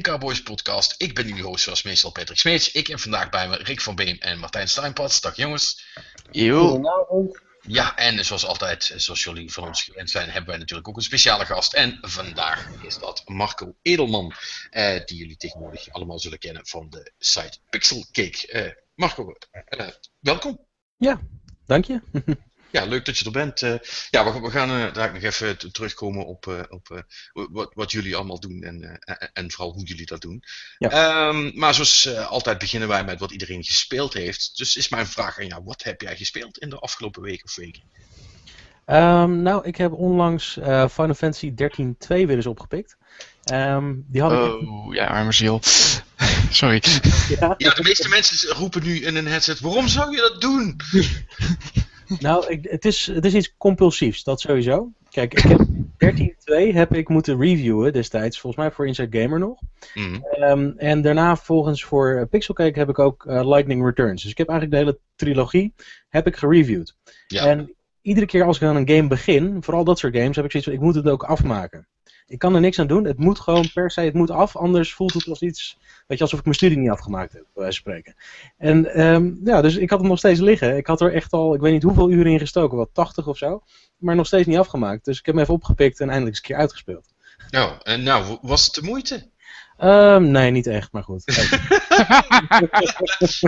Cowboys podcast. Ik ben jullie host zoals meestal Patrick Smeets. Ik heb vandaag bij me Rick van Beem en Martijn Steinpad. Dag jongens. Goedenavond. Ja, en zoals altijd, zoals jullie van ons gewend zijn, hebben wij natuurlijk ook een speciale gast. En vandaag is dat Marco Edelman, eh, die jullie tegenwoordig allemaal zullen kennen van de site Pixel Cake. Eh, Marco, eh, welkom. Ja, dank je. Ja, leuk dat je er bent. Uh, ja, we, we gaan uh, daar nog even terugkomen op, uh, op wat, wat, jullie allemaal doen en, en vooral hoe jullie dat doen. Ja. Um, maar zoals altijd beginnen wij met wat iedereen gespeeld heeft. Dus is mijn vraag aan jou, wat heb jij gespeeld in de afgelopen week of weken? Um, nou, ik heb onlangs Final Fantasy 13-2 weer eens opgepikt. Um, die had oh, ik... ja, arme ziel. Sorry. Ja? ja, de meeste mensen roepen nu in een headset, waarom zou je dat doen? Nou, ik, het, is, het is iets compulsiefs, dat sowieso. Kijk, ik heb 13.2 heb ik moeten reviewen destijds, volgens mij voor Inside Gamer nog. Mm. Um, en daarna volgens voor uh, Pixelcake heb ik ook uh, Lightning Returns. Dus ik heb eigenlijk de hele trilogie heb ik gereviewd. Ja. En iedere keer als ik aan een game begin, vooral dat soort games, heb ik zoiets van, ik moet het ook afmaken. Ik kan er niks aan doen. Het moet gewoon per se, het moet af. Anders voelt het als iets, weet je, alsof ik mijn studie niet afgemaakt heb, bij wijze van spreken. En um, ja, dus ik had hem nog steeds liggen. Ik had er echt al, ik weet niet hoeveel uren in gestoken, wat 80 of zo. Maar nog steeds niet afgemaakt. Dus ik heb hem even opgepikt en eindelijk eens een keer uitgespeeld. Nou, en nou, was het de moeite? Um, nee, niet echt, maar goed.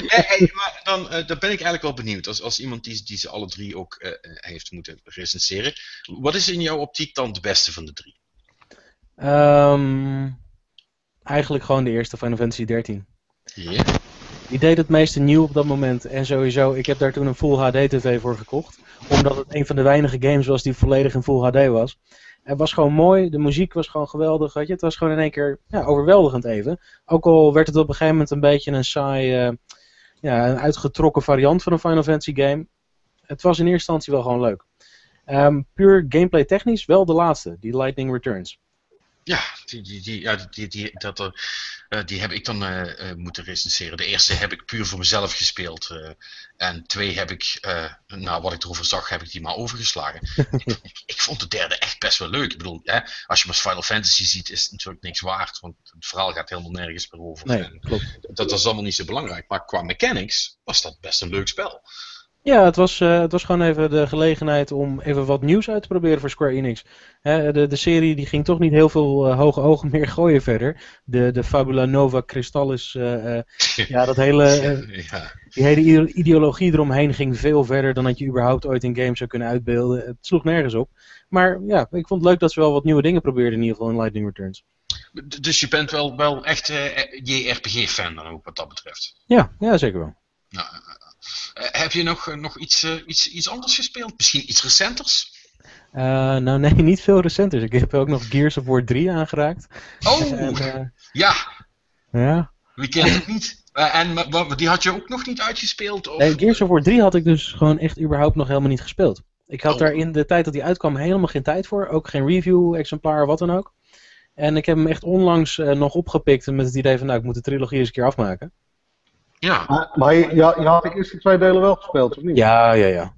hey, maar dan, uh, dan ben ik eigenlijk wel benieuwd. Als, als iemand die, die ze alle drie ook uh, heeft moeten recenseren. Wat is in jouw optiek dan de beste van de drie? Um, eigenlijk gewoon de eerste Final Fantasy 13. Yeah. Die deed het meeste nieuw op dat moment. En sowieso, ik heb daar toen een Full HD TV voor gekocht. Omdat het een van de weinige games was die volledig in Full HD was. Het was gewoon mooi, de muziek was gewoon geweldig. Weet je? Het was gewoon in één keer ja, overweldigend even. Ook al werd het op een gegeven moment een beetje een saai, uh, ja, een uitgetrokken variant van een Final Fantasy game. Het was in eerste instantie wel gewoon leuk. Um, puur gameplay technisch wel de laatste, die Lightning Returns. Ja, die, die, die, ja, die, die, dat, uh, die heb ik dan uh, uh, moeten recenseren. De eerste heb ik puur voor mezelf gespeeld. en twee heb ik, nou wat ik erover zag, heb ik die maar overgeslagen. ik, ik, vond de derde echt best wel leuk. Ik bedoel, hè, als je maar Final Fantasy ziet, is het natuurlijk niks waard. Want het verhaal gaat helemaal nergens meer over. Nee, klopt. Dat, dat is allemaal niet zo belangrijk. Maar qua mechanics was dat best een leuk spel. Ja, het was, uh, het was gewoon even de gelegenheid om even wat nieuws uit te proberen voor Square Enix. Hè, de, de serie die ging toch niet heel veel uh, hoge ogen meer gooien verder. De, de Fabula Nova Crystallis, uh, ja, dat hele, ja. die hele ideologie eromheen ging veel verder dan dat je überhaupt ooit in games zou kunnen uitbeelden. Het sloeg nergens op. Maar ja, ik vond het leuk dat ze wel wat nieuwe dingen probeerden in ieder geval in Lightning Returns. Dus je bent wel, wel echt JRPG-fan dan ook wat dat betreft? Ja, ja zeker wel. Nou, heb je nog, nog iets, uh, iets, iets anders gespeeld? Misschien iets recenters? Uh, nou nee, niet veel recenters. Ik heb ook nog Gears of War 3 aangeraakt. Oh, en, ja. Ja. Wie kent het niet? en die had je ook nog niet uitgespeeld? Of? Nee, Gears of War 3 had ik dus gewoon echt überhaupt nog helemaal niet gespeeld. Ik had oh. daar in de tijd dat die uitkwam helemaal geen tijd voor. Ook geen review-exemplaar, wat dan ook. En ik heb hem echt onlangs nog opgepikt met het idee van, nou, ik moet de trilogie eens een keer afmaken. Ja. Maar, maar je, je, had de eerste twee delen wel gespeeld, of niet? Ja, ja, ja.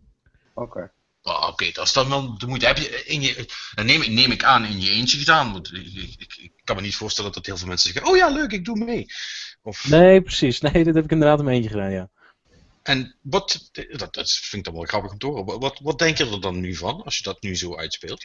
Oké. Okay. Oh, Oké, okay, dat is dan wel de moeite. Heb je in je, dan neem, neem ik aan in je eentje gedaan. Want ik, ik, ik, kan me niet voorstellen dat heel veel mensen zeggen: Oh ja, leuk, ik doe mee. Of... Nee, precies. Nee, dat heb ik inderdaad in mijn eentje gedaan, ja. En wat, dat, dat vind ik dan wel grappig om te horen. Wat, wat denk je er dan nu van als je dat nu zo uitspeelt?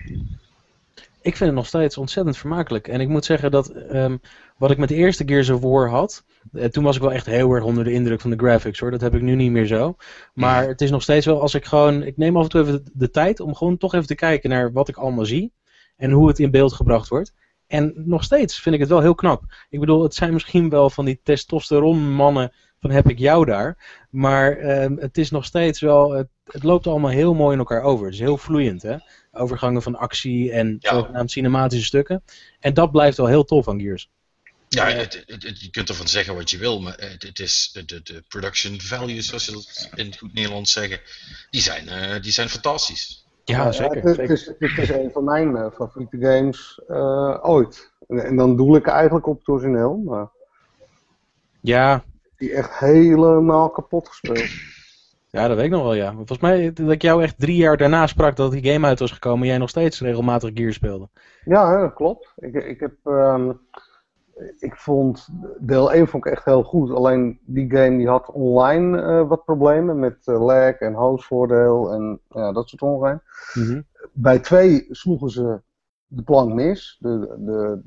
Ik vind het nog steeds ontzettend vermakelijk. En ik moet zeggen dat um, wat ik met de eerste Gears of War had, eh, toen was ik wel echt heel erg onder de indruk van de graphics hoor. Dat heb ik nu niet meer zo. Maar het is nog steeds wel als ik gewoon. Ik neem af en toe even de tijd om gewoon toch even te kijken naar wat ik allemaal zie. En hoe het in beeld gebracht wordt. En nog steeds vind ik het wel heel knap. Ik bedoel, het zijn misschien wel van die testosteron mannen van heb ik jou daar. Maar uh, het is nog steeds wel, het, loopt allemaal heel mooi in elkaar over. Het is heel vloeiend hè. Overgangen van actie en ja. zogenaamd cinematische stukken. En dat blijft wel heel tof aan Gears. Ja, het, het, het, je kunt ervan zeggen wat je wil, maar het, is de, de, production values, zoals ze dat in het goed Nederlands zeggen, die zijn, uh, die zijn fantastisch. Ja, ja zeker. Het, het, is, het is een van mijn uh, favoriete games uh, ooit. En, en, dan doe ik eigenlijk op het origineel, maar... Ja. Die echt helemaal kapot gespeeld. Ja, dat weet ik nog wel, ja. Volgens mij dat ik jou echt drie jaar daarna sprak dat die game uit was gekomen en jij nog steeds regelmatig Gear speelde. Ja, dat klopt. Ik, ik, heb, ehm, ik vond deel 1 vond ik echt heel goed. Alleen die game die had online uh, wat problemen met uh, lag en hostvoordeel en ja, dat soort ongein. Mm Bij 2 sloegen ze de plank mis. De, de,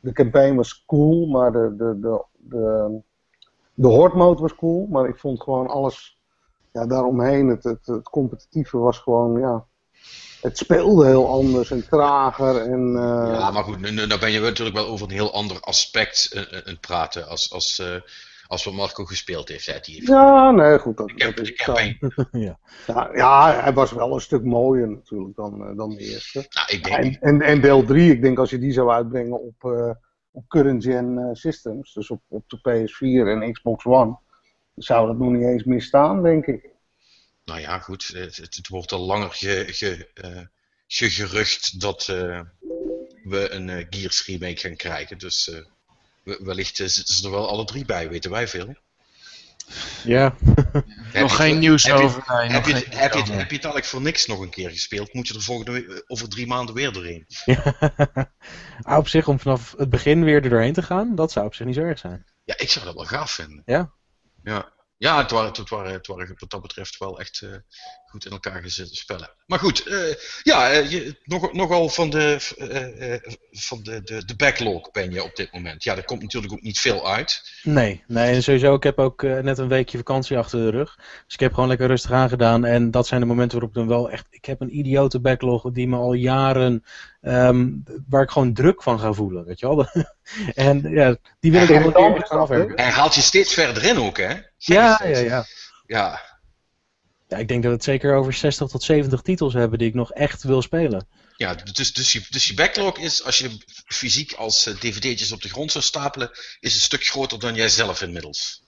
de campaign was cool, maar de, de, de, de, de horde mode was cool. Maar ik vond gewoon alles ja, daaromheen, het, het, het competitieve was gewoon, ja, het speelde heel anders en trager. En, uh... Ja, maar goed, nu, nu, ben je natuurlijk wel over een heel ander aspect uh, uh, praten als, als, als wat Marco gespeeld heeft. Hè. Die heeft ja, nee, goed. Dat, ik dat is ik ja. ja. Ja, hij was wel een stuk mooier natuurlijk dan, dan de eerste. Nou, ik denk... en, en, en deel 3, ik denk als je die zou uitbrengen op, op current gen systems, dus op, op de PS4 en Xbox One, zou dat nog niet eens meer staan, denk ik nou ja, goed, het, het wordt al langer ge, ge, uh, gegerucht dat uh, we een uh, Gears remake gaan krijgen. Dus wellicht zitten ze er wel alle drie bij, weten wij veel. Ja. nog geen nieuws heb over. Je, nee, heb, je, heb, je, heb, je, heb je het eigenlijk voor niks nog een keer gespeeld? Moet je er volgende over drie maanden weer doorheen? Ja. Ah, op zich, om vanaf het begin weer er doorheen te gaan, dat zou op zich niet zo erg zijn. Ja, ik zou dat wel gaaf vinden. Ja? Ja. Ja, het waren, het waren, het waren wat dat betreft wel echt uh, goed in elkaar gezette spellen. Maar goed, uh, ja, uh, je, nog, nogal van, de, van de, de, de backlog ben je op dit moment. Ja, er komt natuurlijk ook niet veel uit. Nee, nee en sowieso, ik heb ook net een weekje vakantie achter de rug. Dus ik heb gewoon lekker rustig aangedaan. En dat zijn de momenten waarop ik dan wel echt... Ik heb een idiote backlog die me al jaren... Um, waar ik gewoon druk van ga voelen, weet je wel. en ja, die wil ik gaan afwerken. En haalt je steeds verder in ook, hè? Ja, ja, ja. Ja. Ja, ik denk dat we het zeker over 60 tot 70 titels hebben die ik nog echt wil spelen. Ja, dus, dus, je, dus je backlog is, als je fysiek als uh, dvd'tjes op de grond zou stapelen, is een stuk groter dan jij zelf inmiddels.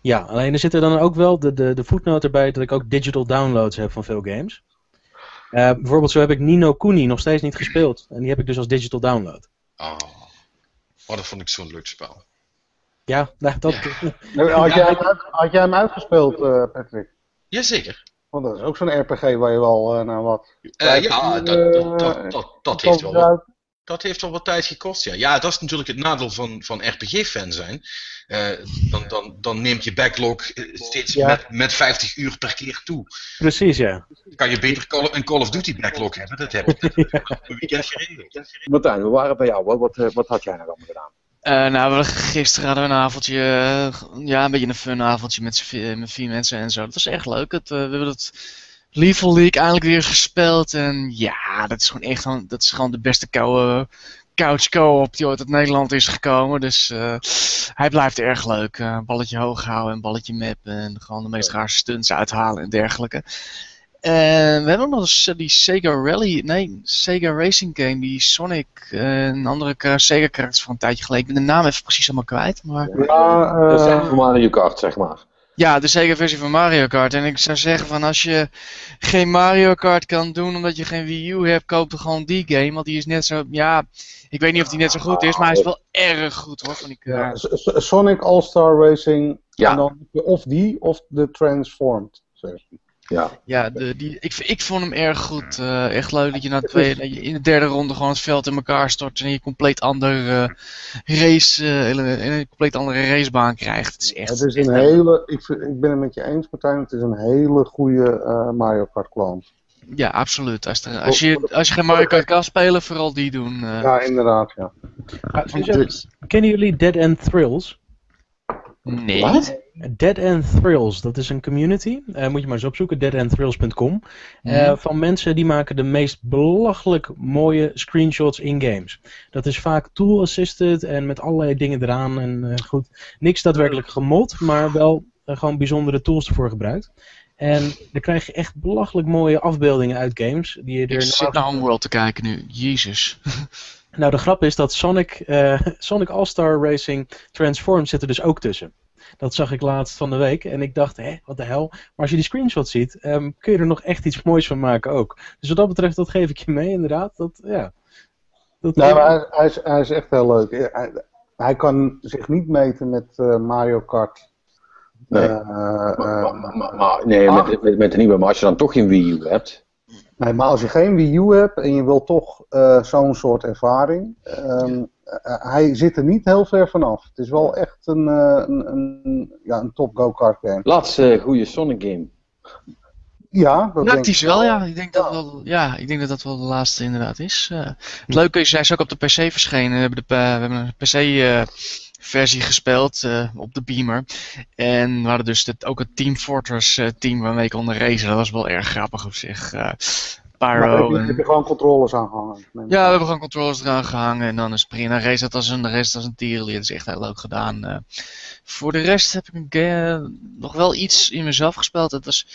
Ja, alleen er zitten dan ook wel de, de, de voetnoot erbij dat ik ook digital downloads heb van veel games. Uh, bijvoorbeeld zo heb ik Nino Kuni nog steeds niet gespeeld. En die heb ik dus als digital download. Oh, oh dat vond ik zo'n leuk spel. Ja, nou, dat... Ja. Had, jij hem had jij hem uitgespeeld, uh, Patrick? Jazeker. Want dat is ook zo'n RPG waar je wel, uh, nou wat... Uh, ja, dat, dat, dat, dat, heeft wel wat, dat heeft wel wat tijd gekost, ja. Ja, dat is natuurlijk het nadeel van, van RPG-fan zijn. Uh, dan, dan, dan neemt je backlog steeds ja. met, met 50 uur per keer toe. Precies, ja. Kan je beter Call, een Call of Duty backlog hebben? Dat heb ik. ja. Een weekend gereden. Martijn, we waren bij jou. Wat, wat, wat had jij nou allemaal gedaan? Uh, nou, gisteren hadden we een avondje, uh, ja, een beetje een fun avondje met, vier, met vier mensen en zo. Dat was echt leuk. Het, uh, we hebben het Lethal League eindelijk weer gespeeld. En ja, dat is gewoon echt dat is gewoon de beste koude couch co-op die ooit uit Nederland is gekomen. Dus hij blijft erg leuk. balletje hoog houden en balletje mappen en gewoon de meest rare stunts uithalen en dergelijke. En we hebben ook nog die Sega Rally, nee, Sega Racing Game, die Sonic en andere Sega karakters van een tijdje geleden. Ik ben de naam even precies allemaal kwijt, maar... Ja, uh, de Sega van Mario Kart, zeg maar. Ja, de Sega versie van Mario Kart. En ik zou zeggen van als je geen Mario Kart kan doen omdat je geen Wii U hebt, koop dan gewoon die game. Want die is net zo, ja, ik weet niet of die net zo goed is, maar hij is wel erg goed hoor. Van die, ja, Sonic All-Star Racing, ja. en dan of die of de Transformed. Zeg. Ja, ja de, die, ik, ik vond hem erg goed. Uh, echt leuk dat je, na twee, dat je in de derde ronde gewoon het veld in elkaar stort en je compleet andere uh, race, uh, een compleet andere racebaan krijgt. Het is echt. Het is een hele, ik, ik ben het met je eens, Martijn. Het is een hele goede Mario Kart clone. Ja, absoluut. Als, er, als, je, als je geen Mario Kart kan spelen, vooral die doen. Ja, inderdaad, ja. kennen jullie Dead End Thrills? Nee. Wat? Dead End Thrills, dat is een community. Uh, moet je maar eens opzoeken, deadendthrills.com. Uh, mm. Van mensen die maken de meest belachelijk mooie screenshots in games. Dat is vaak tool-assisted en met allerlei dingen eraan. En uh, goed, niks daadwerkelijk gemod, maar wel gewoon bijzondere tools ervoor gebruikt. En dan krijg je echt belachelijk mooie afbeeldingen uit games. Die je er Ik zit naar Homeworld te kijken nu, jezus. Nou, de grap is dat Sonic, Sonic All-Star Racing Transformed zit er dus ook tussen. Dat zag ik laatst van de week en ik dacht, hé, wat de hel. Maar als je die screenshot ziet, um, kun je er nog echt iets moois van maken ook. Dus wat dat betreft, dat geef ik je mee inderdaad. Dat, ja. Dat, nee, maar hij, hij, is, hij is echt heel leuk. Hij, hij kan zich niet meten met uh, Mario Kart Nee. Eh, Maar, eh, maar- maar- maar- nee, met, met, met de nieuwe, maar als je dan toch geen Wii U hebt. Nee, maar als je geen Wii U hebt en je wil toch eh, zo'n soort ervaring, ehm, eh, hij zit er niet heel ver vanaf. Het is wel echt een, eh, een, een, ja, een top go-kart game. Laatste goede Sonic game. Ja, dat denk Praktisch ik wel, ja. Ik denk, dat Ja. wel, ja. ik denk dat dat wel de laatste inderdaad is. Eh, het leuke is, hij is ook op de PC verschenen. We hebben, de, eh, we hebben een PC-versie gespeeld eh, op de Beamer. En we hadden dus het, ook het Team Fortress eh, team waarmee ik kon racen. Dat was wel erg grappig op zich. Eh Maar Pyro heb je, en... gewoon controllers aangehangen? Ja, we hebben gewoon controllers eraan gehangen en dan is prima. Race dat als een, race dat als een tierenlier. Dat is echt heel leuk gedaan. Eh, voor de rest heb ik een nog wel iets in mezelf gespeeld. Het was,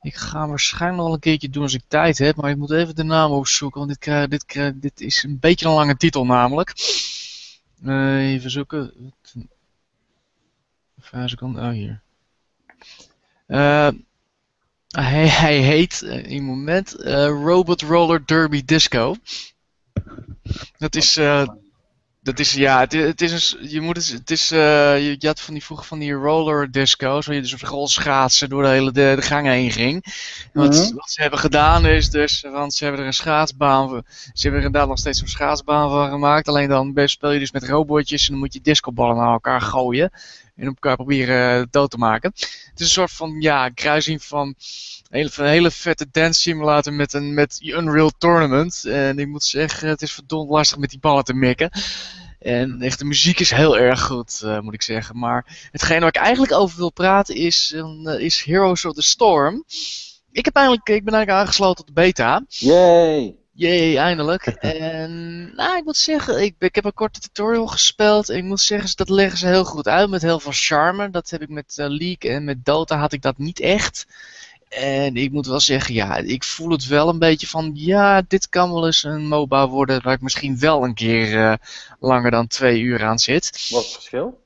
ik ga hem waarschijnlijk nog wel een keertje doen als ik tijd heb. Maar ik moet even de naam opzoeken. Want dit, krijg, dit, krijg, dit is een beetje een lange titel namelijk. Eh, even zoeken. Vijf seconden. Oh, hier. Eh, hij, hij heet, eh, in het moment, eh, Robot Roller Derby Disco. Dat is, eh, dat is, ja, het, het is een, je moet het, het is, je, je had van die, vroeger van die roller disco's, waar je dus op rol schaatsen door de hele de, de gang heen ging. En wat, Mhm. wat ze hebben gedaan is dus, want ze hebben er een schaatsbaan, voor- ze hebben er inderdaad nog steeds een schaatsbaan van gemaakt, alleen dan speel je dus met robotjes en dan moet je discoballen naar elkaar gooien. En op elkaar proberen eh, dood te maken. Het is een soort van, ja, kruising van een hele, een hele vette dance simulator met een met Unreal Tournament. En ik moet zeggen, het is verdomd lastig met die ballen te mikken. En echt, de muziek is heel erg goed, eh, moet ik zeggen. Maar hetgene waar ik eigenlijk over wil praten is, eh, is Heroes of the Storm. Ik, heb eigenlijk, ik ben eigenlijk aangesloten tot de beta. Yay! Jee, eindelijk. En nou, ik moet zeggen, ik, ik heb een korte tutorial gespeeld. En ik moet zeggen, dat leggen ze heel goed uit met heel veel charme. Dat heb ik met eh, League en met Dota had ik dat niet echt. En ik moet wel zeggen, ja, ik voel het wel een beetje van, ja, dit kan wel eens een MOBA worden waar ik misschien wel een keer eh, langer dan twee uur aan zit. Wat is het verschil?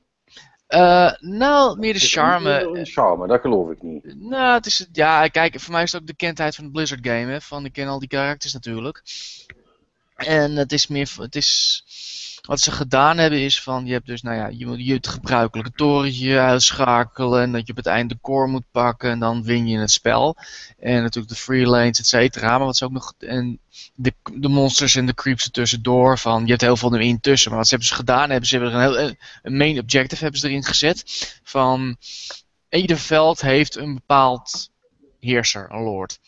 Eh, nou, meer de charme. Een charme, dat geloof ik niet. Nou, het is, ja, kijk, voor mij is het ook de bekendheid van de Blizzard game, hè, van ik ken al die karakters natuurlijk. En het is meer, het is, wat ze gedaan hebben is van, je hebt dus, nou ja, je moet je het gebruikelijke torentje uitschakelen en dat je op het eind de core moet pakken en dan win je het spel. En natuurlijk de free lanes, et cetera, maar wat ze ook nog, en de, de monsters en de creeps er tussendoor, van, je hebt heel veel erin tussen, maar wat ze hebben ze gedaan, hebben ze hebben er een, heel, een main objective hebben ze erin gezet, van, ieder veld heeft een bepaald heerser, een lord.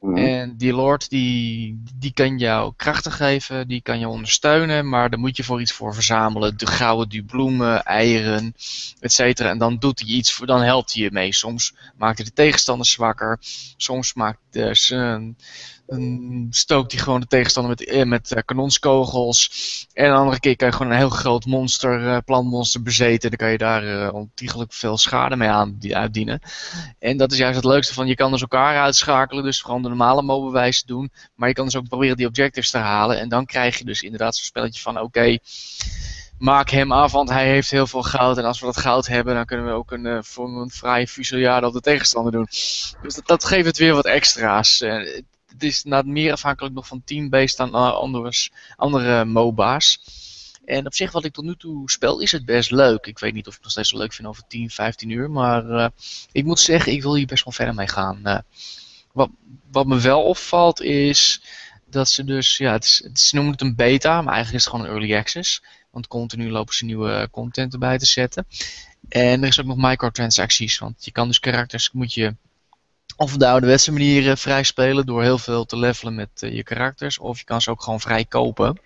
Mhm. En die lord die, die kan jou krachten geven, die kan je ondersteunen, maar daar moet je voor iets voor verzamelen. De gouden die bloemen, eieren, et cetera. En dan doet hij iets voor, dan helpt hij je mee. Soms maakt hij de tegenstander zwakker, soms maakt de, zijn, dan stookt hij gewoon de tegenstander met, eh, met eh, kanonskogels. En een andere keer kan je gewoon een heel groot monster, eh, plantmonster bezeten. Dan kan je daar ontiegelijk veel schade mee aan, die, uitdienen. En dat is juist het leukste van, je kan dus elkaar uitschakelen. Dus gewoon de normale mobewijze doen. Maar je kan dus ook proberen die objectives te halen. En dan krijg je dus inderdaad zo'n spelletje van, oké... maak hem af, want hij heeft heel veel goud. En als we dat goud hebben, dan kunnen we ook een, eh, voor een fraaie op de tegenstander doen. Dus dat, geeft het weer wat extra's. Eh, het is meer afhankelijk nog van team-based dan anders, andere MOBA's. En op zich, wat ik tot nu toe speel, is het best leuk. Ik weet niet of ik het nog steeds zo leuk vind over 10, 15 uur. Maar eh, ik moet zeggen, ik wil hier best wel verder mee gaan. Eh, wat, wat me wel opvalt is dat ze dus, ja, het ze noemen het een beta, maar eigenlijk is het gewoon een early access. Want continu lopen ze nieuwe content erbij te zetten. En er is ook nog microtransacties, want je kan dus karakters, moet je of de ouderwetse manier eh, vrij spelen door heel veel te levelen met eh, je karakters. Of je kan ze ook gewoon vrij kopen.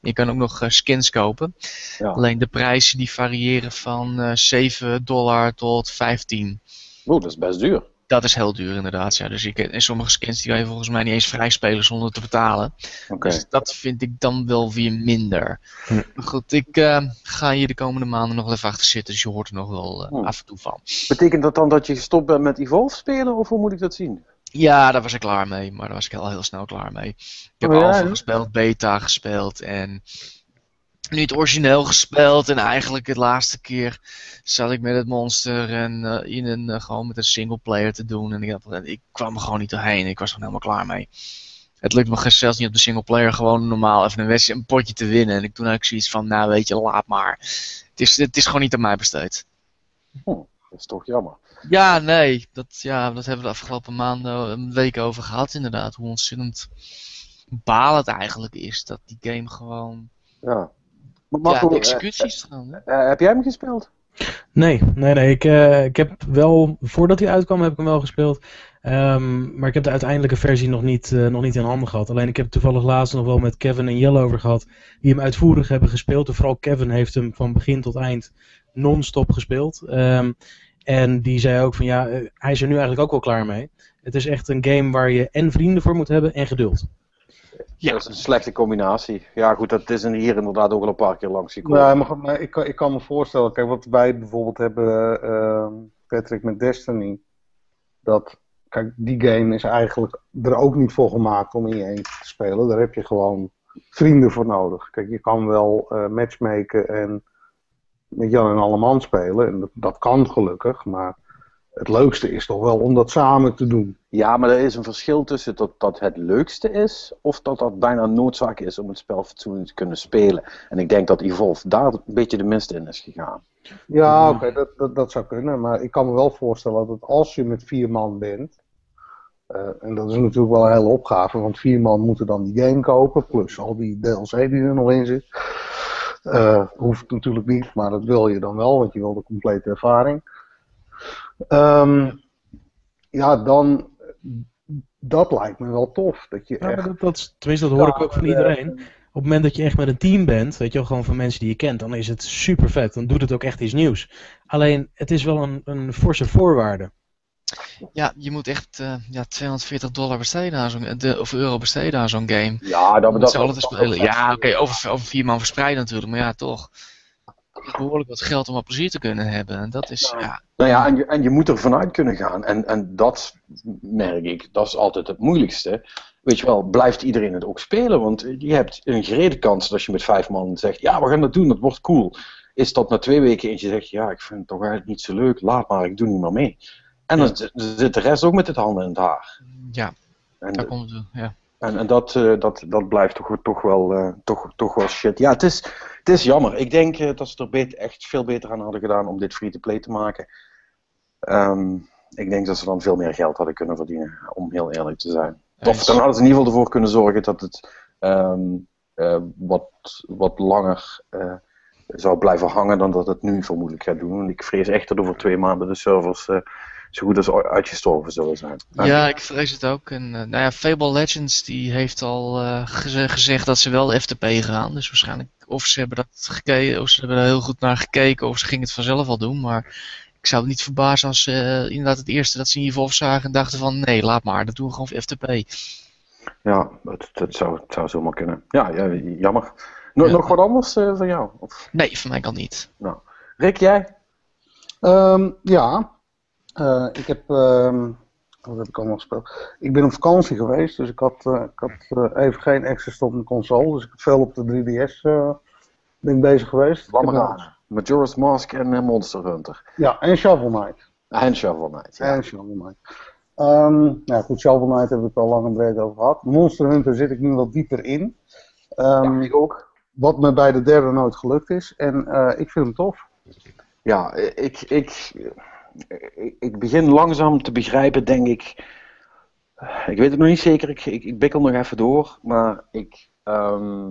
Je kan ook nog eh, skins kopen. Ja. Alleen de prijzen die variëren van eh 7 dollar tot 15. Oeh, dat is best duur. Dat is heel duur inderdaad. Ja. Dus ik, en sommige skins die kan je volgens mij niet eens vrij spelen zonder te betalen. Oké. Dus dat vind ik dan wel weer minder. Hm. Maar goed, ik eh, ga hier de komende maanden nog wel even achter zitten. Dus je hoort er nog wel eh, Hm. af en toe van. Betekent dat dan dat je gestopt bent met Evolve spelen, of hoe moet ik dat zien? Ja, daar was ik klaar mee, maar daar was ik al heel snel klaar mee. Ik heb Oh, ja, Alpha gespeeld, Beta gespeeld en nu het origineel gespeeld. En eigenlijk het laatste keer zat ik met het monster en eh, in een, eh, gewoon met een single player te doen. En ik, had- ik kwam er gewoon niet doorheen. Ik was gewoon helemaal klaar mee. Het lukt me zelfs niet op de single player gewoon normaal even een, wedstrijd, een potje te winnen. En ik, toen had ik zoiets van, nou weet je, laat maar. Het is, het is gewoon niet aan mij besteed. Dat is toch jammer. Ja, nee, dat, ja, dat hebben we de afgelopen maanden, een week over gehad inderdaad. Hoe ontzettend balend eigenlijk is dat die game gewoon... Ja. Maar ja, Marco, de eh, executies dan, hè? eh, heb jij hem gespeeld? Nee, nee, nee. Ik, eh, ik heb wel, voordat hij uitkwam, heb ik hem wel gespeeld. Ehm, maar ik heb de uiteindelijke versie nog niet, eh, nog niet in handen gehad. Alleen ik heb toevallig laatst nog wel met Kevin en Jelle over gehad. Die hem uitvoerig hebben gespeeld. En vooral Kevin heeft hem van begin tot eind non-stop gespeeld. Ehm, en die zei ook van ja, eh, hij is er nu eigenlijk ook wel klaar mee. Het is echt een game waar je en vrienden voor moet hebben en geduld. Ja. Dat is een slechte combinatie. Ja, goed, dat is hier inderdaad ook al een paar keer langs gekomen. Nee, maar, maar ik, kan, ik kan me voorstellen, kijk, wat wij bijvoorbeeld hebben, ehm, Patrick, met Destiny. Dat, kijk, die game is eigenlijk er ook niet voor gemaakt om in je eentje te spelen. Daar heb je gewoon vrienden voor nodig. Kijk, je kan wel eh, matchmaken en met Jan en Alleman spelen. En dat, dat kan gelukkig, maar het leukste is toch wel om dat samen te doen. Ja, maar er is een verschil tussen dat dat het leukste is, of dat dat bijna noodzaak is om het spel fatsoenlijk te kunnen spelen. En ik denk dat Evolve daar een beetje de mist in is gegaan. Ja, oké, dat, dat, dat zou kunnen. Maar ik kan me wel voorstellen dat als je met vier man bent. eh, en dat is natuurlijk wel een hele opgave, want vier man moeten dan die game kopen. Plus al die DLC die er nog in zit. Eh, hoeft natuurlijk niet, maar dat wil je dan wel, want je wil de complete ervaring. Ehm, ja, dan. Dat lijkt me wel tof. Dat je Ja, echt. dat, dat, tenminste, dat hoor ik ook van iedereen. Op het moment dat je echt met een team bent, weet je wel, gewoon van mensen die je kent, dan is het super vet. Dan doet het ook echt iets nieuws. Alleen, het is wel een, een forse voorwaarde. Ja, je moet echt eh, ja, 240 dollar besteden aan zo'n, de, of euro besteden aan zo'n game. Ja, dat dat spelen. Ja, oké, over, over vier man verspreid natuurlijk, maar ja, toch. Behoorlijk wat geld om wat plezier te kunnen hebben. En dat is, ja, Nou ja, en je, en je moet er vanuit kunnen gaan. En, en dat merk ik, dat is altijd het moeilijkste. Weet je wel, blijft iedereen het ook spelen? Want je hebt een gerede kans dat als je met vijf man zegt, ja, we gaan dat doen, dat wordt cool. Is dat na twee weken eentje zegt, ja, ik vind het toch eigenlijk niet zo leuk, laat maar, ik doe niet meer mee. En dan zit de rest ook met het handen in het haar. ja En, daar komt het, ja. En, en dat, eh, dat, dat blijft toch, toch, wel, eh, toch, toch wel shit. Ja, het is, het is jammer. Ik denk eh, dat ze er beter, echt veel beter aan hadden gedaan om dit free-to-play te maken. Ehm, ik denk dat ze dan veel meer geld hadden kunnen verdienen, om heel eerlijk te zijn. Of dan hadden ze in ieder geval ervoor kunnen zorgen dat het ehm, eh, wat, wat langer zou blijven hangen dan dat het nu vermoedelijk gaat doen. Want ik vrees echt dat over twee maanden de servers eh, zo goed als uitgestorven zullen zijn. Ja, ik vrees het ook. En eh, nou ja, Fable Legends die heeft al eh, geze- gezegd dat ze wel FTP gaan. Dus waarschijnlijk of ze hebben dat gekeken, of ze hebben er heel goed naar gekeken, of ze gingen het vanzelf al doen. Maar ik zou het niet verbazen als ze eh, inderdaad het eerste dat ze in Evolve zagen en dachten van nee, laat maar, dat doen we gewoon voor FTP. Ja, dat, dat zou, zou zomaar kunnen. Ja, ja jammer. No- Ja. Nog wat anders eh, van jou? Of, Nee, van mij kan niet. nou. Rick, jij? Ehm, ja, Eh, ik heb. ehm, wat heb ik allemaal gespeeld? Ik ben op vakantie geweest, dus ik had, eh, ik had eh, even geen access op mijn console. Dus ik heb veel op de 3DS eh, ben ik bezig geweest. Raden. Majora's Mask en Monster Hunter. Ja, en Shovel Knight. En Shovel Knight. Ja. En Shovel Knight. Ehm, nou goed, Shovel Knight hebben we het al lang en breed over gehad. Monster Hunter zit ik nu wat dieper in. Ja, ik ook. Wat me bij de derde nooit gelukt is. En ik vind hem tof. Ja, ik, ik, ik, begin langzaam te begrijpen, denk ik. Ik weet het nog niet zeker, ik, ik, ik bikkel nog even door. Maar ik, ehm,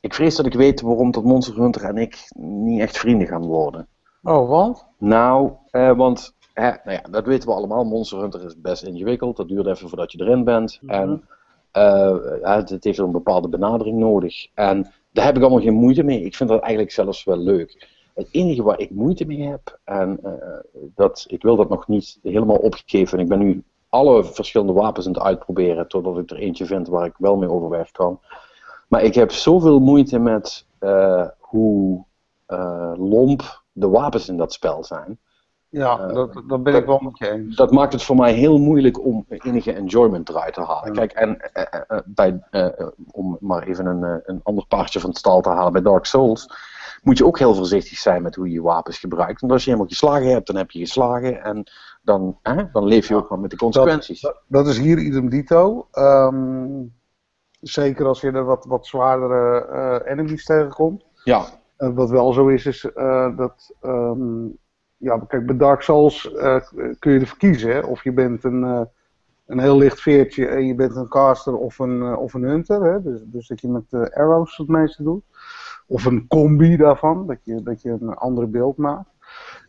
ik vrees dat ik weet waarom dat Monster Hunter en ik niet echt vrienden gaan worden. Oh, want? Nou, eh, want nou ja, dat weten we allemaal. Monster Hunter is best ingewikkeld. Dat duurt even voordat je erin bent. Mhm. En eh, ja, het heeft een bepaalde benadering nodig. En daar heb ik allemaal geen moeite mee. Ik vind dat eigenlijk zelfs wel leuk. Het enige waar ik moeite mee heb, en eh, dat, ik wil dat nog niet helemaal opgegeven. En ik ben nu alle verschillende wapens aan het uitproberen, totdat ik er eentje vind waar ik wel mee overweg kan. Maar ik heb zoveel moeite met eh, hoe eh, lomp de wapens in dat spel zijn. Ja, dat, dat ben ik wel met je eens. Dat maakt het voor mij heel moeilijk om enige enjoyment eruit te halen. Ja. Kijk, en bij, om maar even een, een ander paardje van het stal te halen bij Dark Souls, moet je ook heel voorzichtig zijn met hoe je je wapens gebruikt. Want als je helemaal geslagen hebt, dan heb je geslagen en dan, hè, dan leef je ook maar met de consequenties. Dat, dat is hier idem dito. Ehm, zeker als je er wat, wat zwaardere eh, enemies tegenkomt. Ja, Eh, wat wel zo is, is eh, dat ehm, ja, kijk, bij Dark Souls kun je ervoor kiezen. Hè? Of je bent een, een heel licht veertje en je bent een caster of een, of een hunter. Hè? Dus, dus dat je met arrows het meeste doet. Of een combi daarvan, dat je, dat je een andere beeld maakt.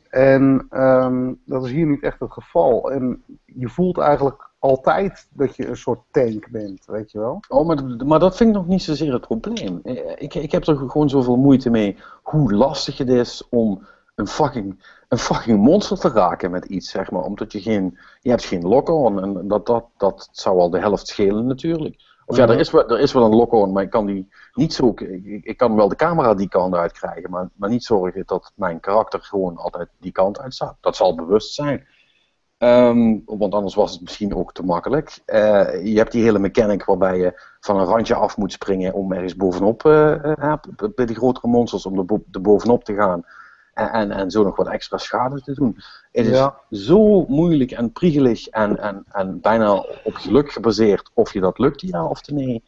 En ehm, dat is hier niet echt het geval. En je voelt eigenlijk altijd dat je een soort tank bent, weet je wel. Oh, maar, maar dat vind ik nog niet zozeer het probleem. Ik, ik heb er gewoon zoveel moeite mee hoe lastig het is om een fucking, een fucking monster te raken met iets, zeg maar. Omdat je geen, je hebt geen lock-on en dat, dat, dat zou al de helft schelen natuurlijk. Of ja, er is, wel, er is wel een lock-on, maar ik kan die niet zo. Ik, ik, kan wel de camera die kant uit krijgen, maar, maar niet zorgen dat mijn karakter gewoon altijd die kant uit staat. Dat zal bewust zijn. Um, want anders was het misschien ook te makkelijk. Uh, je hebt die hele mechanic waarbij je van een randje af moet springen om ergens bovenop, uh, uh, bij die grotere monsters, om er, er bovenop te gaan. En, en, en, zo nog wat extra schade te doen. Het is zo moeilijk en priegelig en, en, en bijna op geluk gebaseerd of je dat lukt, ja of nee.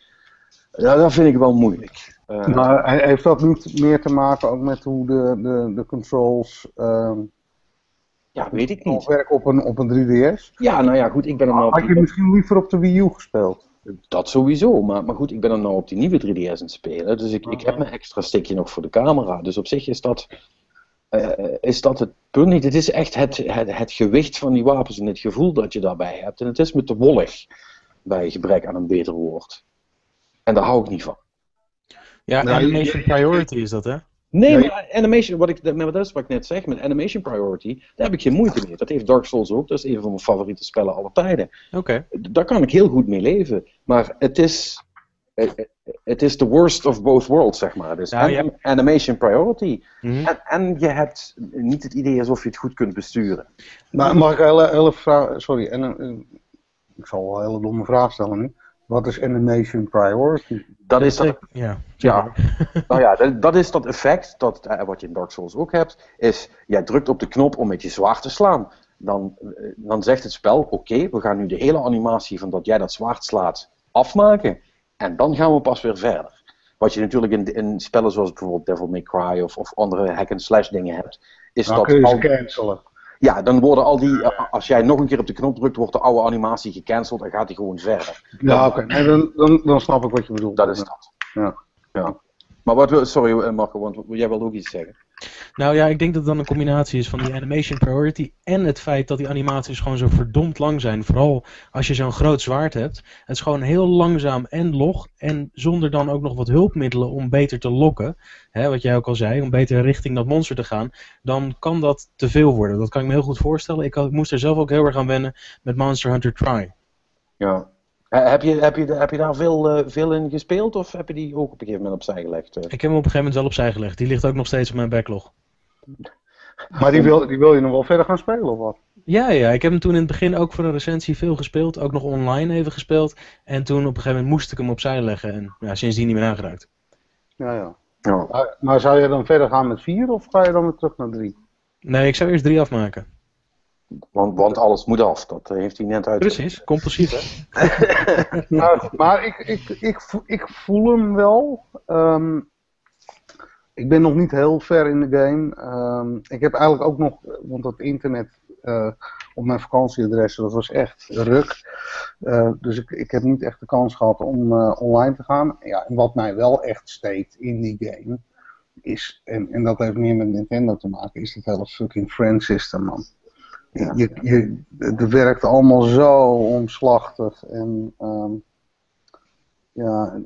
Ja, dat vind ik wel moeilijk. maar heeft dat niet meer te maken ook met hoe de, de, de controls ehm, ja, weet ik niet. werken op een, op een 3DS? Ja, nou ja, goed, ik ben er nou... Had je misschien liever op de Wii U gespeeld? Dat sowieso, maar, maar goed, ik ben er nou op die nieuwe 3DS aan het spelen, dus ik, ik heb mijn extra stickje nog voor de camera. Dus op zich is dat, uh, is dat het punt niet. Het is echt het, het, het gewicht van die wapens en het gevoel dat je daarbij hebt. En het is met de wollig, bij gebrek aan een beter woord. En daar hou ik niet van. Ja, nou, animation priority is dat, hè? Nee, maar animation, wat ik, maar dat is wat ik net zeg, met animation priority, daar heb ik geen moeite mee. Dat heeft Dark Souls ook, dat is een van mijn favoriete spellen aller tijden. Oké. Daar kan ik heel goed mee leven. Maar het is, het is the worst of both worlds, zeg maar. Dus ja, animation priority. Mhm. en, en, je hebt niet het idee alsof je het goed kunt besturen. Maar mag ik een hele, vraag, sorry, en, uh, ik zal wel een hele domme vraag stellen nu. Wat is animation priority? Dat is dat, ja, ja, nou ja, dat, dat, is dat effect, dat, eh, wat je in Dark Souls ook hebt, is, jij drukt op de knop om met je zwaard te slaan. Dan, eh, dan zegt het spel, oké, we gaan nu de hele animatie van dat jij dat zwaard slaat afmaken. En dan gaan we pas weer verder. Wat je natuurlijk in, in spellen zoals bijvoorbeeld Devil May Cry of, of andere hack-and-slash dingen hebt, is dat... kun je al... cancelen. Ja, dan worden al die, eh, als jij nog een keer op de knop drukt, wordt de oude animatie gecanceld en gaat die gewoon verder. Ja, oké. Okay. dan, dan, dan snap ik wat je bedoelt. Dat is dat. Ja. ja. Maar wat, sorry eh, Marco, want jij wilde ook iets zeggen. Nou ja, ik denk dat het dan een combinatie is van die animation priority en het feit dat die animaties gewoon zo verdomd lang zijn. Vooral als je zo'n groot zwaard hebt. Het is gewoon heel langzaam en log en zonder dan ook nog wat hulpmiddelen om beter te lokken. Hè, wat jij ook al zei, om beter richting dat monster te gaan. Dan kan dat te veel worden. Dat kan ik me heel goed voorstellen. Ik, ik moest er zelf ook heel erg aan wennen met Monster Hunter Try. Ja, heb je, heb, je, heb je daar veel, uh, veel in gespeeld of heb je die ook op een gegeven moment opzij gelegd? Ik heb hem op een gegeven moment wel opzij gelegd. Die ligt ook nog steeds op mijn backlog. Maar die wil, die wil je nog wel verder gaan spelen of wat? Ja, ja, ik heb hem toen in het begin ook voor een recensie veel gespeeld. Ook nog online even gespeeld. En toen op een gegeven moment moest ik hem opzij leggen. En ja, sindsdien niet meer aangeraakt. Ja, ja. ja. Maar, maar zou je dan verder gaan met 4 of ga je dan weer terug naar 3? Nee, ik zou eerst 3 afmaken. Want, want alles moet af, dat eh, heeft hij net uit. Precies, compulsief hè. maar, maar ik, ik, ik, ik, voel hem wel. Um, ik ben nog niet heel ver in de game. Um, ik heb eigenlijk ook nog, want dat internet uh, op mijn vakantieadressen, dat was echt ruk. Uh, dus ik, ik heb niet echt de kans gehad om uh, online te gaan. Ja, en wat mij wel echt steekt in die game is, en, en dat heeft meer met Nintendo te maken, is het hele fucking friend system man. Je, je, het werkt allemaal zo omslachtig. En um, ja,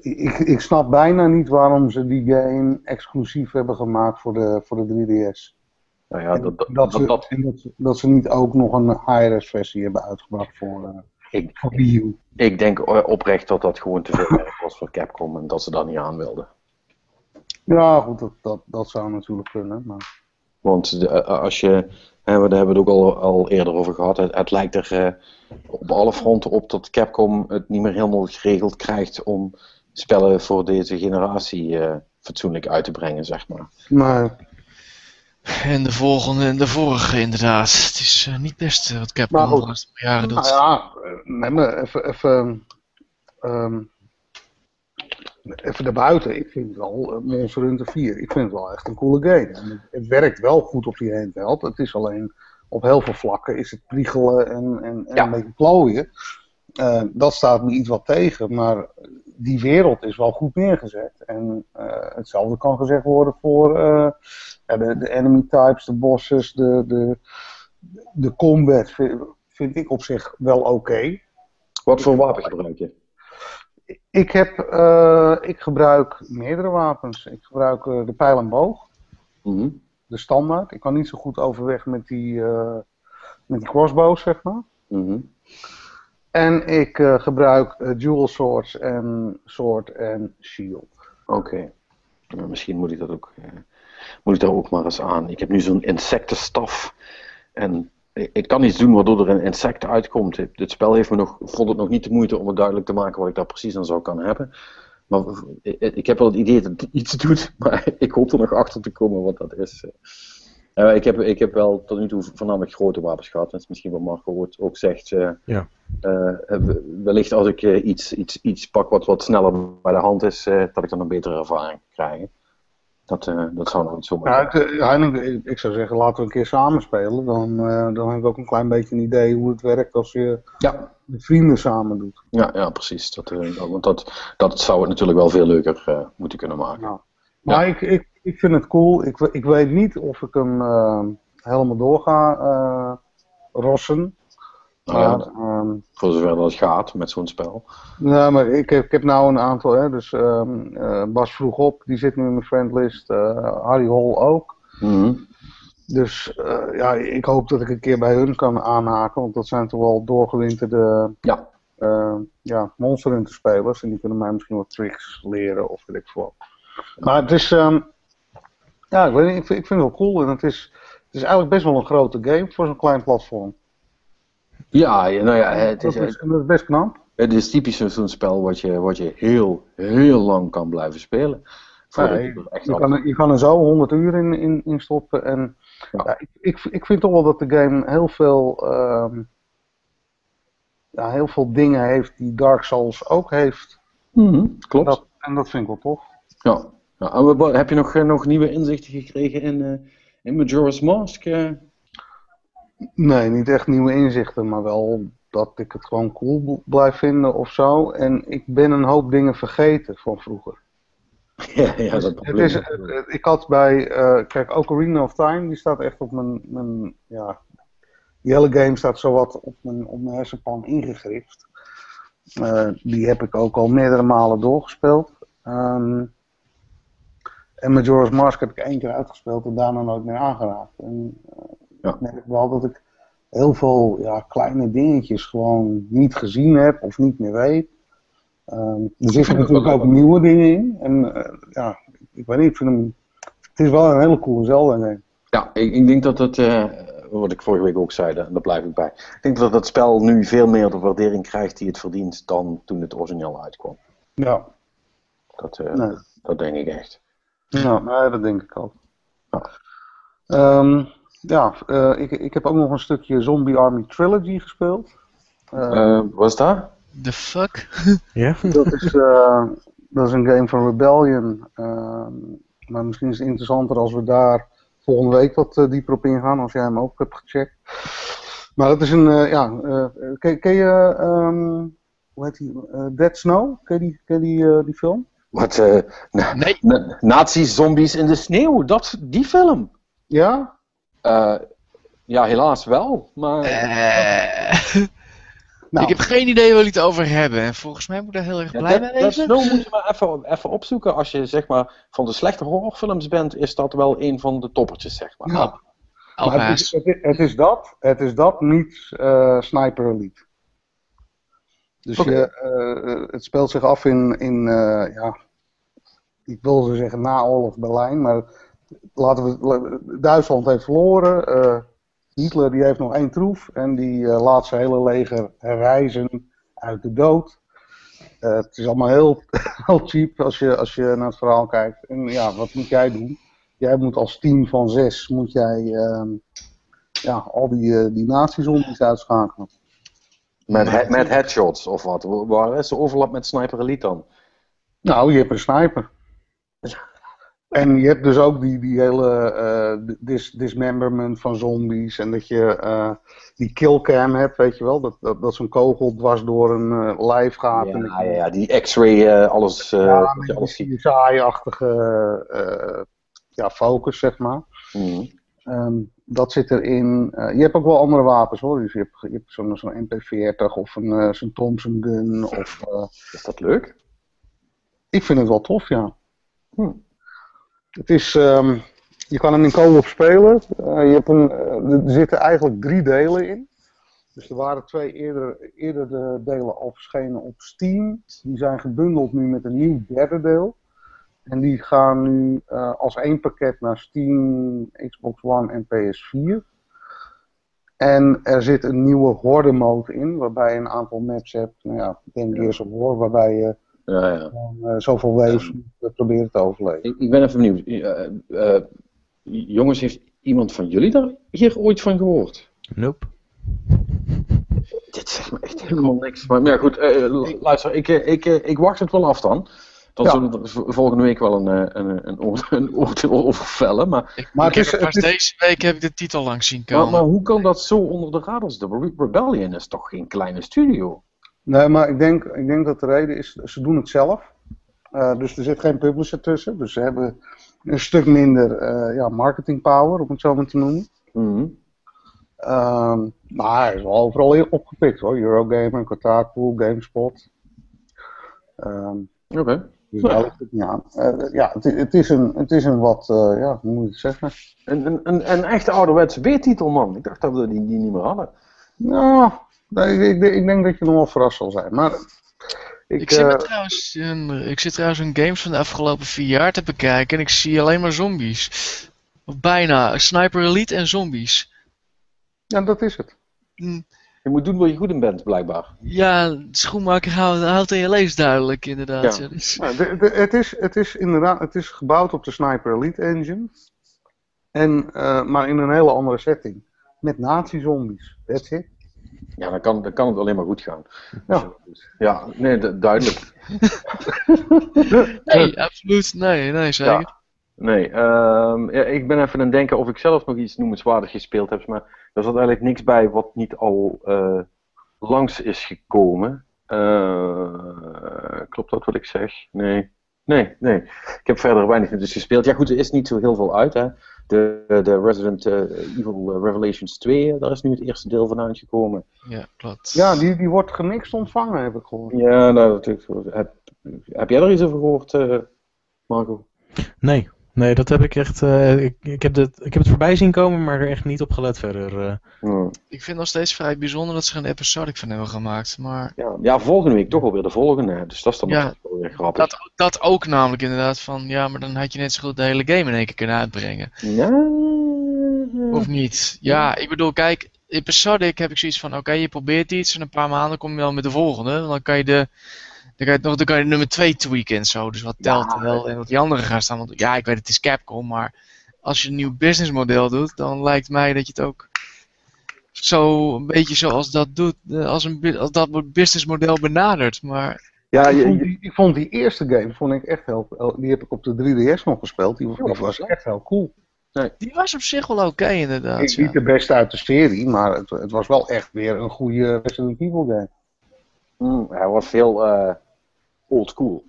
ik, ik snap bijna niet waarom ze die game exclusief hebben gemaakt voor de, voor de 3DS. Nou ja, dat, dat, dat, ze, dat, dat, dat, ze niet ook nog een high-res versie hebben uitgebracht voor, uh, ik, voor Wii U. Ik denk oprecht dat dat gewoon te veel werk was voor Capcom en dat ze dat niet aan wilden. Ja, goed, dat, dat, dat zou natuurlijk kunnen. Maar... Want de, als je en daar hebben we het ook al, al eerder over gehad. Het, het lijkt er uh, op alle fronten op dat Capcom het niet meer helemaal geregeld krijgt om spellen voor deze generatie uh, fatsoenlijk uit te brengen, zeg maar. Maar... En de volgende en de vorige inderdaad. Het is uh, niet best wat Capcom de laatste jaren doet. Nou ja, neem even... even um, even daarbuiten, ik vind wel Monster Hunter 4, ik vind het wel echt een coole game. Het, werkt wel goed op die handheld. Het is alleen op heel veel vlakken is het priegelen en, en, en een beetje klooien. dat staat me iets wat tegen, maar die wereld is wel goed neergezet. En hetzelfde kan gezegd worden voor de, de, enemy types, de bosses, de, de, de combat vind, vind ik op zich wel oké. Wat voor wapen gebruik je? Ik, heb, uh, ik gebruik meerdere wapens. Ik gebruik uh, de pijl en boog. Mm De standaard. Ik kan niet zo goed overweg met die, uh, met die crossbows, zeg maar. Mm En ik gebruik dual swords en sword en shield. Oké. Okay. misschien moet ik dat ook, moet ik daar ook maar eens aan. Ik heb nu zo'n insectenstaf. En ik kan iets doen waardoor er een insect uitkomt. Dit spel heeft me nog, vond het nog niet de moeite om het duidelijk te maken wat ik daar precies aan zou kunnen hebben. Maar ik heb wel het idee dat het iets doet, maar ik hoop er nog achter te komen wat dat is. Uh, ik, heb, ik heb wel tot nu toe voornamelijk grote wapens gehad. Dat is misschien wat Marco ook zegt. Uh, ja. uh, wellicht als ik iets, iets, iets pak wat wat sneller bij de hand is, dat ik dan een betere ervaring krijg. Dat, uh, dat zou nog niet zo ja, ik, ik, ik, zou zeggen, laten we een keer samen spelen. Dan, uh, dan heb ik ook een klein beetje een idee hoe het werkt als je ja. met vrienden samen doet. Ja, ja precies. Dat, uh, want dat, dat zou het natuurlijk wel veel leuker moeten kunnen maken. Nou, maar ja. ik, ik, ik vind het cool. Ik, ik weet niet of ik hem helemaal door ga rossen. Nou ja, um, voor zover dat gaat met zo'n spel. Ja, maar ik heb, ik heb nou een aantal. Hè, dus um, uh, Bas vroeg op, die zit nu in mijn friendlist. Uh, Harry Hall ook. Mm -hmm. Dus uh, ja, ik hoop dat ik een keer bij hun kan aanhaken. Want dat zijn toch wel doorgewinterde ja. ja, Monster Hunter spelers. En die kunnen mij misschien wat tricks leren of weet ik veel. Maar het is. Um, ja, ik, weet niet, ik, vind, ik vind het wel cool. En het is, het is eigenlijk best wel een grote game voor zo'n klein platform. Ja, nou ja, het is, dat is, dat is best knap. Het is typisch zo'n spel wat je, wat je heel, heel lang kan blijven spelen. Ja, je, je, kan, je kan er zo 100 uur in, in, in stoppen. En ja. ja ik, ik, ik vind toch wel dat de game heel veel, um, ja, heel veel dingen heeft die Dark Souls ook heeft. Mm -hmm, klopt. Dat, en dat vind ik wel tof. Ja. ja en heb je nog, nog nieuwe inzichten gekregen in, uh, in Majora's Mask? Uh? Nee, niet echt nieuwe inzichten, maar wel dat ik het gewoon cool blijf vinden of zo. En ik ben een hoop dingen vergeten van vroeger. Ja, ja dat het is, Ik had bij, uh, kijk, Ocarina of Time, die staat echt op mijn, mijn ja, die hele game staat zowat op mijn, op mijn hersenpan ingegrift. Uh, die heb ik ook al meerdere malen doorgespeeld. Um, en Majora's Mask heb ik één keer uitgespeeld en daarna nooit meer aangeraakt. En, uh, ja. Ik merk wel dat ik heel veel ja, kleine dingetjes gewoon niet gezien heb of niet meer weet. Um, er zitten natuurlijk ook nieuwe dingen in. En uh, ja, ik weet niet, ik vind hem, het is wel een hele coole Zelda game. Ja, ik, ik denk dat het, uh, wat ik vorige week ook zei, en daar blijf ik bij. Ik denk dat het spel nu veel meer de waardering krijgt die het verdient dan toen het origineel uitkwam. Ja. Dat, uh, nee. dat denk ik echt. Ja, nee, dat denk ik ook. Ja. Um, ja, uh, ik, ik heb ook nog een stukje Zombie Army Trilogy gespeeld. Uh, was dat? The fuck? Ja. dat, is, uh, dat is een game van Rebellion. maar misschien is het interessanter als we daar volgende week wat dieper op ingaan, als jij hem ook hebt gecheckt. Maar dat is een, ja, ken, ken, je, um, hoe heet die, Dead Snow? Ken je die, ken die, die film? Wat, na nee. Nazi zombies in de sneeuw, dat, die film? Ja? Uh, ja, helaas wel, maar... Uh, nou. Ik heb geen idee waar jullie het over hebben. En volgens mij moet ik daar heel erg blij ja, mee. Dat Snow moet je maar even, even opzoeken. Als je zeg maar van de slechte horrorfilms bent, is dat wel een van de toppertjes, zeg maar. Ja. maar het, is, het, is, het, is, dat, het is dat niet uh, Sniper Elite. Dus okay. je, het speelt zich af in, in ja, ik wil ze zeggen na oorlog Berlijn, maar laten we, Duitsland heeft verloren. Uh, Hitler die heeft nog één troef en die uh, laat zijn hele leger reizen uit de dood. Uh, het is allemaal heel, heel cheap als je, als je naar het verhaal kijkt. En ja, wat moet jij doen? Jij moet als team van zes moet jij ehm, ja, al die, die nazi-zombies uitschakelen. Met, he met headshots of wat? Waar is de overlap met Sniper Elite dan? Nou, je hebt een sniper. En je hebt dus ook die, die hele uh, dis dismemberment van zombies. En dat je uh, die killcam hebt, weet je wel. Dat, dat, dat zo'n kogel dwars door een uh, lijf gaat. Ja, en ja, ja, die x-ray, alles, ja, alles die saaiachtige ja, focus, zeg maar. Mm. Um, dat zit erin. Je hebt ook wel andere wapens hoor. Dus je hebt, je hebt zo'n zo MP40 of een, zo'n Thompson gun. Of, Is dat leuk? Ik vind het wel tof, ja. Hm. Het is, um, je kan hem in co-op spelen. je hebt een, er zitten eigenlijk drie delen in. Dus er waren twee eerder, eerder de delen al verschenen op Steam. Die zijn gebundeld nu met een nieuw derde deel. En die gaan nu uh, als één pakket naar Steam, Xbox One en PS4. En er zit een nieuwe horde mode in, waarbij je een aantal maps hebt. Nou ja, ik denk Gears of War, waarbij je ja, ja. uh, zoveel waves ja. proberen te overleven. Ik, ik ben even benieuwd. Uh, jongens, heeft iemand van jullie daar hier ooit van gehoord? Nope. Dit zegt me echt helemaal niks. Maar, maar ja, goed, luister, ik, ik, ik wacht het wel af dan. Dan ja. zullen we volgende week wel een, een, een, een oordeel over vellen. Maar, ik, maar het is, het is, deze week heb ik de titel langs zien komen. Maar, maar hoe kan dat zo onder de radars? De Rebellion is toch geen kleine studio? Nee, maar ik denk, ik denk dat de reden is, ze doen het zelf. Uh, dus er zit geen publisher tussen. Dus ze hebben een stuk minder uh, ja, marketing power, om het zo maar te noemen. Mm -hmm. um, maar hij is wel overal opgepikt hoor. Eurogamer, Kotaku, GameSpot. Um, Oké. Okay. Dus ja, ja, uh, ja het, het, is een, het is een wat, ja, hoe moet ik zeggen? Een, een, een, een echte ouderwetse B-titel, man. Ik dacht dat we die, die niet meer hadden. Nou, nee, ik, ik, denk dat je nog wel verrast zal zijn. Maar ik, ik, zit uh, trouwens een, ik zit trouwens een games van de afgelopen vier jaar te bekijken en ik zie alleen maar zombies. Of bijna. Sniper Elite en zombies. Ja, dat is het. Mm. Je moet doen waar je goed in bent, blijkbaar. Ja, schoenmaker houdt, houdt in je lees duidelijk, inderdaad. Ja. Ja, dus. ja de, de, het, is, het is inderdaad het is gebouwd op de Sniper Elite engine. En, uh, maar in een hele andere setting. Met nazi-zombies. That's it. Ja, dan kan, dan kan het alleen maar goed gaan. Ja, ja nee, duidelijk. nee, absoluut. Nee, nee, zeker. Ja. Nee, um, ja, ik ben even aan het denken of ik zelf nog iets noemenswaardig gespeeld heb. Maar er zat eigenlijk niks bij wat niet al uh, langs is gekomen. Uh, klopt dat wat ik zeg? Nee. Nee, nee. Ik heb verder weinig dus gespeeld. Ja goed, er is niet zo heel veel uit. Hè. De, de Resident uh, Evil Revelations 2, daar is nu het eerste deel van uitgekomen. Ja, klopt. Ja, die, die wordt gemixt ontvangen, heb ik gehoord. Ja, nou, natuurlijk. Heb, heb jij er iets over gehoord, Marco? Nee. Nee, dat heb ik echt. Uh, ik, ik, heb het, ik heb het voorbij zien komen, maar er echt niet op gelet verder. Uh. Hmm. Ik vind het nog steeds vrij bijzonder dat ze er een episodic van hebben gemaakt. Maar... Ja, ja, volgende week toch alweer de volgende. Dus dat is dan ja, wel weer grappig. Dat, dat ook namelijk inderdaad van. Ja, maar dan had je net zo goed de hele game in één keer kunnen uitbrengen. Ja. Of niet? Ja, ik bedoel, kijk. Episodic heb ik zoiets van: oké, okay, je probeert iets en een paar maanden kom je wel met de volgende. Dan kan je de. Dan kan je, nog, dan kan je nummer 2 tweaken en zo. Dus wat telt Ja, wel en wat die andere gaan staan. Want ja, ik weet het is Capcom, maar als je een nieuw businessmodel doet, dan lijkt mij dat je het ook zo een beetje zoals dat doet, eh, als, een, als dat businessmodel benadert. Maar Ja, Ik je, vond, je- die, ik vond die eerste game vond ik echt heel, die heb ik op de 3DS nog gespeeld. Die, die was echt heel cool. die was op zich wel oké inderdaad. Ik Ja. niet de beste uit de serie, maar het, het was wel echt weer een goede Resident Evil game. mm, hij was veel eh old school,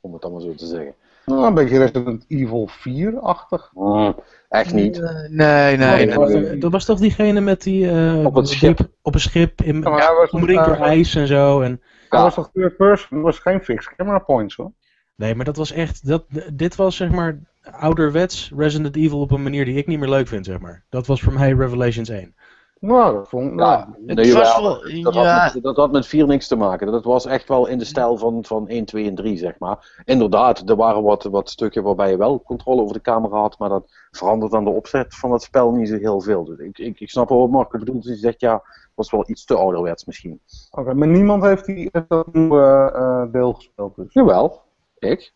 om het allemaal zo te zeggen. Nou, een beetje Resident Evil 4-achtig. Mm, echt niet. Eh, nee, nee. dat, nee. was, dat was toch diegene met die. eh, Op het schip. die Op een schip, in, Ja, omringd door hij- ijs en zo. En, Dat was toch third person? Dat was geen fixed camera points hoor. nee, maar dat was echt. Dat, dit was zeg maar ouderwets Resident Evil op een manier die ik niet meer leuk vind, zeg maar. Dat was voor mij Revelations 1. Nou, dat vond ik. Nou, Het Nee, was jawel. wel, Dat, ja, had met, dat had met 4 niks te maken. Dat was echt wel in de stijl van, van 1, 2 en 3, zeg maar. Inderdaad, er waren wat, wat stukken waarbij je wel controle over de camera had, maar dat verandert aan de opzet van het spel niet zo heel veel. Dus ik, ik, ik snap wel wat Marco bedoelt. Hij zegt ja, was wel iets te ouderwets misschien. Oké, maar niemand heeft, die, dat nieuwe eh, deel gespeeld dus. Jawel, ik.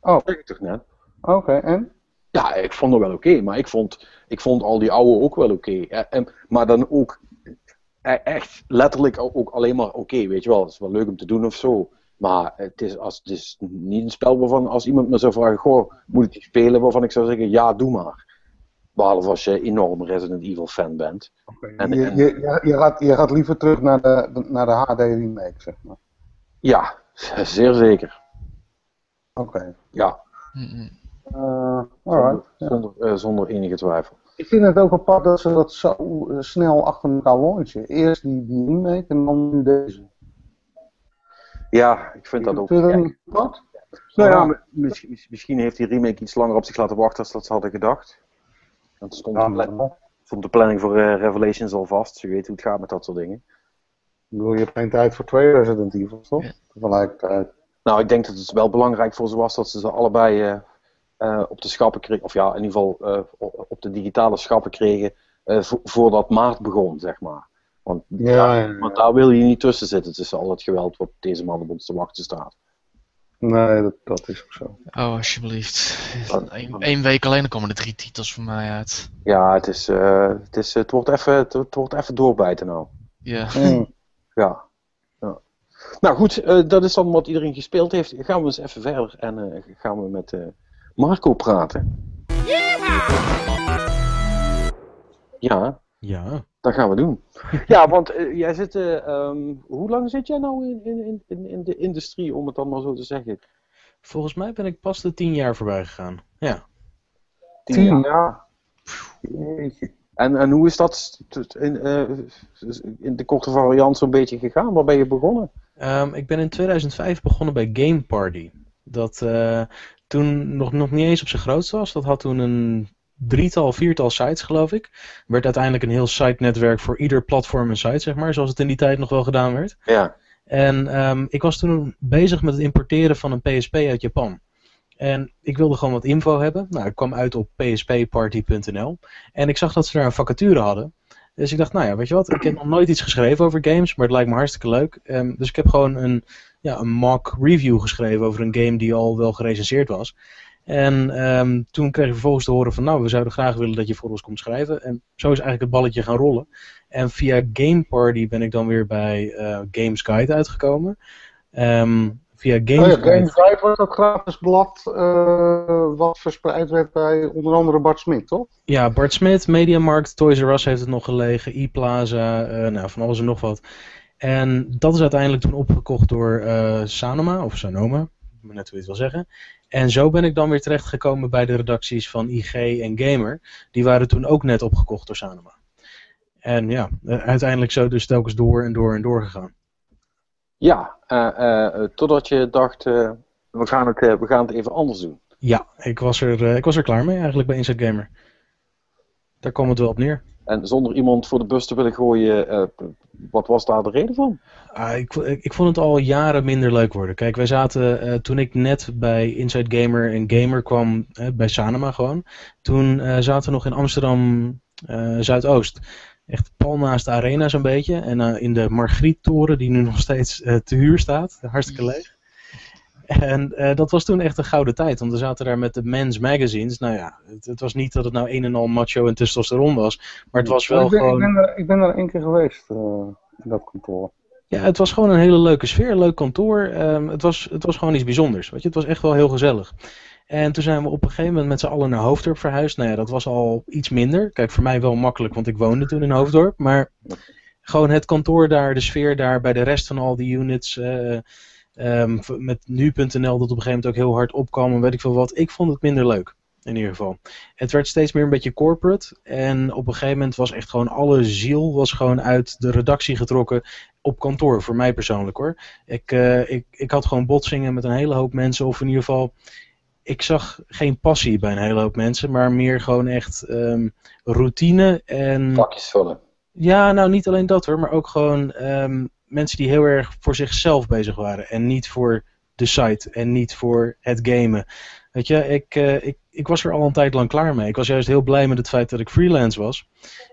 Oh. Zeg ik toch net? Oké, en? Ja, ik vond het wel oké, maar ik vond, ik vond al die oude ook wel oké. En- Maar dan ook e- echt letterlijk ook alleen maar oké, weet je wel. Het is wel leuk om te doen of zo. Maar het is, als, het is niet een spel waarvan als iemand me zou vragen, goh, moet ik die spelen? Waarvan ik zou zeggen, ja, doe maar. Behalve als je enorm Resident Evil fan bent. En, je, je, je, gaat, je gaat liever terug naar de, naar de HD remake, zeg maar. Ja, zeer zeker. Oké. Ja. Zonder, zonder, uh, zonder, enige twijfel. Ik vind het ook apart dat ze dat zo snel achter elkaar launchen. Eerst die, die remake en dan nu deze. Ja, ik vind dat ook. Vind wat? Nou ja, misschien, misschien heeft die remake iets langer op zich laten wachten dan dat ze hadden gedacht. Want stond, ja, stond de planning voor uh, Revelations al vast. Je weet hoe het gaat met dat soort dingen. Ik bedoel, je hebt geen tijd voor twee Resident Evil, toch? Ja. Tegelijkertijd. Nou, ik denk dat het wel belangrijk voor ze was dat ze ze allebei uh, uh, op de schappen kregen. Of ja, in ieder geval op de digitale schappen kregen. Vo voordat maart begon, zeg maar. Want, ja, ja, ja. want daar wil je niet tussen zitten tussen al het geweld wat deze man op ons te wachten staat. Nee, dat, dat is ook zo. Oh, alsjeblieft. Eén week alleen, dan komen er drie titels voor mij uit. Ja, het, is, uh, het, is, het, wordt even, het, het wordt even doorbijten nou. Ja. Mm. ja. ja. Nou goed, uh, dat is dan wat iedereen gespeeld heeft. Gaan we eens even verder en uh, gaan we met Marco praten. Ja. Ja. Dat gaan we doen. Ja, want uh, jij zit, uh, um, hoe lang zit jij nou in, in, in, in de industrie, om het dan maar zo te zeggen? Volgens mij ben ik pas de tien jaar voorbij gegaan. Ja. Tien, tien jaar? Jeetje. En, en hoe is dat in, uh, in de korte variant zo'n beetje gegaan? Waar ben je begonnen? Um, ik ben in 2005 begonnen bij Game Party. Dat toen nog, nog niet eens op zijn grootst was. Dat had toen een drietal, viertal sites, geloof ik. Werd uiteindelijk een heel site-netwerk voor ieder platform en site, zeg maar, zoals het in die tijd nog wel gedaan werd. Ja. En um, ik was toen bezig met het importeren van een PSP uit Japan. En ik wilde gewoon wat info hebben. Nou, ik kwam uit op pspparty.nl. En ik zag dat ze daar een vacature hadden. Dus ik dacht, nou ja, weet je wat, ik heb nog nooit iets geschreven over games, maar het lijkt me hartstikke leuk. Um, dus ik heb gewoon een, ja, een mock review geschreven over een game die al wel gerecenseerd was. En um, toen kreeg ik vervolgens te horen van nou, we zouden graag willen dat je voor ons komt schrijven. En zo is eigenlijk het balletje gaan rollen. En via Game Party ben ik dan weer bij uh, Games Guide uitgekomen. Um, via Games oh ja, Games Guide was dat gratis blad uh, wat verspreid werd bij onder andere Bart Smit, toch? Ja, Bart Smit, Mediamarkt, Toys R Us heeft het nog gelegen, e-Plaza, uh, nou van alles en nog wat. En dat is uiteindelijk toen opgekocht door uh, Sanoma, of Sanoma, net hoe je het wil zeggen. En zo ben ik dan weer terechtgekomen bij de redacties van IG en Gamer. Die waren toen ook net opgekocht door Sanoma. En ja, uiteindelijk zo dus telkens door en door en door gegaan. Ja, uh, uh, totdat je dacht, we, gaan het, we gaan het even anders doen. Ja, ik was, er, ik was er klaar mee eigenlijk bij Inside Gamer. Daar kwam het wel op neer. En zonder iemand voor de bus te willen gooien, uh, wat was daar de reden van? Ah, ik, ik, vond het al jaren minder leuk worden. Kijk, wij zaten, uh, toen ik net bij Inside Gamer en Gamer kwam, uh, bij Sanema gewoon, toen zaten we nog in Amsterdam Zuidoost. Echt pal naast de arena zo'n beetje. En in de Margriet-toren, die nu nog steeds te huur staat. Hartstikke leeg. En uh, dat was toen echt een gouden tijd, want we zaten daar met de men's magazines. Nou ja, het, het, was niet dat het nou een en al macho en testosteron was, maar het was wel ik ben, gewoon... Ik ben, er, ik ben er één keer geweest, uh, in dat kantoor. Ja, het was gewoon een hele leuke sfeer, een leuk kantoor. Um, het, was, het was gewoon iets bijzonders, weet je. Het was echt wel heel gezellig. En toen zijn we op een gegeven moment met z'n allen naar Hoofddorp verhuisd. Nou ja, dat was al iets minder. Kijk, voor mij wel makkelijk, want ik woonde toen in Hoofddorp. Maar gewoon het kantoor daar, de sfeer daar, bij de rest van al die units... Uh, Um, met nu.nl dat op een gegeven moment ook heel hard opkwam en weet ik veel wat. Ik vond het minder leuk. In ieder geval. Het werd steeds meer een beetje corporate. En op een gegeven moment was echt gewoon alle ziel was gewoon uit de redactie getrokken op kantoor. Voor mij persoonlijk hoor. Ik, uh, ik, ik had gewoon botsingen met een hele hoop mensen. Of in ieder geval, ik zag geen passie bij een hele hoop mensen. Maar meer gewoon echt um, routine en... Vakjes vullen. Ja, nou niet alleen dat hoor. Maar ook gewoon... Um, mensen die heel erg voor zichzelf bezig waren. En niet voor de site. En niet voor het gamen. Weet je, ik, uh, ik, ik was er al een tijd lang klaar mee. Ik was juist heel blij met het feit dat ik freelance was.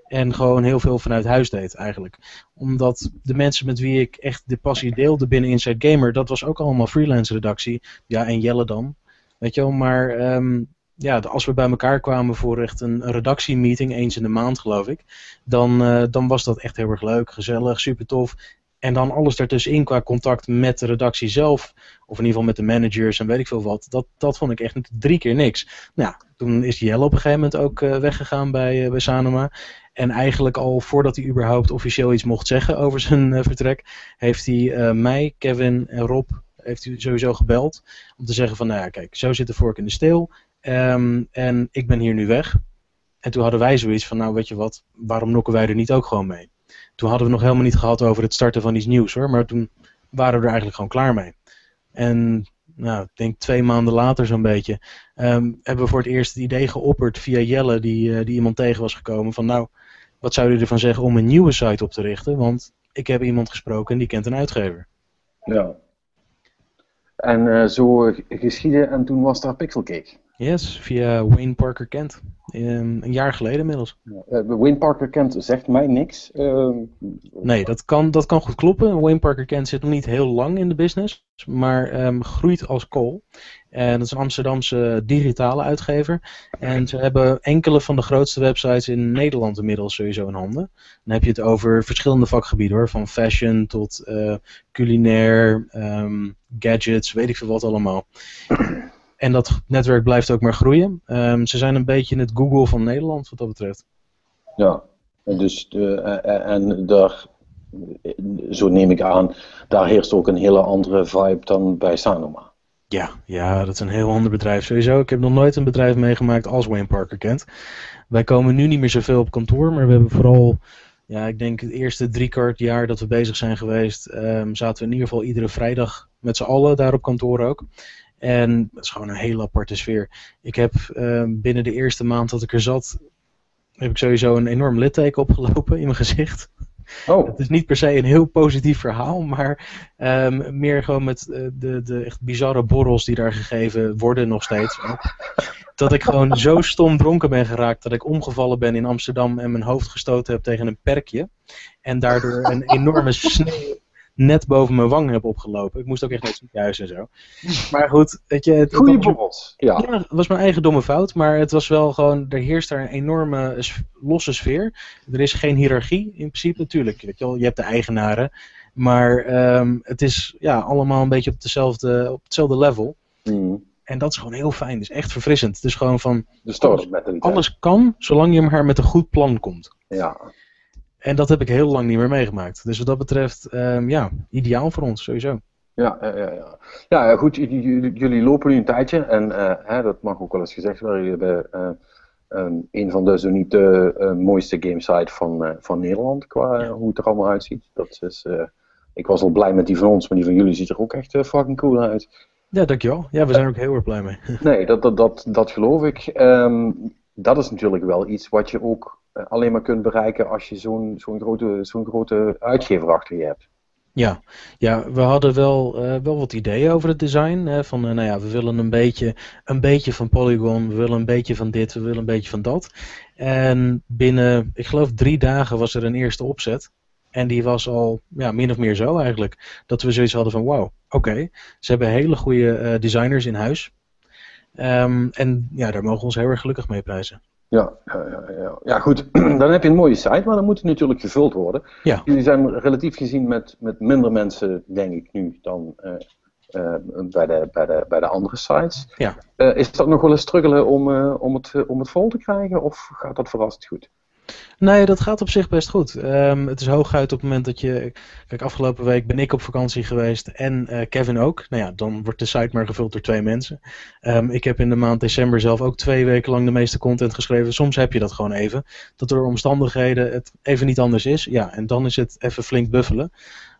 En gewoon heel veel vanuit huis deed eigenlijk. Omdat de mensen met wie ik echt de passie deelde binnen Inside Gamer. Dat was ook allemaal freelance redactie. Ja, en Jelle dan. Weet je wel, maar... Um, ja, als we bij elkaar kwamen voor echt een redactiemeeting, eens in de maand geloof ik, dan, uh, dan was dat echt heel erg leuk, gezellig, super tof. En dan alles ertussenin qua contact met de redactie zelf. Of in ieder geval met de managers en weet ik veel wat. Dat, dat vond ik echt drie keer niks. Nou toen is Jelle op een gegeven moment ook uh, weggegaan bij, uh, bij Sanoma. En eigenlijk al voordat hij überhaupt officieel iets mocht zeggen over zijn uh, vertrek. Heeft hij mij, Kevin en Rob heeft hij sowieso gebeld. Om te zeggen van nou ja kijk, zo zit de vork in de steel. Um, en ik ben hier nu weg. En toen hadden wij zoiets van nou weet je wat, waarom nokken wij er niet ook gewoon mee? Toen hadden we nog helemaal niet gehad over het starten van iets nieuws hoor. Maar toen waren we er eigenlijk gewoon klaar mee. En nou, ik denk twee maanden later zo'n beetje, um, hebben we voor het eerst het idee geopperd via Jelle, die, uh, die iemand tegen was gekomen, van nou, wat zou je ervan zeggen om een nieuwe site op te richten? Want ik heb iemand gesproken en die kent een uitgever. Ja. En uh, zo geschieden en toen was daar Pixelcake. Yes, via Wayne Parker Kent. Um, een jaar geleden inmiddels. Uh, Wayne Parker Kent zegt mij niks. Uh, nee, dat kan, dat kan goed kloppen. Wayne Parker Kent zit nog niet heel lang in de business, maar um, groeit als kool. En dat is een Amsterdamse digitale uitgever. En ze hebben enkele van de grootste websites in Nederland inmiddels sowieso in handen. Dan heb je het over verschillende vakgebieden hoor. Van fashion tot uh, culinair, um, gadgets, weet ik veel wat allemaal. En dat netwerk blijft ook maar groeien. Um, ze zijn een beetje het Google van Nederland wat dat betreft. Ja, en, dus de, en daar, zo neem ik aan, daar heerst ook een hele andere vibe dan bij Sanoma. Ja, ja, dat is een heel ander bedrijf sowieso. Ik heb nog nooit een bedrijf meegemaakt als Wayne Parker kent. Wij komen nu niet meer zoveel op kantoor, maar we hebben vooral, ja, ik denk het eerste drie kwart jaar dat we bezig zijn geweest, um, zaten we in ieder geval iedere vrijdag met z'n allen daar op kantoor ook. En het is gewoon een hele aparte sfeer. Ik heb uh, binnen de eerste maand dat ik er zat, heb ik sowieso een enorm litteken opgelopen in mijn gezicht. Oh. Het is niet per se een heel positief verhaal, maar um, meer gewoon met uh, de, de echt bizarre borrels die daar gegeven worden nog steeds. dat ik gewoon zo stom dronken ben geraakt dat ik omgevallen ben in Amsterdam en mijn hoofd gestoten heb tegen een perkje. En daardoor een enorme sneeuw net boven mijn wang heb opgelopen. Ik moest ook echt naar het ziekenhuis en zo. Maar goed, weet je... Het, Goeie borrels. Ja. ja, het was mijn eigen domme fout, maar het was wel gewoon... Er heerst daar een enorme losse sfeer. Er is geen hiërarchie in principe, natuurlijk. Weet je, wel, je hebt de eigenaren. Maar um, het is ja, allemaal een beetje op, dezelfde, op hetzelfde level. Mm. En dat is gewoon heel fijn. Het is echt verfrissend. Het is gewoon van... De alles, alles kan, zolang je maar met een goed plan komt. Ja. En dat heb ik heel lang niet meer meegemaakt. Dus wat dat betreft, um, ja, ideaal voor ons, sowieso. Ja, ja, ja. ja goed, jullie lopen nu een tijdje en uh, hè, dat mag ook wel eens gezegd worden. Jullie hebben uh, um, een van de, zo niet de uh, mooiste gamesite van, van Nederland qua hoe het er allemaal uitziet. Dat is, ik was al blij met die van ons, maar die van jullie ziet er ook echt fucking cool uit. Ja, dankjewel. Ja, we zijn er ook heel erg blij mee. nee, dat, dat, dat, dat geloof ik. Um, dat is natuurlijk wel iets wat je ook alleen maar kunt bereiken als je zo'n zo'n grote, zo'n grote uitgever achter je hebt. Ja, ja we hadden wel, uh, wel wat ideeën over het design. Hè, van, uh, nou ja, we willen een beetje, een beetje van Polygon, we willen een beetje van dit, we willen een beetje van dat. En binnen, ik geloof drie dagen was er een eerste opzet. En die was al ja, min of meer zo eigenlijk. Dat we zoiets hadden van, wauw, oké. Ze hebben hele goede designers in huis. Um, en ja, daar mogen we ons heel erg gelukkig mee prijzen. Ja, ja, ja, ja, goed. Dan heb je een mooie site, maar dan moet het natuurlijk gevuld worden. Ja. Jullie zijn relatief gezien met, met minder mensen, denk ik nu, dan uh, uh, bij, de, bij, de, bij de andere sites. Ja. Uh, is dat nog wel eens struggelen om, om, het, om het vol te krijgen, of gaat dat verrassend goed? Nee, dat gaat op zich best goed. Um, het is hooguit op het moment dat je... Kijk, afgelopen week ben ik op vakantie geweest en uh, Kevin ook. Nou ja, dan wordt de site maar gevuld door twee mensen. Um, ik heb in de maand december zelf ook twee weken lang de meeste content geschreven. Soms heb je dat gewoon even. Dat door omstandigheden het even niet anders is. Ja, en dan is het even flink buffelen.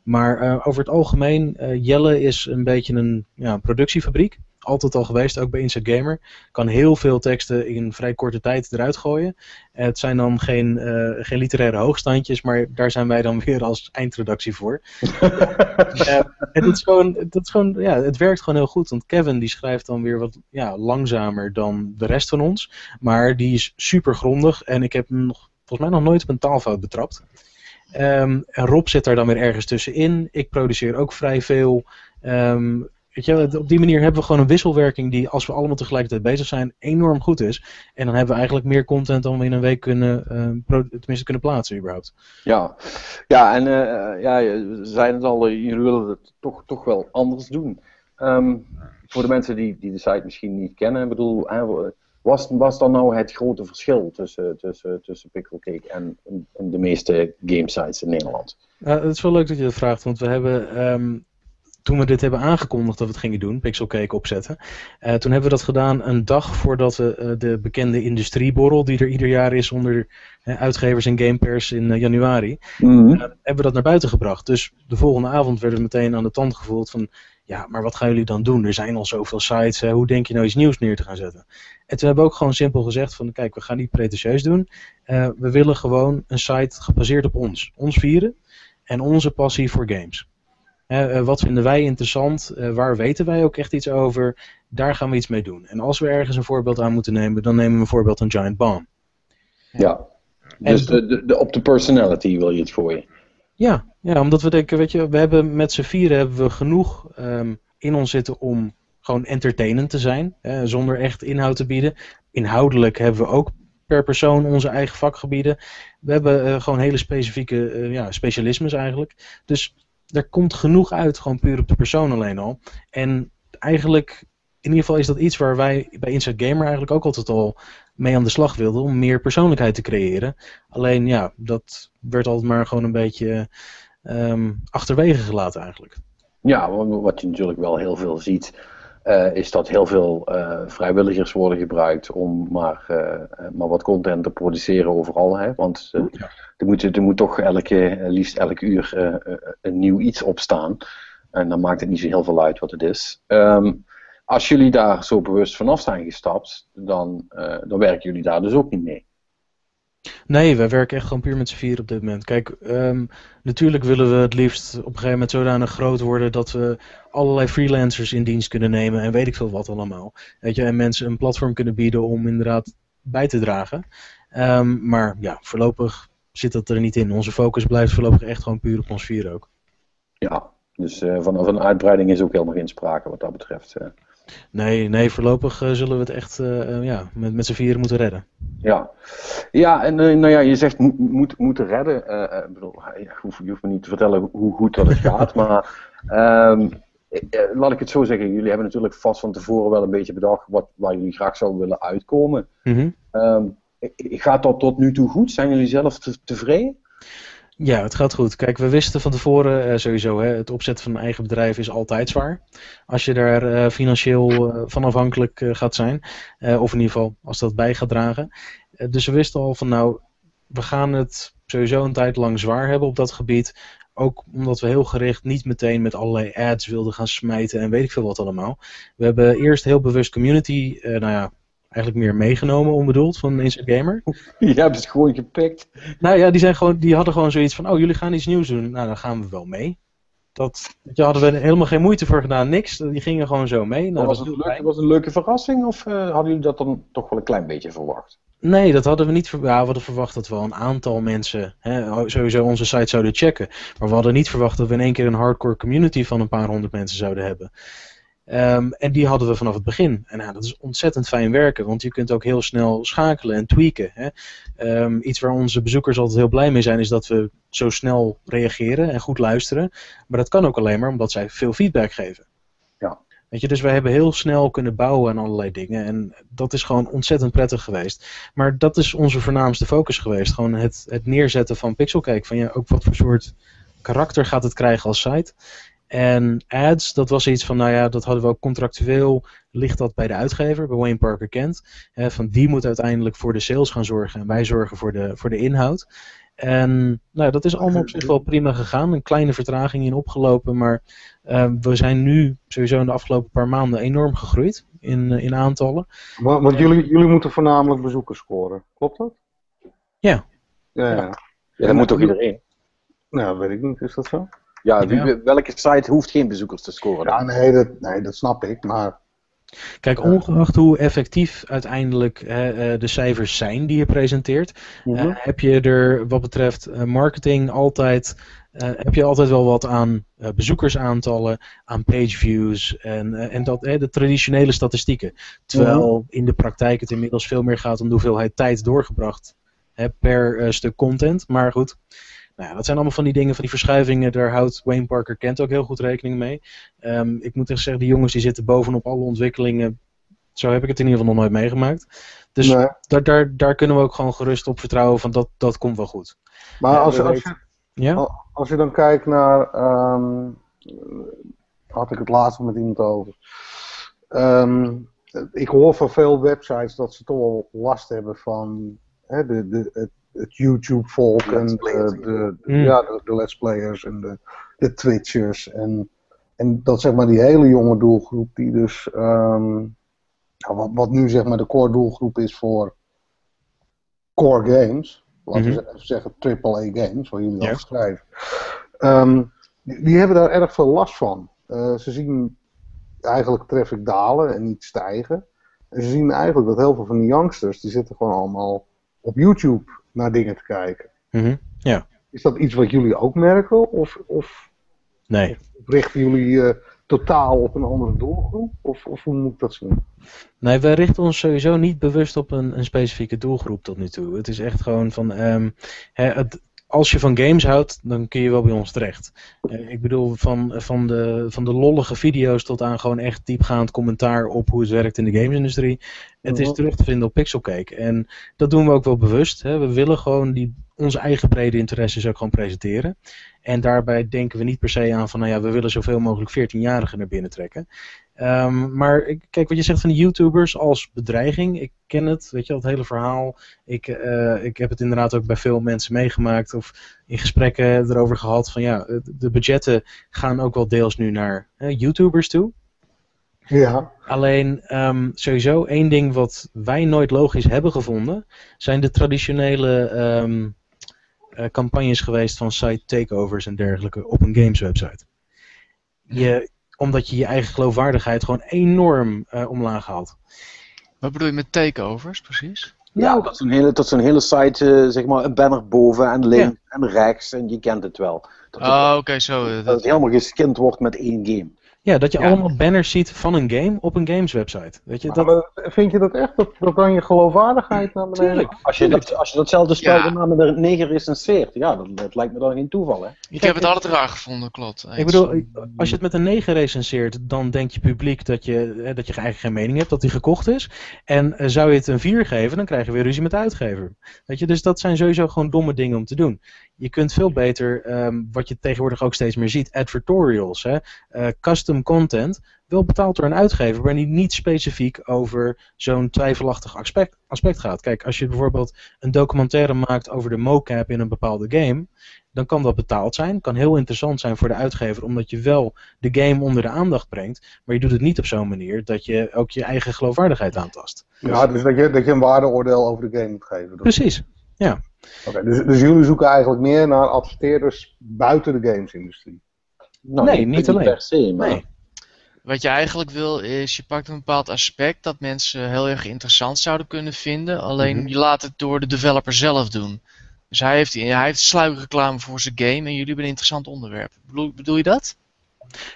Maar uh, over het algemeen, uh, Jelle is een beetje een ja, productiefabriek altijd al geweest, ook bij Inside Gamer. Kan heel veel teksten in vrij korte tijd eruit gooien. Het zijn dan geen, uh, geen literaire hoogstandjes, maar daar zijn wij dan weer als eindredactie voor. uh, en het, is gewoon, het, is gewoon, ja, het werkt gewoon heel goed, want Kevin die schrijft dan weer wat ja, langzamer dan de rest van ons. Maar die is super grondig en ik heb hem nog, volgens mij nog nooit op een taalfout betrapt. Um, en Rob zit daar dan weer ergens tussenin. Ik produceer ook vrij veel. Um, weet je, op die manier hebben we gewoon een wisselwerking die, als we allemaal tegelijkertijd bezig zijn, enorm goed is. En dan hebben we eigenlijk meer content dan we in een week kunnen, uh, tenminste kunnen plaatsen überhaupt. Ja, ja en uh, ja, we zeiden het al, jullie willen het toch, toch wel anders doen. Um, voor de mensen die, die de site misschien niet kennen, ik bedoel, was, was dan nou het grote verschil tussen, tussen, tussen Pixelcake en, en de meeste gamesites in Nederland? Ja, het is wel leuk dat je dat vraagt, want we hebben um, toen we dit hebben aangekondigd dat we het gingen doen, Pixelcake opzetten, uh, toen hebben we dat gedaan een dag voordat we uh, de bekende industrieborrel, die er ieder jaar is onder uh, uitgevers en gamepers in januari, mm -hmm. hebben we dat naar buiten gebracht. Dus de volgende avond werden we meteen aan de tand gevoeld van, ja, maar wat gaan jullie dan doen? Er zijn al zoveel sites, hoe denk je nou iets nieuws neer te gaan zetten? En toen hebben we ook gewoon simpel gezegd van, kijk, we gaan niet pretentieus doen. we willen gewoon een site gebaseerd op ons, ons vieren en onze passie voor games. Uh, wat vinden wij interessant? Uh, waar weten wij ook echt iets over? Daar gaan we iets mee doen. En als we ergens een voorbeeld aan moeten nemen, dan nemen we een voorbeeld aan Giant Bomb. Ja, dus de, de, de, op de personality wil je het gooien. Ja, ja, omdat we denken, weet je, we hebben met z'n vieren hebben we genoeg um, in ons zitten om gewoon entertainend te zijn, hè, zonder echt inhoud te bieden. Inhoudelijk hebben we ook per persoon onze eigen vakgebieden. We hebben uh, gewoon hele specifieke ja, specialismes eigenlijk. Dus er komt genoeg uit, gewoon puur op de persoon alleen al. En eigenlijk, in ieder geval is dat iets waar wij bij Inside Gamer eigenlijk ook altijd al mee aan de slag wilden, om meer persoonlijkheid te creëren. Alleen ja, dat werd altijd maar gewoon een beetje um, achterwege gelaten eigenlijk. Ja, wat je natuurlijk wel heel veel ziet, uh, is dat heel veel uh, vrijwilligers worden gebruikt om maar, uh, maar wat content te produceren overal. Hè? Want ja. er, moet, er moet toch elke, liefst elk uur een nieuw iets opstaan. En dan maakt het niet zo heel veel uit wat het is. Um, als jullie daar zo bewust vanaf zijn gestapt, dan, dan werken jullie daar dus ook niet mee. Nee, wij werken echt gewoon puur met z'n vier op dit moment. Kijk, um, natuurlijk willen we het liefst op een gegeven moment zodanig groot worden dat we allerlei freelancers in dienst kunnen nemen en weet ik veel wat allemaal. Weet je, en mensen een platform kunnen bieden om inderdaad bij te dragen. Um, maar ja, voorlopig zit dat er niet in. Onze focus blijft voorlopig echt gewoon puur op ons vier ook. Ja, dus uh, van, van uitbreiding is ook helemaal geen sprake wat dat betreft. Uh. Nee, nee, voorlopig uh, zullen we het echt uh, ja, met, met z'n vieren moeten redden. Ja, ja en uh, nou ja, je zegt mo moet, moeten redden. ik bedoel, je hoeft me niet te vertellen hoe goed dat het gaat, maar um, laat ik het zo zeggen. Jullie hebben natuurlijk vast van tevoren wel een beetje bedacht wat, waar jullie graag zouden willen uitkomen. Mm -hmm. um, gaat dat tot nu toe goed? Zijn jullie zelf te tevreden? Ja, het gaat goed. Kijk, we wisten van tevoren uh, sowieso, hè, het opzetten van een eigen bedrijf is altijd zwaar. Als je daar uh, financieel uh, van afhankelijk gaat zijn. of in ieder geval als dat bij gaat dragen. dus we wisten al van nou, we gaan het sowieso een tijd lang zwaar hebben op dat gebied. Ook omdat we heel gericht niet meteen met allerlei ads wilden gaan smijten en weet ik veel wat allemaal. We hebben eerst heel bewust community, nou ja, eigenlijk meer meegenomen, onbedoeld, van Inside Gamer. Je hebt het gewoon gepikt. Nou ja, die, zijn gewoon, die hadden gewoon zoiets van, oh, jullie gaan iets nieuws doen. Nou, dan gaan we wel mee. Dat daar hadden we helemaal geen moeite voor gedaan, niks. Die gingen gewoon zo mee. Nou, was, het een leuke, was een leuke verrassing of uh, hadden jullie dat dan toch wel een klein beetje verwacht? Nee, dat hadden we niet verwacht. Ja, we hadden verwacht dat wel een aantal mensen hè, sowieso onze site zouden checken. Maar we hadden niet verwacht dat we in één keer een hardcore community van een paar honderd mensen zouden hebben. Um, en die hadden we vanaf het begin. En nou, dat is ontzettend fijn werken, want je kunt ook heel snel schakelen en tweaken. Hè. Um, iets waar onze bezoekers altijd heel blij mee zijn, is dat we zo snel reageren en goed luisteren. Maar dat kan ook alleen maar omdat zij veel feedback geven. Ja. Weet je, dus wij hebben heel snel kunnen bouwen aan allerlei dingen. En dat is gewoon ontzettend prettig geweest. Maar dat is onze voornaamste focus geweest. Gewoon het, het neerzetten van Pixelcake. Van ja, ook wat voor soort karakter gaat het krijgen als site. En ads, dat was iets van, nou ja, dat hadden we ook contractueel, ligt dat bij de uitgever, bij Wayne Parker Kent. Hè, van die moet uiteindelijk voor de sales gaan zorgen en wij zorgen voor de, voor de inhoud. En nou, dat is allemaal op zich wel prima gegaan. Een kleine vertraging in opgelopen, maar uh, we zijn nu sowieso in de afgelopen paar maanden enorm gegroeid in, uh, in aantallen. Maar, want jullie, jullie moeten voornamelijk bezoekers scoren, klopt dat? Ja. Ja, ja. ja. ja dat moet toch iedereen? Nou, weet ik niet, is dat zo? Ja, ja, welke site hoeft geen bezoekers te scoren? Ja, nee, dat, nee, dat snap ik, maar... Kijk, ongeacht hoe effectief uiteindelijk uh, de cijfers zijn die je presenteert, mm -hmm. uh, heb je er wat betreft uh, marketing altijd heb je altijd wel wat aan bezoekersaantallen, aan pageviews en, en dat, de traditionele statistieken. Terwijl mhm. in de praktijk het inmiddels veel meer gaat om de hoeveelheid tijd doorgebracht per stuk content. Maar goed, nou ja, dat zijn allemaal van die dingen, van die verschuivingen. Daar houdt Wayne Parker Kent ook heel goed rekening mee. Ehm, ik moet echt zeggen, die jongens die zitten bovenop alle ontwikkelingen. Zo heb ik het in ieder geval nog nooit meegemaakt. Dus daar, daar, daar kunnen we ook gewoon gerust op vertrouwen van dat, dat komt wel goed. Maar als, als, je, ja? als je dan kijkt naar. Um, had ik het laatst met iemand over. Ehm, ik hoor van veel websites dat ze toch wel last hebben van hè, de, de, het het YouTube-volk en de, de, hmm. ja, de, de, let's players en de, de Twitchers. En, en dat zeg maar die hele jonge doelgroep die dus, um, wat, wat nu zeg maar de core doelgroep is voor core games, laten we mm -hmm. zeggen AAA games, waar jullie ja. schrijven, um, die, die, hebben daar erg veel last van. Uh, ze zien eigenlijk traffic dalen en niet stijgen. En ze zien eigenlijk dat heel veel van die youngsters, die zitten gewoon allemaal op YouTube naar dingen te kijken. Mm Ja. Is dat iets wat jullie ook merken? Of, of, nee. richten jullie uh, totaal op een andere doelgroep? Of, of hoe moet ik dat zien? Nee, wij richten ons sowieso niet bewust op een, een specifieke doelgroep tot nu toe. Het is echt gewoon van. Um, het, als je van games houdt, dan kun je wel bij ons terecht. Uh, ik bedoel, van, van, de, van de lollige video's tot aan gewoon echt diepgaand commentaar op hoe het werkt in de gamesindustrie. Het is mhm. terug te vinden op Pixelcake. En dat doen we ook wel bewust. Hè. We willen gewoon die, onze eigen brede interesses ook gewoon presenteren. En daarbij denken we niet per se aan van, nou ja, we willen zoveel mogelijk 14-jarigen naar binnen trekken. Um, maar kijk, wat je zegt van de YouTubers als bedreiging, ik ken het, weet je, dat hele verhaal. Ik, uh, ik heb het inderdaad ook bij veel mensen meegemaakt of in gesprekken erover gehad van ja, de budgetten gaan ook wel deels nu naar YouTubers toe. Ja. Alleen um, sowieso één ding wat wij nooit logisch hebben gevonden, zijn de traditionele um, uh, campagnes geweest van site takeovers en dergelijke op een games website. Je, omdat je je eigen geloofwaardigheid gewoon enorm uh, omlaag haalt. Wat bedoel je met takeovers precies? Ja, dat een hele, dat hele site, uh, zeg maar, een banner boven en links en rechts en je kent het wel. Dat oh, oké, zo. Dat, dat het helemaal geskind wordt met één game. Ja, dat je allemaal banners ziet van een game op een games website. Weet je, dat... vind je dat echt? Dat, dat dan je geloofwaardigheid naar beneden? Tuurlijk. Als je, dat, als je datzelfde spel ja. met een neger recenseert, ja, dat, dat lijkt me dan geen toeval, hè? Ik heb het altijd raar gevonden, klopt. Ik bedoel, als je het met een 9 recenseert, dan denkt je publiek dat je, dat je eigenlijk geen mening hebt, dat die gekocht is. En uh, zou je het een 4 geven, dan krijg je weer ruzie met de uitgever. Weet je, dus dat zijn sowieso gewoon domme dingen om te doen. Je kunt veel beter, um, wat je tegenwoordig ook steeds meer ziet, advertorials, hè, uh, custom content wel betaald door een uitgever, maar die niet specifiek over zo'n twijfelachtig aspect, aspect gaat. Kijk, als je bijvoorbeeld een documentaire maakt over de mocap in een bepaalde game, dan kan dat betaald zijn. Kan heel interessant zijn voor de uitgever, omdat je wel de game onder de aandacht brengt, maar je doet het niet op zo'n manier dat je ook je eigen geloofwaardigheid aantast. Ja, dus dat je, dat je een waardeoordeel over de game moet geven. Precies, ja. Oké, dus, dus jullie zoeken eigenlijk meer naar adverteerders buiten de gamesindustrie? Nou, nee, niet, alleen. Per se, maar... Nee. Wat je eigenlijk wil is, je pakt een bepaald aspect dat mensen heel erg interessant zouden kunnen vinden. Alleen mhm. je laat het door de developer zelf doen. Dus hij heeft, hij heeft sluikreclame voor zijn game en jullie hebben een interessant onderwerp. Bedoel, bedoel je dat?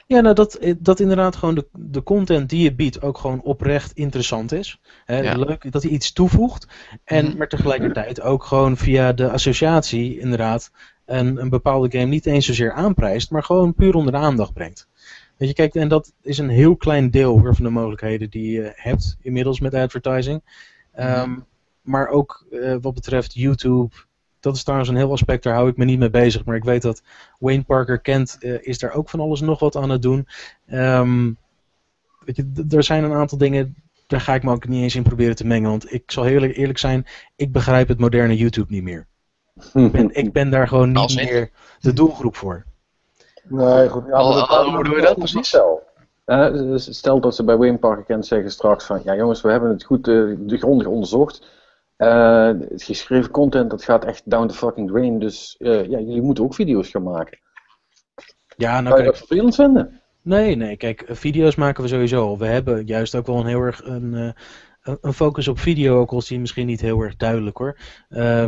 Ja, nou dat, dat inderdaad gewoon de, de content die je biedt ook gewoon oprecht interessant is. Leuk dat hij iets toevoegt. En, mhm. Maar tegelijkertijd ook gewoon via de associatie inderdaad een, een bepaalde game niet eens zozeer aanprijst, maar gewoon puur onder de aandacht brengt. Weet je, kijk, en dat is een heel klein deel van de mogelijkheden die je hebt inmiddels met advertising. Um, maar ook uh, wat betreft YouTube, dat is trouwens een heel aspect, daar hou ik me niet mee bezig. Maar ik weet dat Wayne Parker Kent uh, is daar ook van alles nog wat aan het doen. Um, weet je, er zijn een aantal dingen, daar ga ik me ook niet eens in proberen te mengen. Want ik zal heel eerlijk zijn, ik begrijp het moderne YouTube niet meer. Ik, ben, ik ben daar gewoon niet meer de doelgroep voor. Nee, goed. Ja, hoe doen we dat precies? Stel. Uh, stel dat ze bij Wayne Parker Kent zeggen straks van, ja jongens, we hebben het goed uh, grondig onderzocht. Uh, het geschreven content, dat gaat echt down the fucking drain. Dus ja, jullie moeten ook video's gaan maken. Ja, nou Kan je dat vervelend vinden? Nee, nee, kijk, video's maken we sowieso We hebben juist ook wel een heel erg een, een focus op video, ook al is die misschien niet heel erg duidelijk hoor.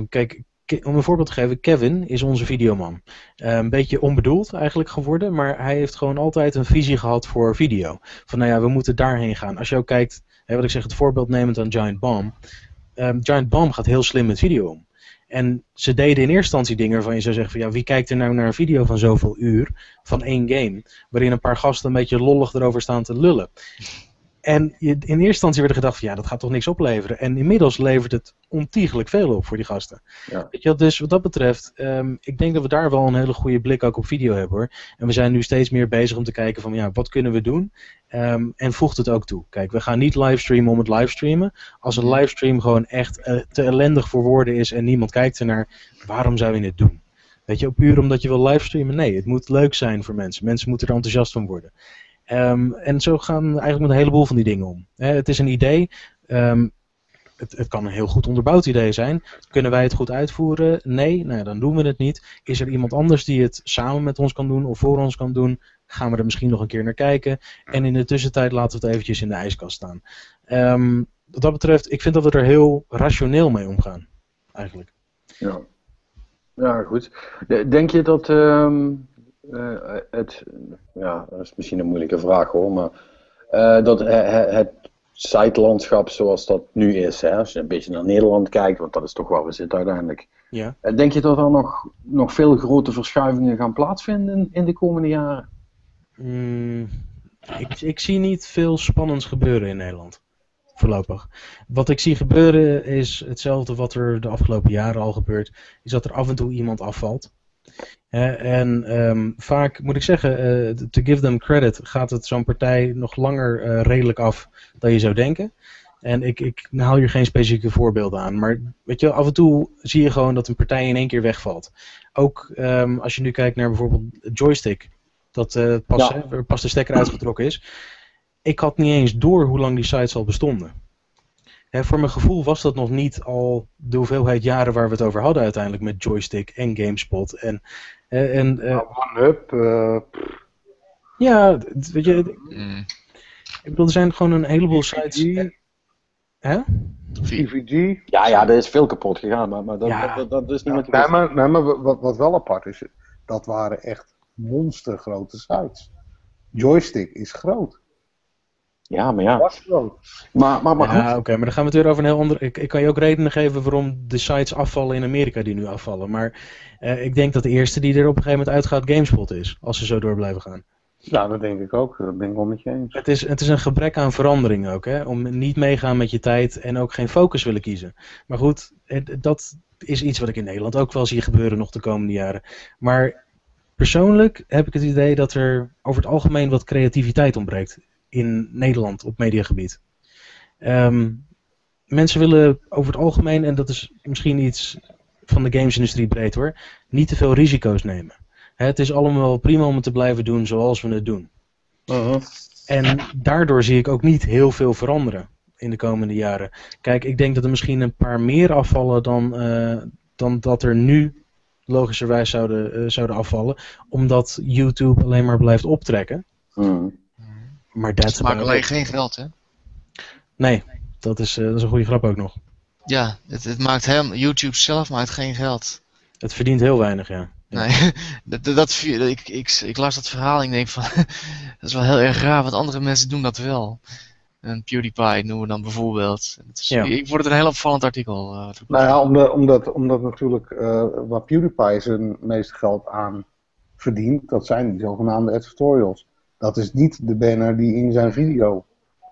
kijk, om een voorbeeld te geven, Kevin is onze videoman. Uh, een beetje onbedoeld eigenlijk geworden, maar hij heeft gewoon altijd een visie gehad voor video. Van nou ja, we moeten daarheen gaan. Als je ook kijkt, hè, wat ik zeg, het voorbeeld nemend aan Giant Bomb. Um, Giant Bomb gaat heel slim met video om. En ze deden in eerste instantie dingen waarvan je zou zeggen van ja, wie kijkt er nou naar een video van zoveel uur van één game, waarin een paar gasten een beetje lollig erover staan te lullen. En in eerste instantie werd er gedacht van ja, dat gaat toch niks opleveren. En inmiddels levert het ontiegelijk veel op voor die gasten. Ja. Weet je, dus wat dat betreft, um, ik denk dat we daar wel een hele goede blik ook op video hebben hoor. En we zijn nu steeds meer bezig om te kijken van ja, wat kunnen we doen? Um, en voegt het ook toe. Kijk, we gaan niet livestreamen om het livestreamen. Als een livestream gewoon echt uh, te ellendig voor woorden is en niemand kijkt ernaar, waarom zou je het doen? Weet je, puur omdat je wil livestreamen? Nee, het moet leuk zijn voor mensen. Mensen moeten er enthousiast van worden. Um, en zo gaan eigenlijk met een heleboel van die dingen om. het is een idee. Um, het, het, kan een heel goed onderbouwd idee zijn. Kunnen wij het goed uitvoeren? Nee, nou, dan doen we het niet. Is er iemand anders die het samen met ons kan doen of voor ons kan doen? Gaan we er misschien nog een keer naar kijken. En in de tussentijd laten we het eventjes in de ijskast staan. Um, wat dat betreft, ik vind dat we er heel rationeel mee omgaan. Eigenlijk. Ja, ja goed. Denk je dat uh, het, ja, dat is misschien een moeilijke vraag hoor, maar uh, dat het sitelandschap zoals dat nu is, hè, als je een beetje naar Nederland kijkt, want dat is toch waar we zitten uiteindelijk. Ja. Denk je dat er nog, nog veel grote verschuivingen gaan plaatsvinden in de komende jaren? Mm, ik, ik zie niet veel spannends gebeuren in Nederland voorlopig. Wat ik zie gebeuren is hetzelfde wat er de afgelopen jaren al gebeurt. Is dat er af en toe iemand afvalt en um, vaak moet ik zeggen, uh, to give them credit, gaat het zo'n partij nog langer uh, redelijk af dan je zou denken. En ik, ik haal hier geen specifieke voorbeelden aan. Maar weet je, af en toe zie je gewoon dat een partij in één keer wegvalt. Ook um, als je nu kijkt naar bijvoorbeeld joystick. Dat uh, pas, ja. pas de stekker uitgetrokken is. Ik had niet eens door hoe lang die sites al bestonden. Hè, voor mijn gevoel was dat nog niet al de hoeveelheid jaren waar we het over hadden uiteindelijk met joystick en GameSpot. En, en, uh, OneUp. Uh, ja, weet je. Mm. Ik bedoel, er zijn gewoon een heleboel sites. Hè? VVG. Ja, ja, er is veel kapot gegaan, maar, maar dat, ja. dat, dat, is niet ja, nee, maar, nee, maar wat, wat wel apart is, dat waren echt monstergrote sites. Joystick is groot. Ja, maar ja. Maar, maar, maar ja, oké, maar dan gaan we het weer over een heel ander... Ik, ik kan je ook redenen geven waarom de sites afvallen in Amerika die nu afvallen. Maar uh, ik denk dat de eerste die er op een gegeven moment uitgaat GameSpot is. Als ze zo door blijven gaan. Ja, dat denk ik ook. Dat ben ik wel met je eens. Het is, het is een gebrek aan verandering ook, hè. Om niet meegaan met je tijd en ook geen focus willen kiezen. Maar goed, dat is iets wat ik in Nederland ook wel zie gebeuren nog de komende jaren. Maar persoonlijk heb ik het idee dat er over het algemeen wat creativiteit ontbreekt in Nederland op mediagebied. Um, mensen willen over het algemeen, en dat is misschien iets van de gamesindustrie breed hoor, niet te veel risico's nemen. het is allemaal prima om het te blijven doen zoals we het doen. Uh -huh. En daardoor zie ik ook niet heel veel veranderen in de komende jaren. Kijk, ik denk dat er misschien een paar meer afvallen dan, uh, dan dat er nu logischerwijs zouden, uh, zouden afvallen, omdat YouTube alleen maar blijft optrekken. Uh maar dat Ze maken alleen geen geld, hè? Nee, dat is, uh, dat is een goede grap ook nog. Ja, het, het maakt hem, YouTube zelf maakt geen geld. Het verdient heel weinig, ja. Nee, dat, dat, ik, ik, ik las dat verhaal en ik denk van, dat is wel heel erg raar, want andere mensen doen dat wel. En PewDiePie noemen we dan bijvoorbeeld. Is, ja. Ik vond het een heel opvallend artikel. Uh, nou ja, omdat, omdat, omdat natuurlijk uh, waar PewDiePie zijn meeste geld aan verdient, dat zijn die zogenaamde editorials. Dat is niet de banner die in zijn video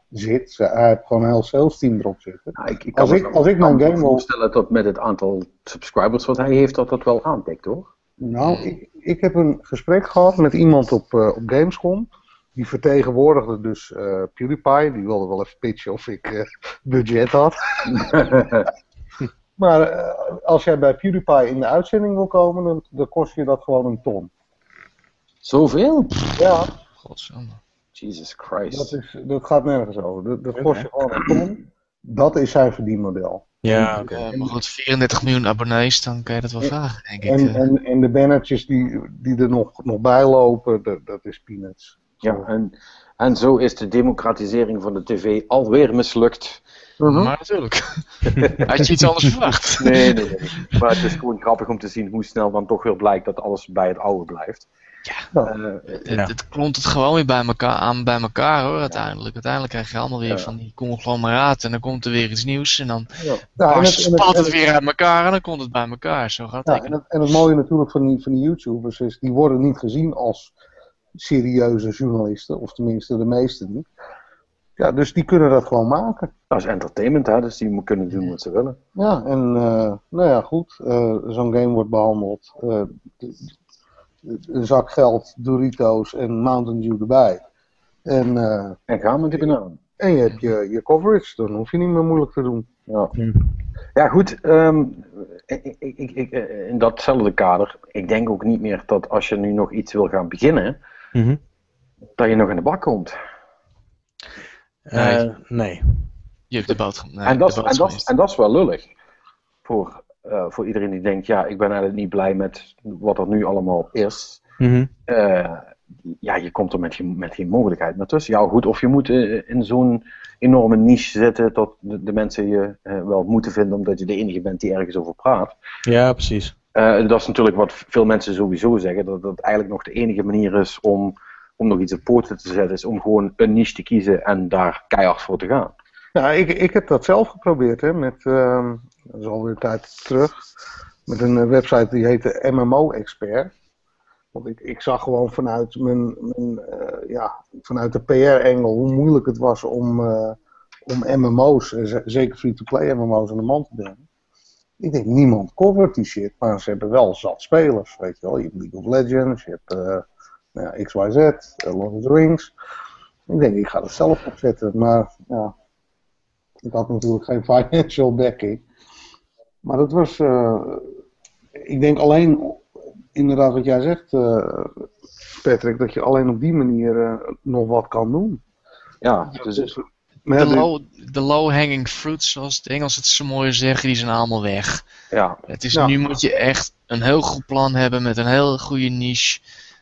zit. Hij heeft gewoon een heel sales team erop zitten. Nou, ik, ik als, ik, als ik mijn game voorstellen dat met het aantal subscribers wat hij heeft, dat dat wel aandekt, hoor. Nou, ik, ik heb een gesprek gehad met iemand op, uh, op Gamescom. Die vertegenwoordigde dus uh, PewDiePie. Die wilde wel even pitchen of ik uh, budget had. maar als jij bij PewDiePie in de uitzending wil komen, dan, dan kost je dat gewoon een ton. Zoveel? Ja. Godsamme. Jesus Christ. Dat, is, dat gaat nergens over. Dat, dat kost je gewoon een ton. Dat is zijn verdienmodel. Ja, oké. Okay. maar goed, 34 miljoen abonnees, dan kan je dat wel vragen, denk en, ik. En, en de bannertjes die, die er nog, nog bij lopen, dat, dat is peanuts. Ja, en, en zo is de democratisering van de tv alweer mislukt. Mhm. Maar natuurlijk. Had je iets anders verwacht? Nee, nee, nee. Maar het is gewoon grappig om te zien hoe snel dan toch weer blijkt dat alles bij het oude blijft. Ja, uh, het, het, klont het gewoon weer bij elkaar, aan bij elkaar hoor, uiteindelijk. Uiteindelijk krijg je allemaal weer van die conglomeraten en dan komt er weer iets nieuws en dan ja. ja het, spat het, weer uit elkaar en dan komt het bij elkaar. Zo gaat het. en, het en het mooie natuurlijk van die, van die YouTubers is, die worden niet gezien als serieuze journalisten, of tenminste de meeste niet. Ja, dus die kunnen dat gewoon maken. Dat is entertainment, hè? dus die kunnen doen wat ze willen. Ja, en uh, nou ja, goed. Uh, Zo'n game wordt behandeld. Uh, een zak geld, Doritos en Mountain Dew erbij. En, en gaan met die banaan. En je hebt je, je coverage, dan hoef je niet meer moeilijk te doen. Ja, ja goed. Um, ik, ik, ik, in datzelfde kader, ik denk ook niet meer dat als je nu nog iets wil gaan beginnen, mhm. dat je nog in de bak komt. Nee. nee. Je hebt de boot, nee, en, dat, en, dat, en dat is wel lullig. Voor, uh, voor iedereen die denkt, ja, ik ben eigenlijk niet blij met wat er nu allemaal is. Mm ja, je komt er met geen, met geen mogelijkheid meer tussen. Ja, goed, of je moet uh, in zo'n enorme niche zitten dat de, de mensen je wel moeten vinden omdat je de enige bent die ergens over praat. Ja, precies. dat is natuurlijk wat veel mensen sowieso zeggen, dat dat eigenlijk nog de enige manier is om om nog iets op poten te zetten, is om gewoon een niche te kiezen en daar keihard voor te gaan. Ja, ik, ik heb dat zelf geprobeerd, hè, met, uh, dat is alweer een tijd terug, met een eh, website die heette MMO Expert. Want ik, ik zag gewoon vanuit, mijn, mijn uh, ja, vanuit de PR-engel hoe moeilijk het was om, uh, om MMO's, zeker free-to-play MMO's, aan de man te brengen. Ik denk, niemand covert die shit, maar ze hebben wel zat spelers, weet je wel. Je hebt League of Legends, je hebt ja, XYZ, Lord of the Rings. Ik denk, ik ga het zelf opzetten, maar ja, ik had natuurlijk geen financial backing. Maar dat was, uh, ik denk alleen, inderdaad wat jij zegt, uh, Patrick, dat je alleen op die manier uh, nog wat kan doen. Ja, dus... De low, de low hanging fruits, zoals de Engels het zo mooi zeggen, die zijn allemaal weg. Ja. Het is, Nu moet je echt een heel goed plan hebben met een heel goede niche.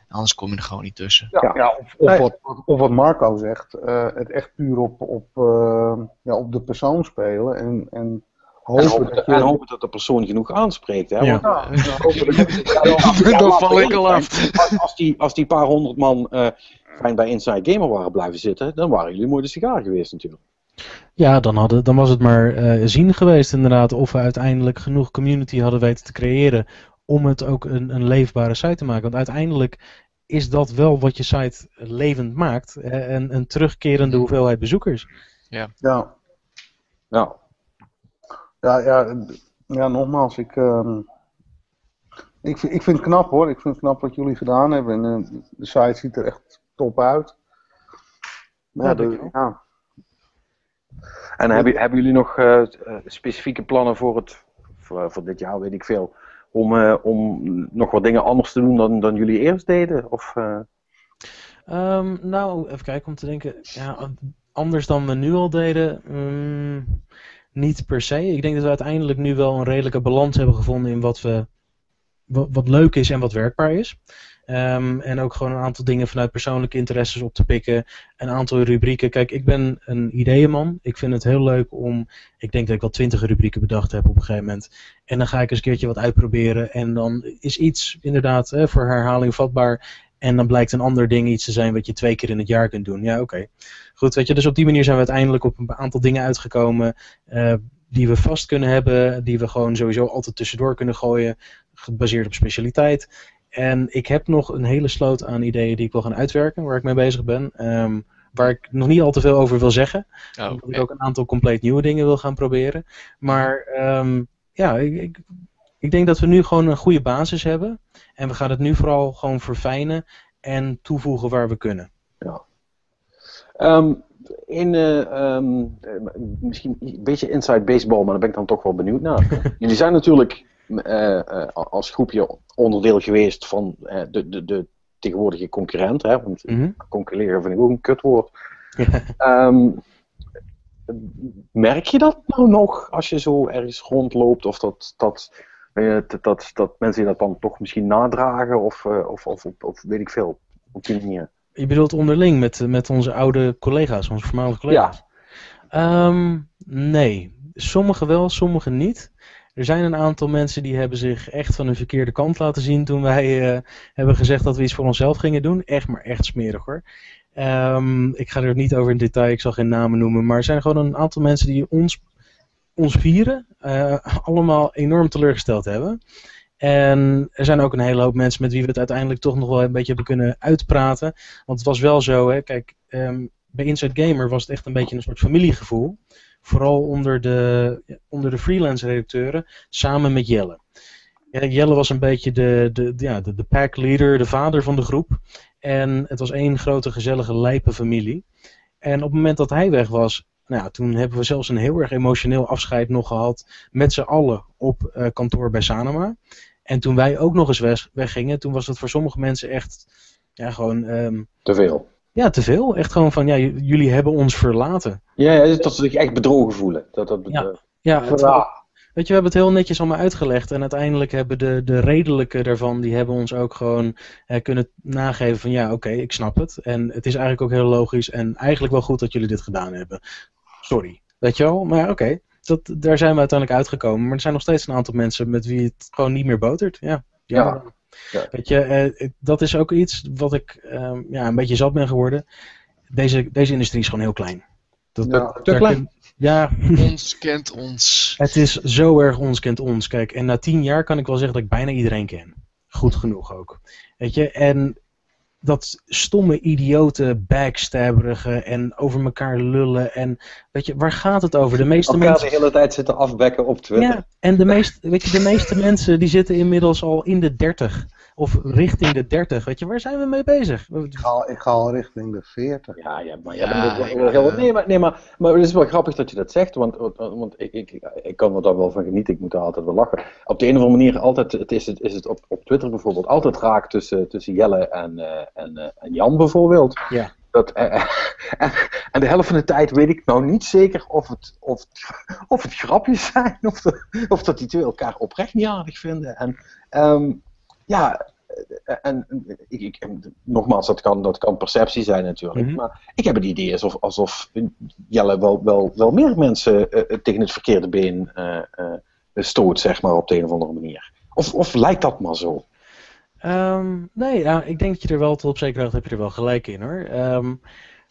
Anders kom je er gewoon niet tussen. Ja, ja of, of, wat, of, wat, Marco zegt, uh, het echt puur op, op, uh, ja, op de persoon spelen. En, en hopen, en hopen, dat, je... en hopen dat de persoon genoeg aanspreekt. Hè? Ja. Want, ja, dan val ik al af. Als die, als die paar honderd man uh, fijn bij Inside Gamer waren blijven zitten, dan waren jullie mooi de sigaar geweest natuurlijk. Ja, dan, hadden, dan was het maar uh, zien geweest inderdaad of we uiteindelijk genoeg community hadden weten te creëren om het ook een, een leefbare site te maken. Want uiteindelijk is dat wel wat je site levend maakt. Een, een terugkerende hoeveelheid bezoekers. Ja. Ja. Ja. Ja, ja, ja nogmaals, ik, uh, ik, ik vind het knap hoor. Ik vind het knap wat jullie gedaan hebben. En uh, de site ziet er echt top uit. ja, de, ja. En hebben, hebben jullie nog uh, specifieke plannen voor, het, voor, voor dit jaar, weet ik veel, om, uh, om nog wat dingen anders te doen dan, dan jullie eerst deden? Of, uh... um, nou, even kijken om te denken. Ja, anders dan we nu al deden, um, niet per se. Ik denk dat we uiteindelijk nu wel een redelijke balans hebben gevonden in wat, we, wat, leuk is en wat werkbaar is. Um, en ook gewoon een aantal dingen vanuit persoonlijke interesses op te pikken. Een aantal rubrieken. Kijk, ik ben een ideeënman. Ik vind het heel leuk om. Ik denk dat ik al twintig rubrieken bedacht heb op een gegeven moment. En dan ga ik eens een keertje wat uitproberen. En dan is iets inderdaad voor herhaling vatbaar. En dan blijkt een ander ding iets te zijn wat je twee keer in het jaar kunt doen. Ja, oké. Goed, weet je. Dus op die manier zijn we uiteindelijk op een aantal dingen uitgekomen. Uh, die we vast kunnen hebben. Die we gewoon sowieso altijd tussendoor kunnen gooien. Gebaseerd op specialiteit. En ik heb nog een hele sloot aan ideeën die ik wil gaan uitwerken, waar ik mee bezig ben. Um, waar ik nog niet al te veel over wil zeggen. Oh, omdat ik ook een aantal compleet nieuwe dingen wil gaan proberen. Maar um, ja, ik, ik, ik, denk dat we nu gewoon een goede basis hebben. En we gaan het nu vooral gewoon verfijnen en toevoegen waar we kunnen. Ja. Um, in, uh, misschien een beetje inside baseball, maar daar ben ik dan toch wel benieuwd naar. Jullie zijn natuurlijk uh, als groepje onderdeel geweest van de, de, de tegenwoordige concurrent. Hè, want mm concurreren vind ik ook een kutwoord. um, merk je dat nou nog als je zo ergens rondloopt? Of dat, dat, dat, dat, dat mensen dat dan toch misschien nadragen? Of, of, of, of, weet ik veel, op die manier? Je bedoelt onderling met, met onze oude collega's, onze voormalige collega's? Ja. Ehm, nee, sommige wel, sommige niet. Er zijn een aantal mensen die hebben zich echt van een verkeerde kant laten zien toen wij uh, hebben gezegd dat we iets voor onszelf gingen doen. Echt, maar echt smerig hoor. Um, ik ga er niet over in detail, ik zal geen namen noemen. Maar er zijn gewoon een aantal mensen die ons, ons vieren uh, allemaal enorm teleurgesteld hebben. En er zijn ook een hele hoop mensen met wie we het uiteindelijk toch nog wel een beetje hebben kunnen uitpraten. Want het was wel zo, hè, kijk, um, bij Inside Gamer was het echt een beetje een soort familiegevoel. Vooral onder de, onder de freelance redacteuren, samen met Jelle. Jelle was een beetje de, de, ja, de, de pack leader, de vader van de groep. En het was één grote gezellige lijpe familie. En op het moment dat hij weg was, nou, toen hebben we zelfs een heel erg emotioneel afscheid nog gehad met z'n allen op uh, kantoor bij Sanoma. En toen wij ook nog eens weg, weggingen, toen was het voor sommige mensen echt ja, gewoon... Um, te veel. Ja, te veel. Echt gewoon van, ja, jullie hebben ons verlaten. Ja, ja dat ze zich echt bedrogen voelen. Dat, dat, ja, ja weet je, we hebben het heel netjes allemaal uitgelegd. En uiteindelijk hebben de, de redelijke daarvan, die hebben ons ook gewoon eh, kunnen nageven van, ja, oké, ik snap het. En het is eigenlijk ook heel logisch en eigenlijk wel goed dat jullie dit gedaan hebben. Sorry. Weet je wel? Maar oké, okay, daar zijn we uiteindelijk uitgekomen. Maar er zijn nog steeds een aantal mensen met wie het gewoon niet meer botert. Ja, ja. ja. Weet je, eh, dat is ook iets wat ik uh, ja, een beetje zat ben geworden. Deze, deze industrie is gewoon heel klein. Dat, ja, te klein. Ja. Ons kent ons. Het is zo erg ons kent ons. Kijk, en na tien jaar kan ik wel zeggen dat ik bijna iedereen ken. Goed genoeg ook. Weet je, en dat stomme, idiote, backstabberige en over elkaar lullen. En weet je, waar gaat het over? De meeste elkaar mensen. de hele tijd zitten afbekken op Twitter. Ja, en de, meest, weet je, de meeste mensen die zitten inmiddels al in de 30 of richting de 30. Weet je, waar zijn we mee bezig? Ik ga, ik ga al richting de 40. Ja, ja maar, ja, ja, nee, maar, nee, maar, maar het is wel grappig dat je dat zegt, want, want ik, ik, ik kan er daar wel van genieten, ik moet er altijd wel lachen. Op de een of andere manier, altijd, het is het, is het op, op Twitter bijvoorbeeld altijd raak tussen, tussen Jelle en, uh, en, uh, en Jan bijvoorbeeld. Ja. Dat, uh, en, en, de helft van de tijd weet ik nou niet zeker of het, of, of het grapjes zijn, of, de, of dat die twee elkaar oprecht niet aardig vinden. En um, ja, en, ik, ik, nogmaals, dat kan, dat kan perceptie zijn natuurlijk. Mhm. Mm -hmm. Maar ik heb het idee alsof, alsof Jelle wel, wel, wel meer mensen uh, tegen het verkeerde been uh, uh, stoot, zeg maar, op de een of andere manier. Of, of lijkt dat maar zo? Um, nee, ja, ik denk dat je er wel tot op zekere hoogte heb je er wel gelijk in hoor. Um,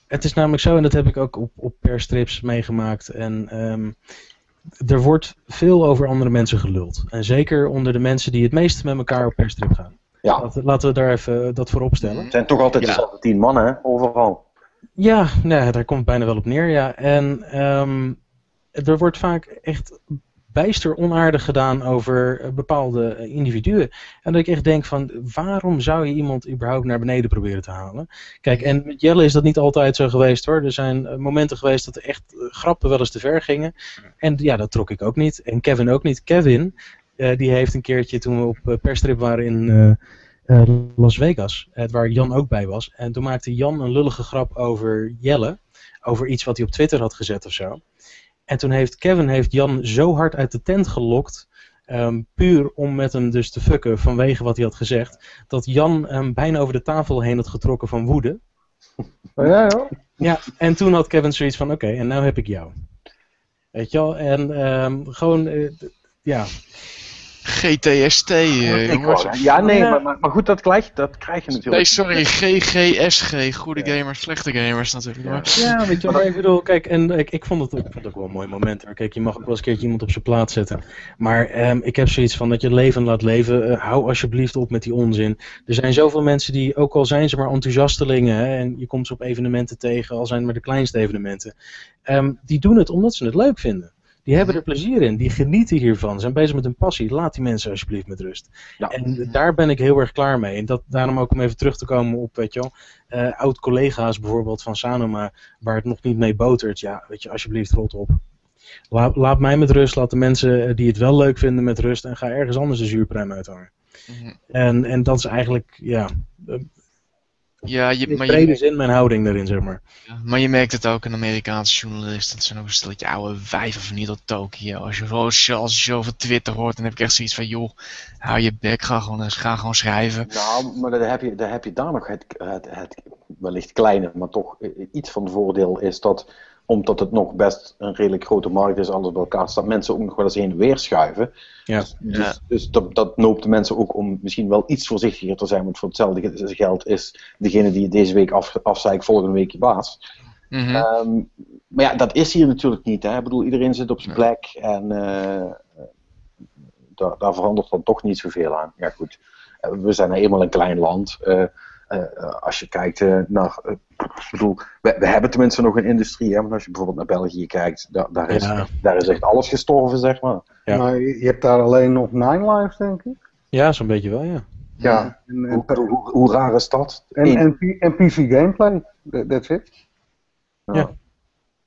het is namelijk zo, en dat heb ik ook op, op per strips meegemaakt. En um, er wordt veel over andere mensen geluld. En zeker onder de mensen die het meest met elkaar op per strip gaan. Ja. Laten, laten we daar even dat voor opstellen. Het zijn toch altijd Ja. dezelfde tien mannen, hè, overal. Ja, nou, daar komt het bijna wel op neer, ja. En ehm, er wordt vaak echt bijster onaardig gedaan over eh, bepaalde eh, individuen. En dat ik echt denk van, waarom zou je iemand überhaupt naar beneden proberen te halen? Kijk, en met Jelle is dat niet altijd zo geweest hoor. Er zijn eh, momenten geweest dat echt grappen wel eens te ver gingen. En ja, dat trok ik ook niet. En Kevin ook niet. Kevin, die heeft een keertje toen we op perstrip waren in Las Vegas, waar Jan ook bij was. En toen maakte Jan een lullige grap over Jelle. Over iets wat hij op Twitter had gezet of zo. En toen heeft Kevin heeft Jan zo hard uit de tent gelokt. ehm, puur om met hem dus te fucken vanwege wat hij had gezegd. Dat Jan hem bijna over de tafel heen had getrokken van woede. Oh, ja, joh. Ja, en toen had Kevin zoiets van: oké, en nou heb ik jou. Weet je wel? En ehm, gewoon, eh, ja. GTST, eh, ja, nee, Ja. maar, maar, goed, dat krijg, dat krijg je natuurlijk. Nee, sorry, GGSG. Goede gamers, slechte gamers natuurlijk. Maar, Ja, weet je, maar ik bedoel, kijk, en ik, ik, vond het, ik vond het ook wel een mooi moment hoor. Kijk, je mag ook wel eens een keertje iemand op zijn plaats zetten. Maar ehm, ik heb zoiets van dat je het leven laat leven. eh, hou alsjeblieft op met die onzin. Er zijn zoveel mensen die, ook al zijn ze maar enthousiastelingen, hè, en je komt ze op evenementen tegen, al zijn het maar de kleinste evenementen, ehm, die doen het omdat ze het leuk vinden. Die hebben er plezier in, die genieten hiervan, zijn bezig met hun passie. Laat die mensen alsjeblieft met rust. Ja. En daar ben ik heel erg klaar mee. En dat, daarom ook om even terug te komen op, weet je wel, eh, oud-collega's bijvoorbeeld van Sanoma, waar het nog niet mee botert. Ja, weet je, alsjeblieft, rot op. Laat, laat mij met rust, laat de mensen eh, die het wel leuk vinden met rust en ga ergens anders de zuurpruim uithangen. Mhm. En, en dat is eigenlijk, ja, ja, je, in maar, brede je, zin mijn houding daarin, zeg maar. maar je merkt het ook, een Amerikaanse journalist, dat zijn ook een stelletje oude wijven van hier tot Tokio. Als je, als, je, als je zo over Twitter hoort, dan heb ik echt zoiets van, joh, hou je bek, ga gewoon, eens- ga gewoon schrijven. Nou, maar dan heb je, dan heb je daar nog het, het, het wellicht kleine, maar toch iets van voordeel is dat omdat het nog best een redelijk grote markt is, alles bij elkaar staat, mensen ook nog wel eens heen en weer schuiven. Ja. Dus, dus, dus dat, dat noopt de mensen ook om misschien wel iets voorzichtiger te zijn, want voor hetzelfde geld is degene die je deze week af, afzeikt volgende week je baas. Mhm. Ehm, maar ja, dat is hier natuurlijk niet. Hè? Ik bedoel, iedereen zit op zijn plek en eh, daar, daar verandert dan toch niet zoveel aan. Ja, goed. Eh, we zijn nou eenmaal een klein land. Eh, eh, als je kijkt naar. Ik bedoel, we, we hebben tenminste nog een industrie. Hè? Maar als je bijvoorbeeld naar België kijkt, daar, daar, is, Ja. daar is echt alles gestorven, zeg maar. Ja. Maar je hebt daar alleen nog Nine Lives, denk ik. Ja, zo'n beetje wel, ja. Ja. En, en, Hoe, hoe, hoe raar is dat? en, en, PC gameplay. That- That's it. Ja.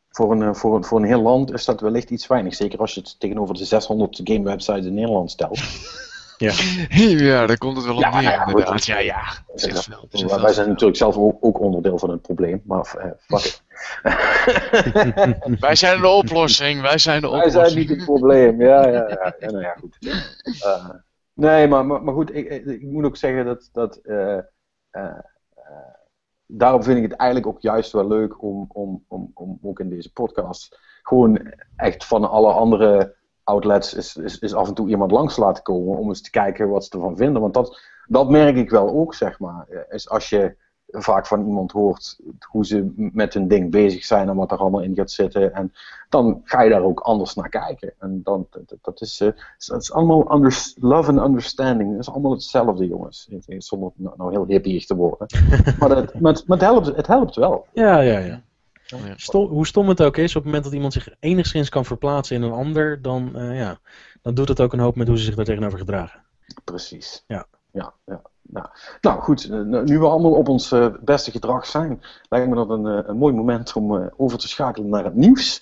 Voor een, eh, voor, een, voor een heel land is dat wellicht iets weinig. Zeker als je het tegenover de 600 game websites in Nederland stelt. Ja, daar komt het wel op Ja, neer, nou ja, goed. inderdaad. Ja, ja. Ja, veel, wij wij veel. zijn natuurlijk zelf ook, ook onderdeel van het probleem, maar eh, fuck it. Wij zijn de oplossing, wij zijn de Wij oplossing. zijn niet het probleem, ja, ja, ja. ja nou ja, goed. Eh, nee, maar, maar, maar goed, ik, ik, moet ook zeggen dat, dat eh, eh, eh, daarom vind ik het eigenlijk ook juist wel leuk om, om, om, om ook in deze podcast gewoon echt van alle andere outlets is, is, is af en toe iemand langs laten komen om eens te kijken wat ze ervan vinden. Want dat, dat merk ik wel ook, zeg maar. Is als je vaak van iemand hoort hoe ze met hun ding bezig zijn en wat er allemaal in gaat zitten. En dan ga je daar ook anders naar kijken. En dan, dat, dat is, dat is allemaal under, love and understanding. Dat is allemaal hetzelfde, jongens. Zonder nou, nou heel hippieig te worden. maar dat, maar, het, maar het, helpt, het helpt wel. Ja, ja, ja. Ja. Stom- hoe stom het ook is, op het moment dat iemand zich enigszins kan verplaatsen in een ander, dan, eh, ja, dan doet het ook een hoop met hoe ze zich daar tegenover gedragen. Precies. Ja. Ja, ja, ja. Nou goed, eh, nu we allemaal op ons eh, beste gedrag zijn, lijkt me dat een, een mooi moment om eh, over te schakelen naar het nieuws.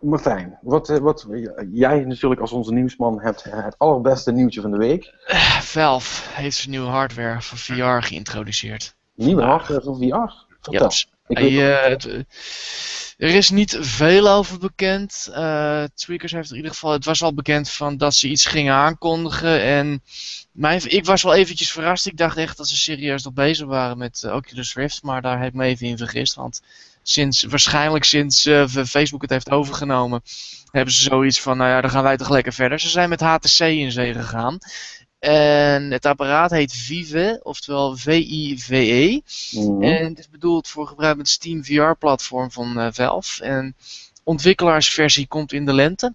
Martijn, wat, wat, jij natuurlijk als onze nieuwsman hebt het allerbeste nieuwtje van de week. Valve heeft zijn nieuwe hardware voor VR geïntroduceerd. Nieuwe hardware van VR. Ja, Vertel. Ik hij, weet eh, het, eh, er is niet veel over bekend. Eh Tweakers heeft in ieder geval. Het was al bekend van dat ze iets gingen aankondigen. En mijn, ik was wel eventjes verrast. Ik dacht echt dat ze serieus nog bezig waren met Oculus Rift. Maar daar heb ik me even in vergist. Want sinds, waarschijnlijk sinds Facebook het heeft overgenomen. Hebben ze zoiets van. Nou ja, dan gaan wij toch lekker verder. Ze zijn met HTC in zee gegaan. En het apparaat heet Vive, oftewel V-I-V-E. Mhm. En het is bedoeld voor gebruik met Steam VR-platform van eh, Valve. En ontwikkelaarsversie komt in de lente.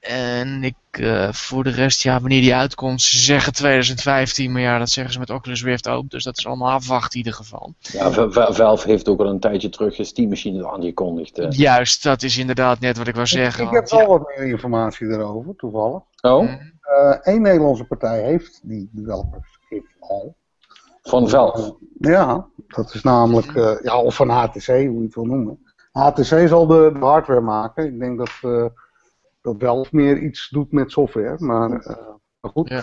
En ik, eh, voor de rest, ja, wanneer die uitkomt, ze zeggen 2015, maar ja, dat zeggen ze met Oculus Rift ook. Dus dat is allemaal afwachten in ieder geval. Ja, Va- Va- Valve heeft ook al een tijdje terug een Steam machine aangekondigd. eh. Juist, dat is inderdaad net wat ik wou zeggen. Ik heb want, ja. wel wat meer informatie erover, toevallig. Oh, Mhm. Eén Nederlandse partij heeft die developers kit al. van Valve. Ja, dat is namelijk, eh, ja, of van HTC, hoe je het wil noemen. HTC zal de, de hardware maken. Ik denk dat, eh dat Valve meer iets doet met software, maar, eh, maar goed. Ja.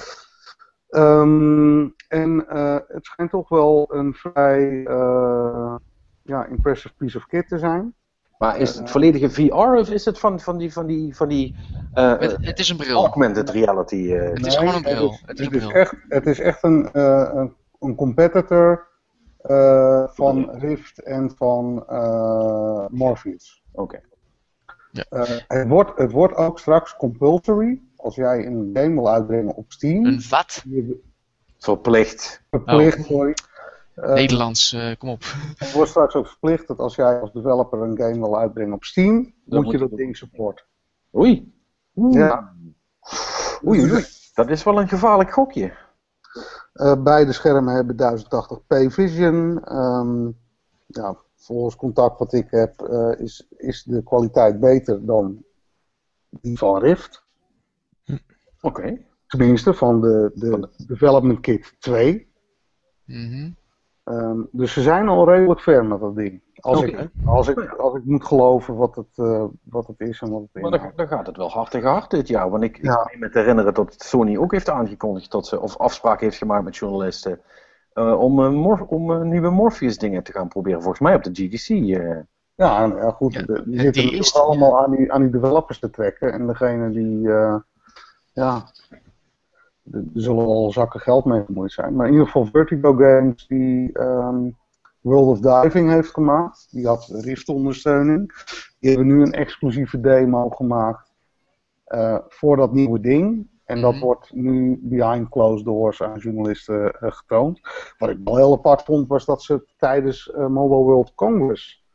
Ehm, en eh, het schijnt toch wel een vrij eh, ja, impressive piece of kit te zijn. Maar is het volledige VR of is het van, van die, van die, van die eh, Het, het is een bril. augmented reality? eh, Het is gewoon een bril. Het Het is, is een het is bril. echt, het is echt een, eh, een, een competitor eh, van Rift en van eh, Morpheus. Oké. Eh, het, wordt, het wordt ook straks compulsory. Als jij een game wil uitbrengen op Steam, Een wat? je Verplicht. verplicht, sorry. Eh, Nederlands, eh, kom op. het wordt straks ook verplicht dat als jij als developer een game wil uitbrengen op Steam, moet moet je dat doen. ding supporten. Oei. Ja. Oei, oei, oei. Dat is wel een gevaarlijk gokje. Eh, beide schermen hebben 1080p Vision. Ehm, ja, volgens contact wat ik heb, eh, is, is de kwaliteit beter dan die van Rift. Oké. Tenminste, van de, de Development Kit 2. Mhm. Ehm, dus ze zijn al redelijk ver met dat ding. Als, ik, als, ik, als ik moet geloven wat het, eh, wat het is en wat het Maar inhoudt. dan, dan gaat het wel hard tegen hard dit jaar. Want ik, ik Ja. meen me te herinneren dat Sony ook heeft aangekondigd dat ze, of afspraken heeft gemaakt met journalisten. eh, om, Mor- om nieuwe Morpheus dingen te gaan proberen. Volgens mij op de GDC. eh. Ja, ja goed. Ja, de- die die zitten is allemaal aan, die, aan die developers te trekken. En degene die, eh, ja, er zullen wel zakken geld mee gemoeid zijn. Maar in ieder geval Vertigo Games, die, ehm, World of Diving heeft gemaakt. Die had Rift-ondersteuning. Die hebben nu een exclusieve demo gemaakt uh, voor dat nieuwe ding. En dat mhm. wordt nu behind closed doors aan journalisten uh, getoond. Wat ik wel heel apart vond, was dat ze het tijdens uh, Mobile World Congress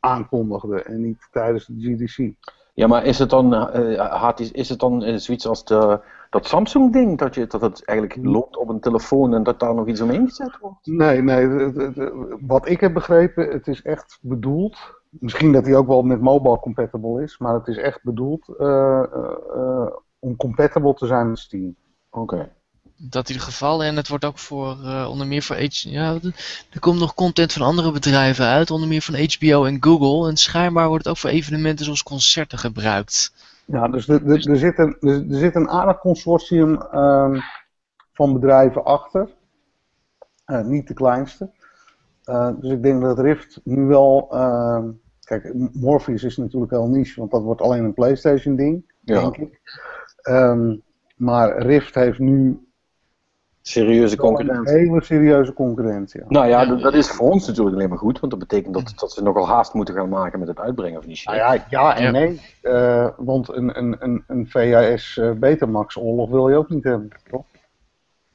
aankondigden en niet tijdens de GDC. Ja, maar is het dan, uh, is, is het dan zoiets als de, dat Samsung-ding, dat, je, dat het eigenlijk hmm. loopt op een telefoon en dat daar nog iets omheen gezet wordt? Nee, nee. Wat ik heb begrepen, het is echt bedoeld. Misschien dat hij ook wel met mobile compatible is, maar het is echt bedoeld uh, uh, om compatible te zijn met Steam. Oké. Dat in ieder geval. En het wordt ook voor, uh, onder meer voor H ja, er komt nog content van andere bedrijven uit, onder meer van HBO en Google. En schijnbaar wordt het ook voor evenementen zoals concerten gebruikt. Ja, dus er, er, zit, een, er, zit een aardig consortium uh, van bedrijven achter. Uh, niet de kleinste. Uh, dus ik denk dat Rift nu wel. Uh, kijk, Morpheus is natuurlijk heel niche, want dat wordt alleen een PlayStation ding, ja. denk ik. Um, maar Rift heeft nu serieuze concurrentie. Een hele serieuze concurrentie. Nou ja, dat is voor ons natuurlijk alleen maar goed, want dat betekent dat, dat ze nogal haast moeten gaan maken met het uitbrengen van die shit. Nou ja, ja en nee. Uh, want een, een, een, een VHS eh, Betamax oorlog wil je ook niet hebben, toch?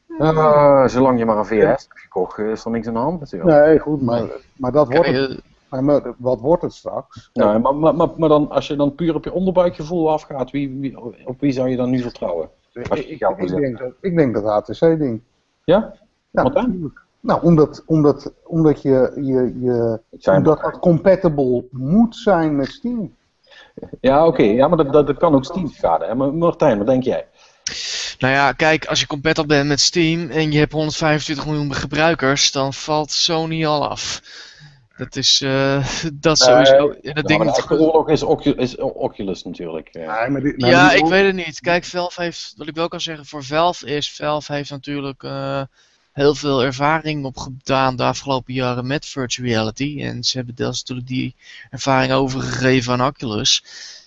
Uh, zolang je maar een VHS hebt gekocht, is er niks aan de hand natuurlijk. Nee, goed, maar, maar dat wordt het, maar wat wordt het straks? Nou, maar, maar, maar, maar, dan, als je dan puur op je onderbuikgevoel afgaat, wie, wie, op wie zou je dan nu vertrouwen? Ik, ik, denk dat, ik denk dat HTC-ding. Ja? Ja, natuurlijk. Nou, omdat, omdat, omdat je, je, je omdat dat compatible moet zijn met Steam. Ja, oké. Ja, maar dat, dat, kan ook Steam schaden. Maar Martijn, wat denk jij? Nou ja, kijk, als je compatible bent met Steam en je hebt 125 miljoen gebruikers, dan valt Sony al af. Dat is uh, dat sowieso. En dat ding de oorlog is, is Oculus natuurlijk. Ja, ja ik weet het niet. Kijk, Valve heeft, wat ik wel kan zeggen voor Valve is, Valve heeft natuurlijk uh, heel veel ervaring opgedaan de afgelopen jaren met virtual reality. En ze hebben deels natuurlijk die ervaring overgegeven aan Oculus.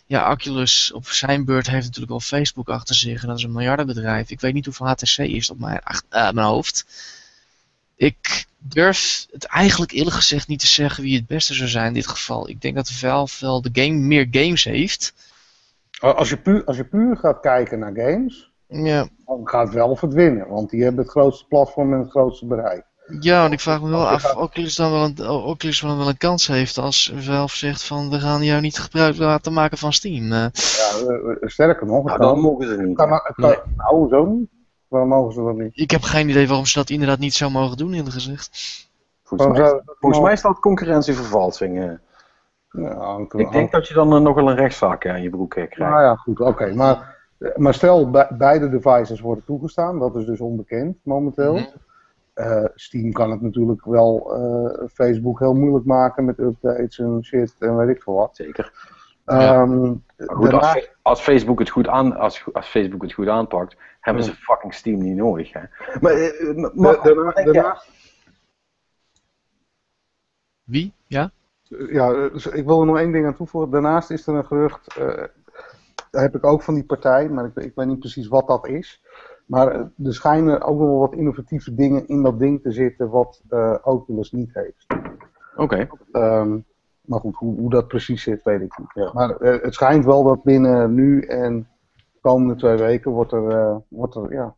Ja, Oculus op zijn beurt heeft natuurlijk al Facebook achter zich en dat is een miljardenbedrijf. Ik weet niet hoeveel HTC is op mijn, uh, mijn hoofd. Ik durf het eigenlijk eerlijk gezegd niet te zeggen wie het beste zou zijn in dit geval. Ik denk dat Valve wel de game meer games heeft. Als je puur, als je puur gaat kijken naar games, ja. dan gaat Valve het winnen. Want die hebben het grootste platform en het grootste bereik. Ja, en ik vraag me wel af of Oculus dan wel een, Oculus dan wel een kans heeft als Valve zegt van we gaan jou niet gebruik laten maken van Steam. Uh. Ja, sterker nog, nou, dan mogen ze niet. Kan, kan, Nou, zo niet. Waarom mogen ze dat niet? Ik heb geen idee waarom ze dat inderdaad niet zou mogen doen, eerlijk gezegd. Volgens, mij, volgens mij staat concurrentievervalsing. Ja, ik denk dat je dan uh, nog wel een rechtszaak aan je broek eh, krijgt. Nou ja, goed, oké. Maar, maar stel, beide devices worden toegestaan, dat is dus onbekend momenteel. Mhm. Eh, Steam kan het natuurlijk wel Facebook heel moeilijk maken met updates en shit en weet ik veel wat. Zeker. Ehm, goed, als, als, Facebook het goed aan, als, als Facebook het goed aanpakt, hebben ze fucking Steam niet nodig. Hè? Maar, uh, maar daarna, daarna... Wie? Ja? Ja, dus ik wil er nog één ding aan toevoegen. Daarnaast is er een gerucht, uh, daar heb ik ook van die partij, maar ik, ik, weet niet precies wat dat is. Maar er schijnen ook nog wel wat innovatieve dingen in dat ding te zitten wat uh, Oculus niet heeft. Oké. Ehm, maar goed, hoe, hoe, dat precies zit, weet ik niet. Ja. Maar het schijnt wel dat binnen nu en komende twee weken wordt er, uh, wordt er, ja,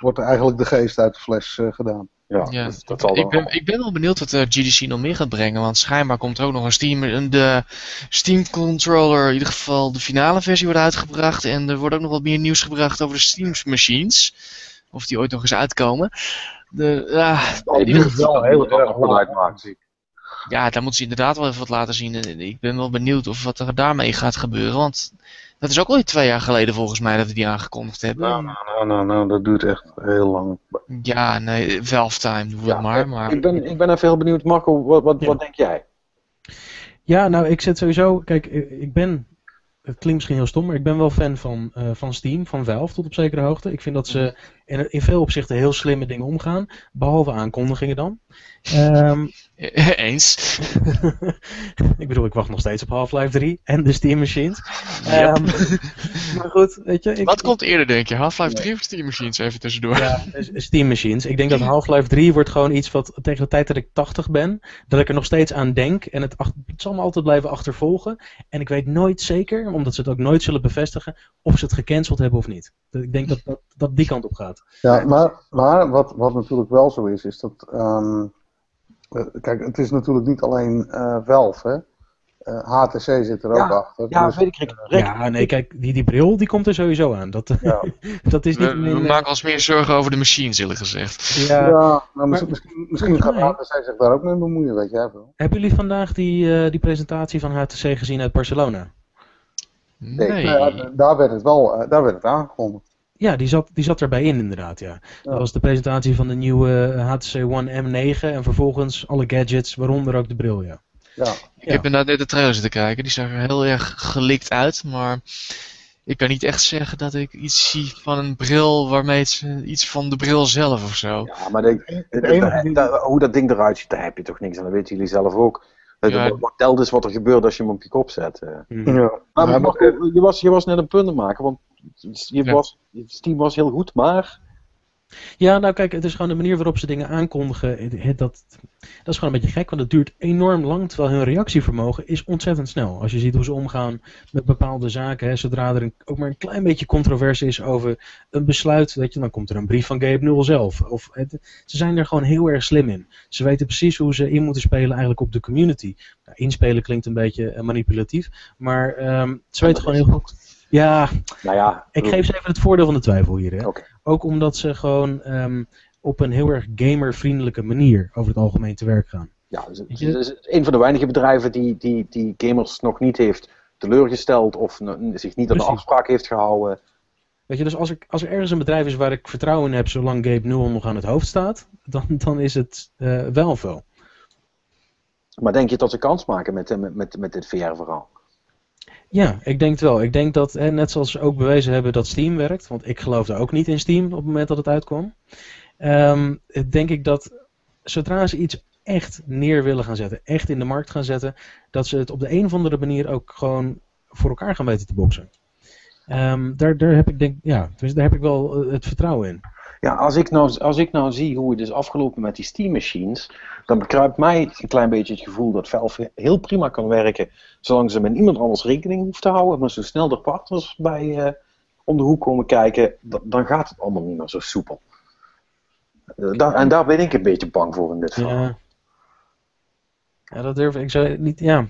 wordt er eigenlijk de geest uit de fles uh, gedaan. Ja, ja. Dat, dat ik, ben, ik ben wel benieuwd wat de eh, GDC nog meer gaat brengen, want schijnbaar komt er ook nog een Steam, de Steam Controller, in ieder geval de finale versie wordt uitgebracht en er wordt ook nog wat meer nieuws gebracht over de Steam Machines, of die ooit nog eens uitkomen. De, ja, die moet wel heel erg lang uitmaken. Ja, daar moeten ze inderdaad wel even wat laten zien. Ik ben wel benieuwd of wat er daarmee gaat gebeuren, want dat is ook al twee jaar geleden volgens mij dat we die aangekondigd hebben. Nou, nou, nou, nou, nou dat duurt echt heel lang. Ja, nee, Valve time, doe ja, maar, maar. Ik ben, ik ben even heel benieuwd, Marco, wat, wat, wat denk jij? Ja, nou, ik zit sowieso, kijk, ik ben, het klinkt misschien heel stom, maar ik ben wel fan van, uh, van Steam, van Valve tot op zekere hoogte. Ik vind dat ze in, in veel opzichten heel slimme dingen omgaan. Behalve aankondigingen dan. Um, Eens. ik bedoel, ik wacht nog steeds op Half-Life 3 en de Steam Machines. Yep. Um, maar goed, weet je. Ik, Wat komt eerder, denk je? Half-Life 3 of Steam Machines? Even tussendoor. Ja, Steam Machines. Ik denk dat Half-Life 3 wordt gewoon iets wat tegen de tijd dat ik 80 ben, dat ik er nog steeds aan denk. En het, het zal me altijd blijven achtervolgen. En ik weet nooit zeker, omdat ze het ook nooit zullen bevestigen, of ze het gecanceld hebben of niet. Ik denk dat dat, dat die kant op gaat. Ja, maar, maar wat, wat natuurlijk wel zo is, is dat. Um, kijk, het is natuurlijk niet alleen uh, Valve, hè? Uh, HTC zit er ja, ook achter. Ja, dus, weet ik. Rick, Rick, ja, nee, kijk, die, die bril die komt er sowieso aan. Dat, ja. dat is niet we, we maken ons meer zorgen over de machines, eerlijk gezegd. Ja, ja maar misschien, misschien, misschien gaat HTC zich daar ook mee bemoeien, weet jij veel. Hebben jullie vandaag die, uh, die presentatie van HTC gezien uit Barcelona? Nee. nee. Nou daar werd het wel uh, daar werd het aangekondigd. Ja, die zat, die zat erbij in inderdaad, ja. ja. Dat was de presentatie van de nieuwe HTC One M9 en vervolgens alle gadgets, waaronder ook de bril, ja. Ja. Ik heb inderdaad net de trailer zitten kijken. Die zag er heel erg gelikt uit. Maar ik kan niet echt zeggen dat ik iets zie van een bril waarmee het iets van de bril zelf of zo. Ja, maar de, de, de, de, hoe dat ding eruit ziet, daar heb je toch niks aan. Dat weten jullie zelf ook. Ja. Tel dus wat er gebeurt als je hem op je kop zet. Mm. Ja. Maar, maar, maar, je, was, je was net een punt te maken, want je Ja. was, Steam was heel goed, maar... Ja, nou kijk, het is gewoon de manier waarop ze dingen aankondigen. Het, dat, dat is gewoon een beetje gek, want het duurt enorm lang. Terwijl hun reactievermogen is ontzettend snel. Als je ziet hoe ze omgaan met bepaalde zaken. Hè, zodra er een, ook maar een klein beetje controverse is over een besluit. Weet je, dan komt er een brief van Gabe Newell zelf. Of het, ze zijn er gewoon heel erg slim in. Ze weten precies hoe ze in moeten spelen eigenlijk op de community. Nou, inspelen klinkt een beetje eh, manipulatief. Maar ehm, ze weten gewoon heel goed. Ja, Nou ja, ik geef ze even het voordeel van de twijfel hier. Hè. Ook omdat ze gewoon ehm, op een heel erg gamervriendelijke manier over het algemeen te werk gaan. Ja, dus, het je? is een van de weinige bedrijven die, die, die gamers nog niet heeft teleurgesteld of zich niet aan de afspraak heeft gehouden. Weet je, dus als, ik, als er ergens een bedrijf is waar ik vertrouwen in heb zolang Gabe Newell nog aan het hoofd staat, dan, dan is het eh wel veel. Maar denk je dat ze kans maken met, met, met, met dit VR-verhaal? Ja, ik denk het wel. Ik denk dat, net zoals ze ook bewezen hebben dat Steam werkt, want ik geloofde ook niet in Steam op het moment dat het uitkwam, ehm, denk ik dat zodra ze iets echt neer willen gaan zetten, echt in de markt gaan zetten, dat ze het op de een of andere manier ook gewoon voor elkaar gaan weten te boksen. Ehm, daar, daar heb ik denk, ja, daar heb ik wel eh, het vertrouwen in. Ja, als ik, nou, als ik nou zie hoe het is afgelopen met die Steam Machines, dan bekruipt mij een klein beetje het gevoel dat Valve heel prima kan werken, zolang ze met niemand anders rekening hoeft te houden, maar zo snel de partners bij eh, om de hoek komen kijken, dan, gaat het allemaal niet meer zo soepel. Eh, daar, en daar ben ik een beetje bang voor in dit verhaal. Ja. Ja, dat durf ik. Zou niet. Ja.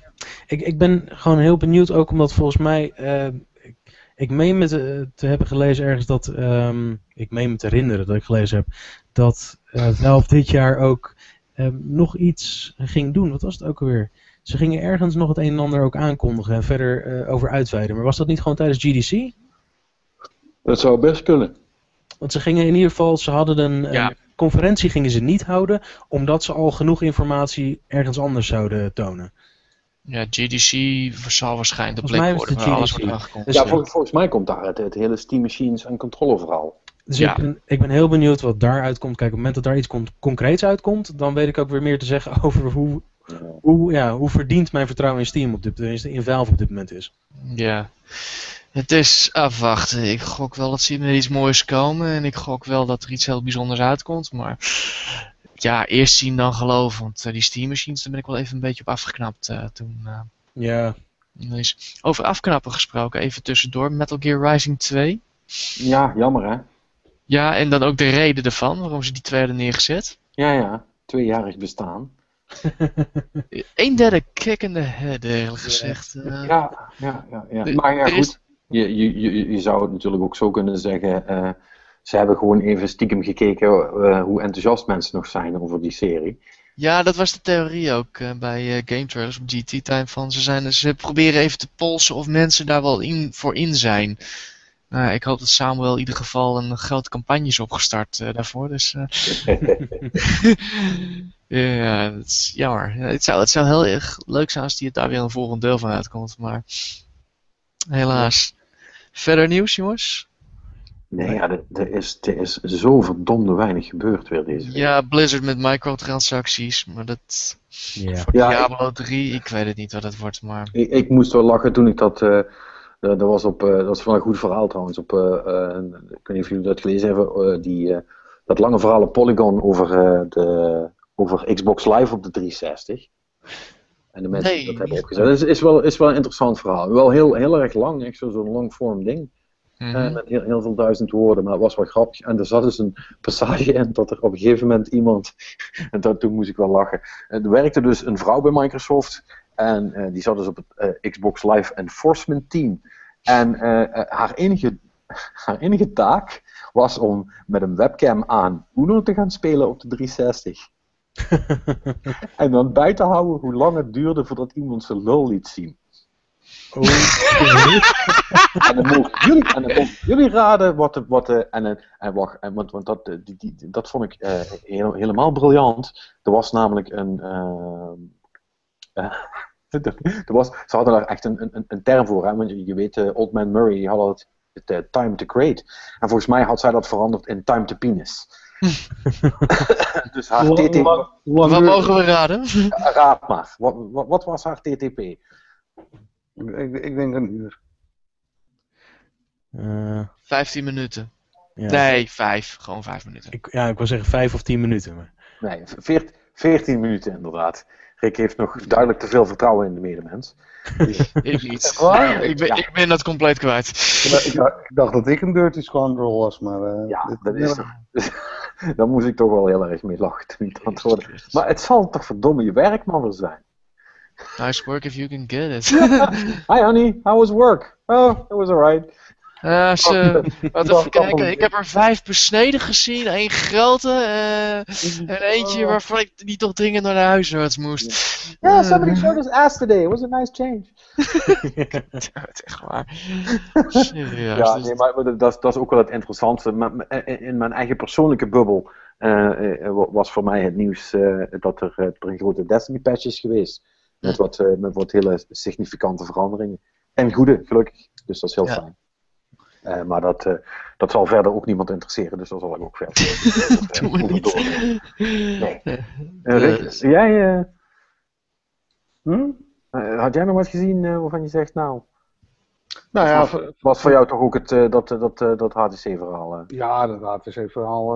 Ik, ik ben gewoon heel benieuwd, ook omdat volgens mij. eh, ik, meen me te, te hebben gelezen ergens dat. ehm, ik meen me te herinneren dat ik gelezen heb. Dat eh Valve dit jaar ook ehm, nog iets ging doen. Wat was het ook alweer? Ze gingen ergens nog het een en ander ook aankondigen en verder eh, over uitweiden. Maar was dat niet gewoon tijdens GDC? Dat zou best kunnen. Want ze gingen in ieder geval, ze hadden een, Ja. een conferentie gingen ze niet houden, omdat ze al genoeg informatie ergens anders zouden tonen. Ja, GDC zal waarschijnlijk de plek worden waar alles wordt aangekondigd. Dus, ja, vol- volgens mij komt daar het, het hele Steam Machines en controller verhaal. Dus Ja. ik, ben, ik ben heel benieuwd wat daaruit komt. Kijk, op het moment dat daar iets con- concreets uitkomt, dan weet ik ook weer meer te zeggen over hoe, hoe, ja, hoe verdiend mijn vertrouwen in Steam op dit, tenminste in Valve op dit moment is. Ja. Het is afwachten. Ik gok wel dat ze met iets moois komen. En ik gok wel dat er iets heel bijzonders uitkomt. Maar ja, eerst zien dan geloven. Want eh, die Steam Machines, daar ben ik wel even een beetje op afgeknapt eh, toen. eh, Ja, is. Over afknappen gesproken, even tussendoor. Metal Gear Rising 2. Ja, jammer hè? Ja, en dan ook de reden ervan, waarom ze die twee hadden neergezet. Ja, ja. Tweejarig bestaan. Een derde kikkende head, eerlijk gezegd. Eh, Ja, ja, ja. ja. Maar ja, is- goed. Je, je, je, je zou het natuurlijk ook zo kunnen zeggen. eh, ze hebben gewoon even stiekem gekeken eh, hoe enthousiast mensen nog zijn over die serie. Ja, dat was de theorie ook eh, bij eh, Game Trailers op GT Time. Van ze, zijn, ze proberen even te polsen of mensen daar wel in, voor in zijn. Nou, ik hoop dat Samuel in ieder geval een grote campagne is opgestart daarvoor. Dus, ja, dat is jammer. Ja, het, zou, het zou heel erg leuk zijn als die daar weer een volgend deel van uitkomt. Maar helaas. Verder nieuws, jongens? Nee, ja, er, er is, er is zo verdomde weinig gebeurd weer deze week. Ja, Blizzard met microtransacties, maar dat... Ja. Voor Ja, Diablo 3, ik weet het niet wat het wordt, maar... Ik, ik moest wel lachen toen ik dat. eh, eh, dat was op. eh, dat was wel een goed verhaal trouwens. Op, eh, eh, ik weet niet of jullie dat gelezen hebben. eh, die, eh, dat lange verhaal op Polygon over, eh, de, over Xbox Live op de 360. En de mensen die Nee, dat hebben opgezet. Het is, is, wel, is wel een interessant verhaal. Wel heel, heel erg lang, echt zo- zo'n long form ding. Eh, met heel, heel veel duizend woorden, maar het was wel grappig. En er zat dus een passage in dat er op een gegeven moment iemand, en dat, toen moest ik wel lachen. Eh, Er werkte dus een vrouw bij Microsoft en eh, die zat dus op het eh, Xbox Live Enforcement Team. En haar, enige, haar enige taak was om met een webcam aan Uno te gaan spelen op de 360. en dan bij te houden hoe lang het duurde voordat iemand zijn lul liet zien. En dan mogen jullie, en dan mogen jullie raden wat de. Wat de en, en, wacht, en, want, want dat, eh, die, die, dat vond ik eh, heel- helemaal briljant. Er was namelijk een. eh, er was, ze hadden daar echt een, een, een term voor, hè? want je, je weet, Old Man Murray die had het, het eh, time to create. En volgens mij had zij dat veranderd in time to penis. dus haar TTP. Wat mogen we raden? Raad maar, wat, wat, wat was haar TTP? Ik, ik denk een uur. Eh, 15 minuten. ja. Nee, 5. Gewoon 5 minuten. Ik, ja, ik wil zeggen vijf of tien minuten. Maar... Nee, veert- 14 minuten inderdaad. Rick heeft nog duidelijk te veel vertrouwen in de medemens. Ik niet. Ik ben, Ja. ik ben dat compleet kwijt. Ik, ik dacht dat ik een dirty scoundrel was, maar... eh, Ja, dit- dat is toch. Daar moest ik toch wel heel erg mee lachen. Maar het zal toch verdomme je werk maar zijn. Nice work if you can get it. Hi honey, how was work? Oh, it was alright. Ja, ze, wat Wacht, even kijken. wacht. Ik heb er vijf besneden gezien. één grote eh, en eentje waarvan ik die toch dringend naar de huisarts moest. Yeah, somebody showed us ass today. It was a nice change. Ja, het is echt waar. Serieus. Ja, dus- nee, maar dat, dat is- dat is ook wel het interessante. In mijn eigen persoonlijke bubbel eh, eh, was voor mij het nieuws eh, dat er, eh, er een grote Destiny patch is geweest. Met wat, eh, met wat hele significante veranderingen. En goede, gelukkig. Dus dat is heel Ja. fijn. Eh, maar dat, eh, dat zal verder ook niemand interesseren, dus daar zal ik ook verder niet. Nee. Rick, jij, Hm? had jij nog wat gezien waarvan je zegt, nou, Nou ja, was, was voor jou toch ook het, dat, dat, dat HTC-verhaal? Ja, dat HTC-verhaal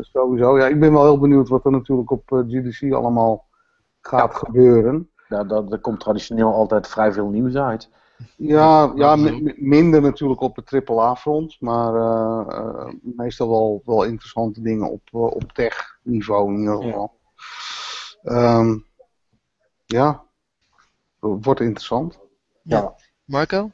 sowieso. Ja, ik ben wel heel benieuwd wat er natuurlijk op GDC allemaal gaat gebeuren. Daar, daar, daar komt traditioneel altijd vrij veel nieuws uit. Ja, ja minder natuurlijk op het AAA-front, maar eh, eh, meestal wel, wel interessante dingen op, eh, op tech-niveau in ieder geval. Ehm, ja, wordt interessant. Marco?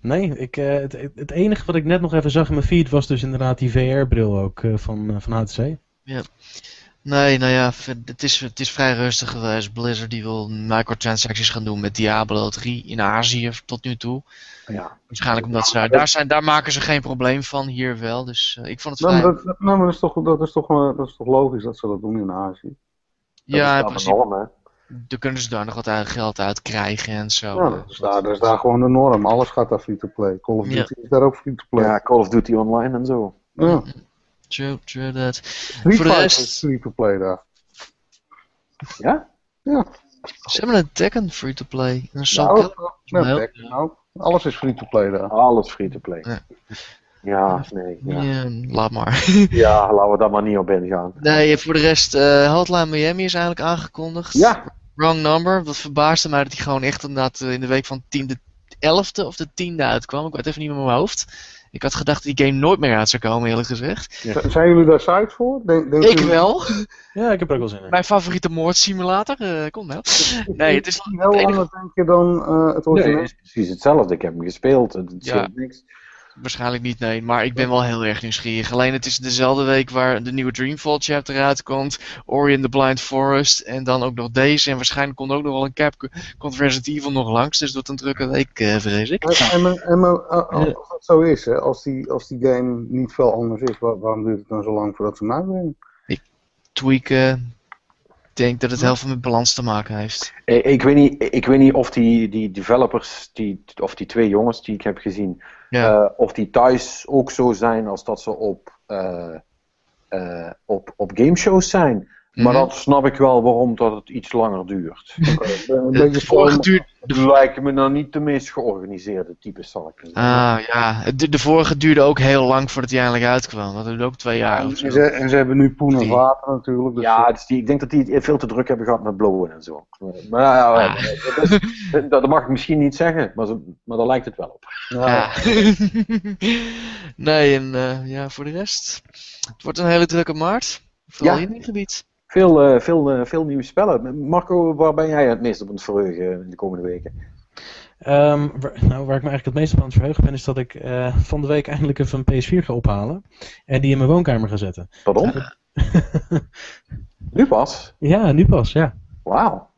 Nee, ik, eh, het, het- enige wat ik net nog even zag in mijn feed was dus inderdaad die VR-bril ook eh, van, van HTC. Nee, nou ja, het is, het is vrij rustig geweest. Blizzard die wil microtransactions gaan doen met Diablo 3 in Azië tot nu toe. Ja. Waarschijnlijk omdat ze daar, daar, zijn, daar maken ze geen probleem van, hier wel. Dus eh, ik vond het Nou, vrij... maar dat, nou, maar dat, is toch, dat, is toch, dat is toch logisch dat ze dat doen in Azië? ja, in dat is principe enorm, hè? dan kunnen ze daar nog wat geld uit krijgen en zo. Ja, dat is, daar, dat is daar gewoon de norm. Alles gaat daar free-to-play. Call of Ja. Duty is daar ook free-to-play. Ja, Call of Duty Online en zo. Ja. True, true that. Street Voor de rest- is free-to-play daar. Ja? Ze hebben een Tekken free-to-play. Een Nou, ja, heel- Tekken ook. Alles is free-to-play daar. Alles free-to-play. Ja. Ja, nee. Ja. Ja, laat maar. ja, laten we daar maar niet op ingaan. nee, voor de rest, eh Hotline Miami is eigenlijk aangekondigd. Ja, Wrong number. Dat verbaasde mij dat hij gewoon echt inderdaad eh, in de week van 10 de 11e of de 10e uitkwam. Ik weet even niet meer in mijn hoofd. Ik had gedacht dat die game nooit meer uit zou komen, eerlijk gezegd. Z- Zijn jullie daar psyched voor? Denk, denken Ik wel. Ja, ik heb er ook wel zin in. Mijn favoriete moordsimulator. eh kom wel. Nee, het is enige- anders denk je dan eh, het nee, origineel. het is precies hetzelfde. Ik heb hem gespeeld. Het Ja. niks. Waarschijnlijk niet, nee. Maar ik ben wel heel erg nieuwsgierig. Alleen het is dezelfde week waar de nieuwe Dreamfall chapter uitkomt. Ori and the Blind Forest. En dan ook nog deze. En waarschijnlijk komt ook nog wel een Capcom Resident Evil nog langs. Dus het wordt een drukke week, eh, vrees ik. En, en, en, eh, als dat zo is, hè, als, die, als die game niet veel anders is, waar- waarom duurt het dan zo lang voordat ze hem uitbrengen? Tweaken. denk dat het heel veel met balans te maken heeft. Ik, ik, weet, niet, ik weet niet of die, die developers, die, of die twee jongens die ik heb gezien, Eh, of die thuis ook zo zijn als dat ze op, eh, op, op gameshows zijn. Maar Mhm. dat snap ik wel waarom dat het iets langer duurt. De vorige Het lijken me nou niet de meest georganiseerde types, zal ik zeggen. ah, ja. de, de vorige duurde ook heel lang voordat hij eindelijk uitkwam. Dat duurde ook twee jaar of zo. En ze, en ze hebben nu poen en water natuurlijk. Dus Ja, dus die, ik denk dat die het veel te druk hebben gehad met blowen en zo. Maar ja, ja, dat, is- dat, dat mag ik misschien niet zeggen, maar, maar daar lijkt het wel op. ja, Ja. nee, en eh, ja, voor de rest. Het wordt een hele drukke maart. Vooral Ja. in dit gebied. Veel, eh, veel, eh, veel nieuwe spellen. Marco, waar ben jij het meest op aan het verheugen in de komende weken? Ehm, waar, nou, waar ik me eigenlijk het meest op aan het verheugen ben, is dat ik eh, van de week eindelijk even een PS4 ga ophalen. En die in mijn woonkamer ga zetten. Pardon? Nu pas? Ja, nu pas, ja. Wauw.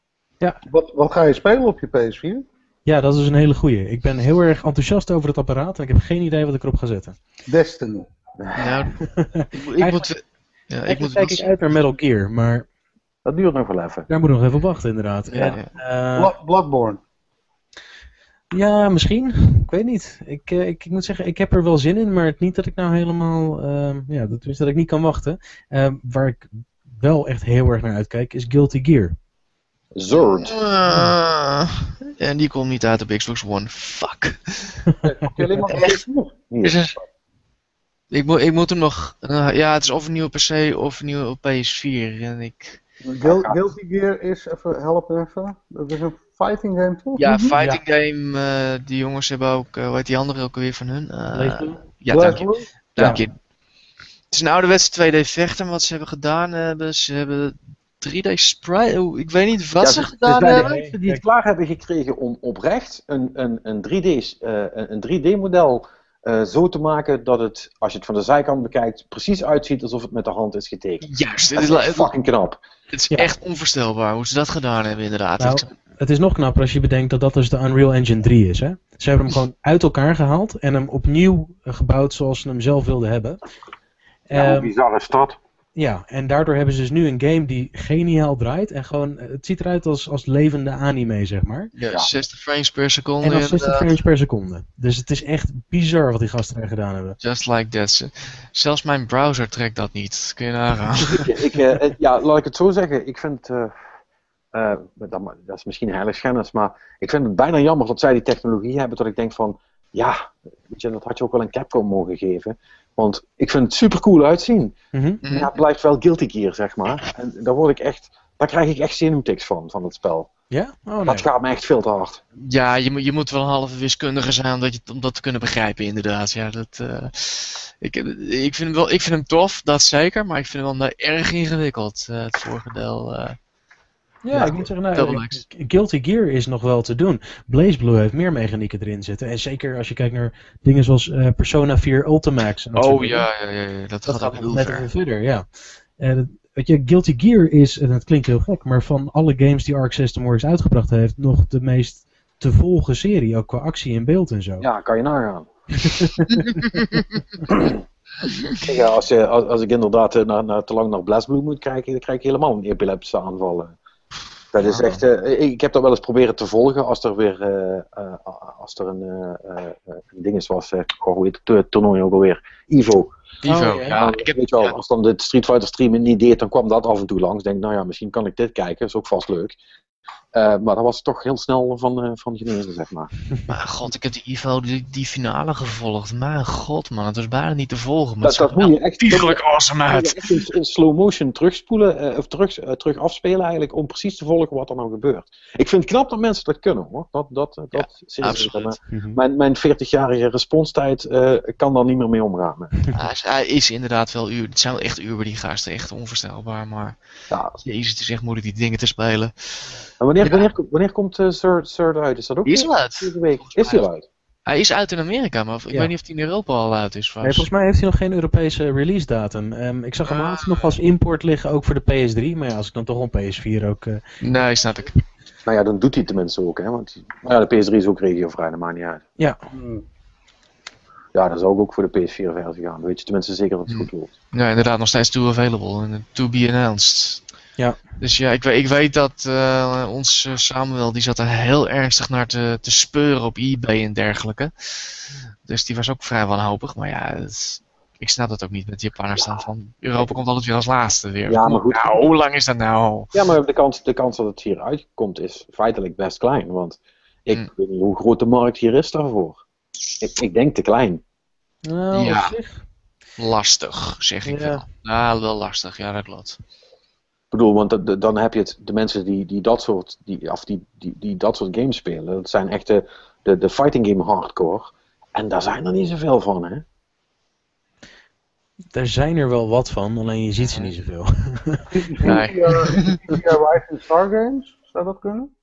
Wat, wat ga je spelen op je PS4? Ja, dat is een hele goeie. Ik ben heel erg enthousiast over het apparaat en ik heb geen idee wat ik erop ga zetten. Destiny. Nou, ik moet... Ja, ik Ik moet kijk ik uit naar Metal Gear, maar Dat duurt nog wel even. daar moet ik nog even op wachten inderdaad. Ja, En, ja. eh, Bloodborne. ja, misschien. Ik weet niet. Ik, eh, ik, ik moet zeggen, ik heb er wel zin in, maar het niet dat ik nou helemaal... ehm, ja, dat is dat ik niet kan wachten. Ehm, waar ik wel echt heel erg naar uitkijk is Guilty Gear. Zord. Ah, en die komt niet uit op Xbox One. Fuck. Jullie nog Echt? Niet. Ik, moet ik moet hem nog. eh, ja, het is of een nieuwe PC of een nieuwe op PS4. En ik. Guil- Guilty Gear is, even helpen even. Dat is een fighting game toch? Ja, fighting game. eh, die jongens hebben ook. eh hoe heet die andere ook alweer van hun? Eh, ja, dank je. Dank je. Het is een ouderwetse 2D vechter. Wat ze hebben gedaan hebben. Ze hebben 3D sprite. oh, ik weet niet wat Ja, ze dus- gedaan dus de hebben. die het klaar hebben gekregen om oprecht een, een, een 3D, eh, een een 3D-model eh, zo te maken dat het, als je het van de zijkant bekijkt, precies uitziet alsof het met de hand is getekend. Juist, Dat het is fucking knap. het is Ja. echt onvoorstelbaar hoe ze dat gedaan hebben, inderdaad. Nou, het is nog knapper als je bedenkt dat dat dus de Unreal Engine 3 is. Hè? Ze hebben hem gewoon uit elkaar gehaald en hem opnieuw gebouwd zoals ze hem zelf wilden hebben. Ja, hoe Ehm, bizar is dat? Ja, en daardoor hebben ze dus nu een game die geniaal draait. En gewoon, eh, het ziet eruit als, als levende anime, zeg maar. ja, ja. 60 frames per seconde. En als 60 inderdaad. frames per seconde. Dus het is echt bizar wat die gasten er gedaan hebben. Just like that. Ze- Zelfs mijn browser trekt dat niet. Kun je nagaan. ik, ik, eh, eh, ja, laat ik het zo zeggen. Ik vind, eh, eh, dat, ma- dat is misschien heiligschennis, maar ik vind het bijna jammer dat zij die technologie hebben. Dat ik denk van, ja, weet je, dat had je ook wel een Capcom mogen geven. Want ik vind het super cool uitzien. Mhm. Mhm. Ja, het blijft wel Guilty Gear, zeg maar. En daar word ik echt, daar krijg ik echt zenuwtiks van, van het spel. Ja? Oh nee. Dat gaat me echt veel te hard. Ja, je, moet- je moet wel een halve wiskundige zijn om dat, je, om dat te kunnen begrijpen, inderdaad. Ja, dat, eh, ik, ik, vind hem wel, ik vind hem tof, dat zeker. Maar ik vind hem wel erg ingewikkeld, eh, het vorige deel. eh. Ja, ik moet zeggen, nou. Guilty Gear is nog wel te doen. BlazBlue heeft meer mechanieken erin zitten. En zeker als je kijkt naar dingen zoals eh, Persona 4 Ultimax. Dat Oh ja, ja, ja, ja, dat, Dat gaat heel net ver. even verder, ja. En het- weet je, Guilty Gear is, en het klinkt heel gek, maar van alle games die Arc System Works uitgebracht heeft, nog de meest te volgen serie, ook qua actie en beeld en zo. Ja, kan je nagaan. ja, als, je, als, als ik inderdaad eh, naar, te lang naar BlazBlue moet kijken, dan krijg ik helemaal een epileptische aanval. Dat is Ah. echt, eh, ik heb dat wel eens proberen te volgen als er weer eh, eh, als er een, eh, eh, een ding is zoals, eh, oh, hoe heet het to- toernooi ook alweer, Evo. Ivo, Oh, ja. ja, ik heb, Weet je wel, ja, als dan de Street Fighter stream niet deed, dan kwam dat af en toe langs. Denk, nou ja, misschien kan ik dit kijken, is ook vast leuk. Eh, maar dat was toch heel snel van, eh, van genezen, zeg maar. maar god, ik heb die Ivo, die, die finale gevolgd. Mijn god man, het was bijna niet te volgen. Maar Dat, dat zag moet je echt ontiegelijk awesome uit. echt in, in slow motion terugspoelen, eh, of terug, terug afspelen eigenlijk, om precies te volgen wat er nou gebeurt. Ik vind het knap dat mensen dat kunnen hoor. Dat, dat, dat, absoluut. Mhm. Mijn, mijn 40-jarige responstijd eh, kan daar niet meer mee omgaan. Hij is, hij is inderdaad wel uur. Het zijn wel echt uur die gasten, echt onvoorstelbaar. Maar Ja. jezus, het is echt moeilijk die dingen te spelen. En wanneer, Wanneer, wanneer komt uh, Third, Third uit? Is dat ook Die is al uit. deze week? Is al uit? Hij is uit in Amerika, maar ik Ja. weet niet of hij in Europa al uit is. Nee, volgens mij heeft hij nog geen Europese release datum. Ehm, ik zag hem Ah. laatst nog als import liggen, ook voor de PS3. Maar ja, als ik dan toch een PS4 ook... eh, Nee, snap ik. Nou ja, dan doet hij het tenminste ook. Hè? Want die- maar ja, de PS3 is ook regiovrij, dat maakt niet uit. ja, Ja, dan zou ik ook voor de PS4-versie gaan. Dan weet je tenminste zeker dat het Hmm. goed loopt. Ja, inderdaad, nog steeds to available en to be announced. Ja. Dus ja, ik, weet- ik weet dat eh ons eh, Samuel, die zat er heel ernstig naar te, te speuren op eBay en dergelijke. Dus die was ook vrij wanhopig. Maar ja, het ik snap dat ook niet met Japaners staan van... Europa komt altijd weer als laatste weer. Ja, maar goed. Nou, hoe lang is dat nou? Ja, maar de kans, de kans dat het hier uitkomt is feitelijk best klein. Want ik Hmm. weet niet hoe groot de markt hier is daarvoor. Ik, ik denk te klein. Nou, Ja. Lastig, zeg ik Ja. wel. Nou, wel lastig, ja, dat klopt. Ik bedoel, want de- de- dan heb je het, de mensen die, die, dat, soort, die, of die, die, die dat soort games spelen. Dat zijn echt de, de, de fighting game hardcore. En daar zijn er niet zoveel van, hè? Daar zijn er wel wat van, alleen je ziet ze niet zoveel. Nee. Via, via Rising Star Games, zou dat kunnen?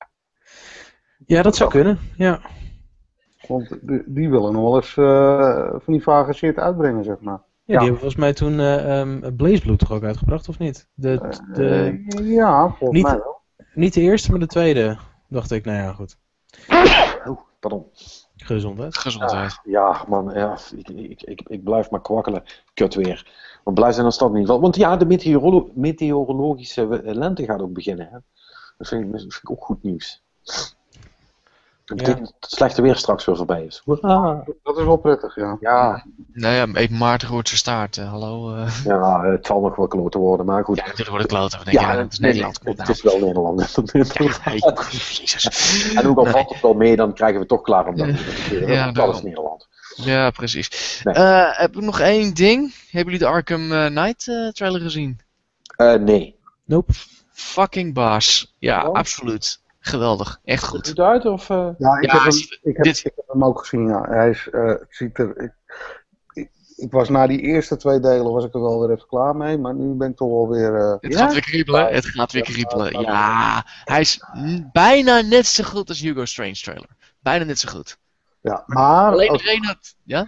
Ja, dat zou kunnen. Ja. Want die, die willen nog wel eens eh, van die vage shit uitbrengen, zeg maar. Ja, die hebben volgens mij toen eh ehm Blazeblood toch ook uitgebracht, of niet? De, de, Eh, ja, volgens niet- mij wel. niet de eerste, maar de tweede. Dacht ik, nou ja, goed. Oh, pardon. Gezondheid. Gezondheid. Ja, man, ja, ik, ik, ik, ik blijf maar kwakkelen. Kut weer. Maar blij zijn als dat niet. Want ja, de meteorolo meteorologische lente gaat ook beginnen. Hè? Dat, vind ik, dat vind ik ook goed nieuws. Dat Ja. dat het slechte weer straks weer voorbij is. Hoera. Dat is wel prettig, ja. Ja, Nou ja, even Maarten hoort zijn staart. eh, hallo. eh. ja, het zal nog wel kloten worden, maar goed. Ja, natuurlijk wordt het kloten. denk Ja, ja, het is nee, Nederland. Het nou. is wel Nederland. Jezus. en ook al Nee. valt het wel mee, dan krijgen we toch klaar om dat Ja. te. Ja, dat is Nederland. Ja, precies. Nee. Eh, heb ik nog één ding? Hebben jullie de Arkham Knight eh, trailer gezien? Eh, nee. Nope. Fucking baas. Ja, Oh. absoluut. Geweldig. Echt Goed goed. het uit? Of, eh? Ja, ik, Ja, heb, hem, ik, heb, dit- ik heb hem ook gezien, ja. Hij is, eh, ziet er... Ik, ik, ik was na die eerste twee delen was ik er wel weer even klaar mee, maar nu ben ik toch wel weer... eh, Het Ja? gaat weer kriebelen. Het gaat weer kriebelen. Ja, hij is bijna net zo goed als Hugo Strange trailer. Bijna net zo goed. ja, maar Alleen als, iedereen had... Ja?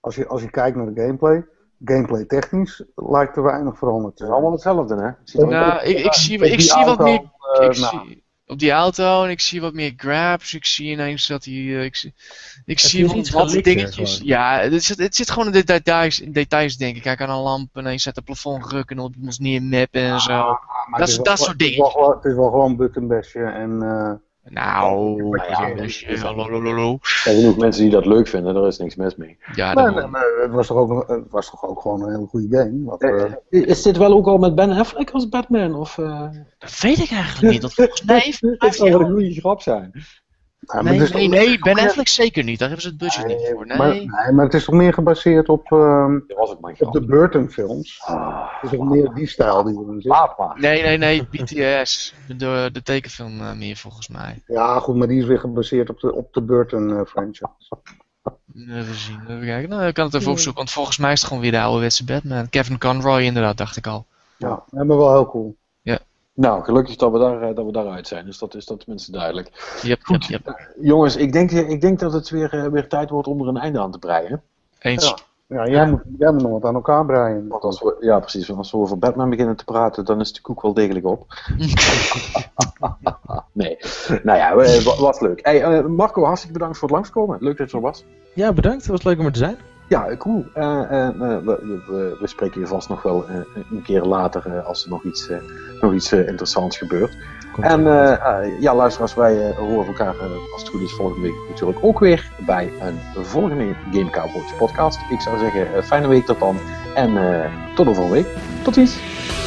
als, je, als je kijkt naar de gameplay, gameplay technisch lijkt er weinig veranderd Het is allemaal hetzelfde, hè? Het ziet Nou, ik, ik zie, ik zie wat meer... eh, ik nou, zie, op die auto en ik zie wat meer grabs. Ik zie ineens dat hij... eh, ik zie, ik Het zie wat, iets wat dingetjes. gewoon. Ja, het zit, het zit gewoon in de details, in details denk ik. Hij kan een lamp ineens zet het plafond rukken en op iemands neermappen en zo. maar dat is- dat soort dingen. Het is wel gewoon buttonbasje en... eh, Nou, ja, dus, eh, lolololo. Er zijn genoeg mensen die dat leuk vinden, daar is niks mis mee. Ja, nee, dat nee, maar het was, toch ook, een- het was toch ook gewoon een hele goede game. Wat, eh, Is dit wel ook al met Ben Affleck als Batman? Of, eh, dat weet ik eigenlijk niet. Dat volgens mij heeft Dit zou wel een goede grap zijn. Ja, maar Nee, nee, nee, Ben Affleck zeker niet. Daar hebben ze het budget niet voor. Maar, Nee. nee, maar het is toch meer gebaseerd op, ehm, op de. Burton films. Ah, Het is toch meer die stijl die erin zit. laat maar. Nee, nee, nee, BTS. De, de tekenfilm eh, meer volgens mij. Ja, goed, maar die is weer gebaseerd op de, op de Burton eh, franchise. Even zien, even kijken. Nou, ik kan het even opzoeken, want volgens mij is het gewoon weer de ouderwetse Batman. Kevin Conroy inderdaad, dacht ik al. Ja, maar wel heel cool. Nou, gelukkig dat we, daar, eh, dat we daaruit zijn, dus dat is dat tenminste duidelijk. Yep, yep, yep. Jongens, ik denk, ik denk dat het weer, eh, weer tijd wordt om er een einde aan te breien. Eens. Ja, jij, Moet, jij moet nog wat aan elkaar breien. Want als we, ja, precies. want Als we over Batman beginnen te praten, dan is de koek wel degelijk op. nee. Nou ja, eh, wa- was leuk. Hey, eh, Marco, hartstikke bedankt voor het langskomen. Leuk dat je er was. Ja, bedankt. Het was leuk om er te zijn. Ja, cool. Eh, eh, eh, we, we, we spreken je vast nog wel een keer later als er nog iets, nog iets interessants gebeurt. Komt En ja, luisteraars, wij horen elkaar als het goed is volgende week natuurlijk ook weer bij een volgende Game Cowboys podcast. Ik zou zeggen, fijne week tot dan en tot de volgende week. Tot ziens!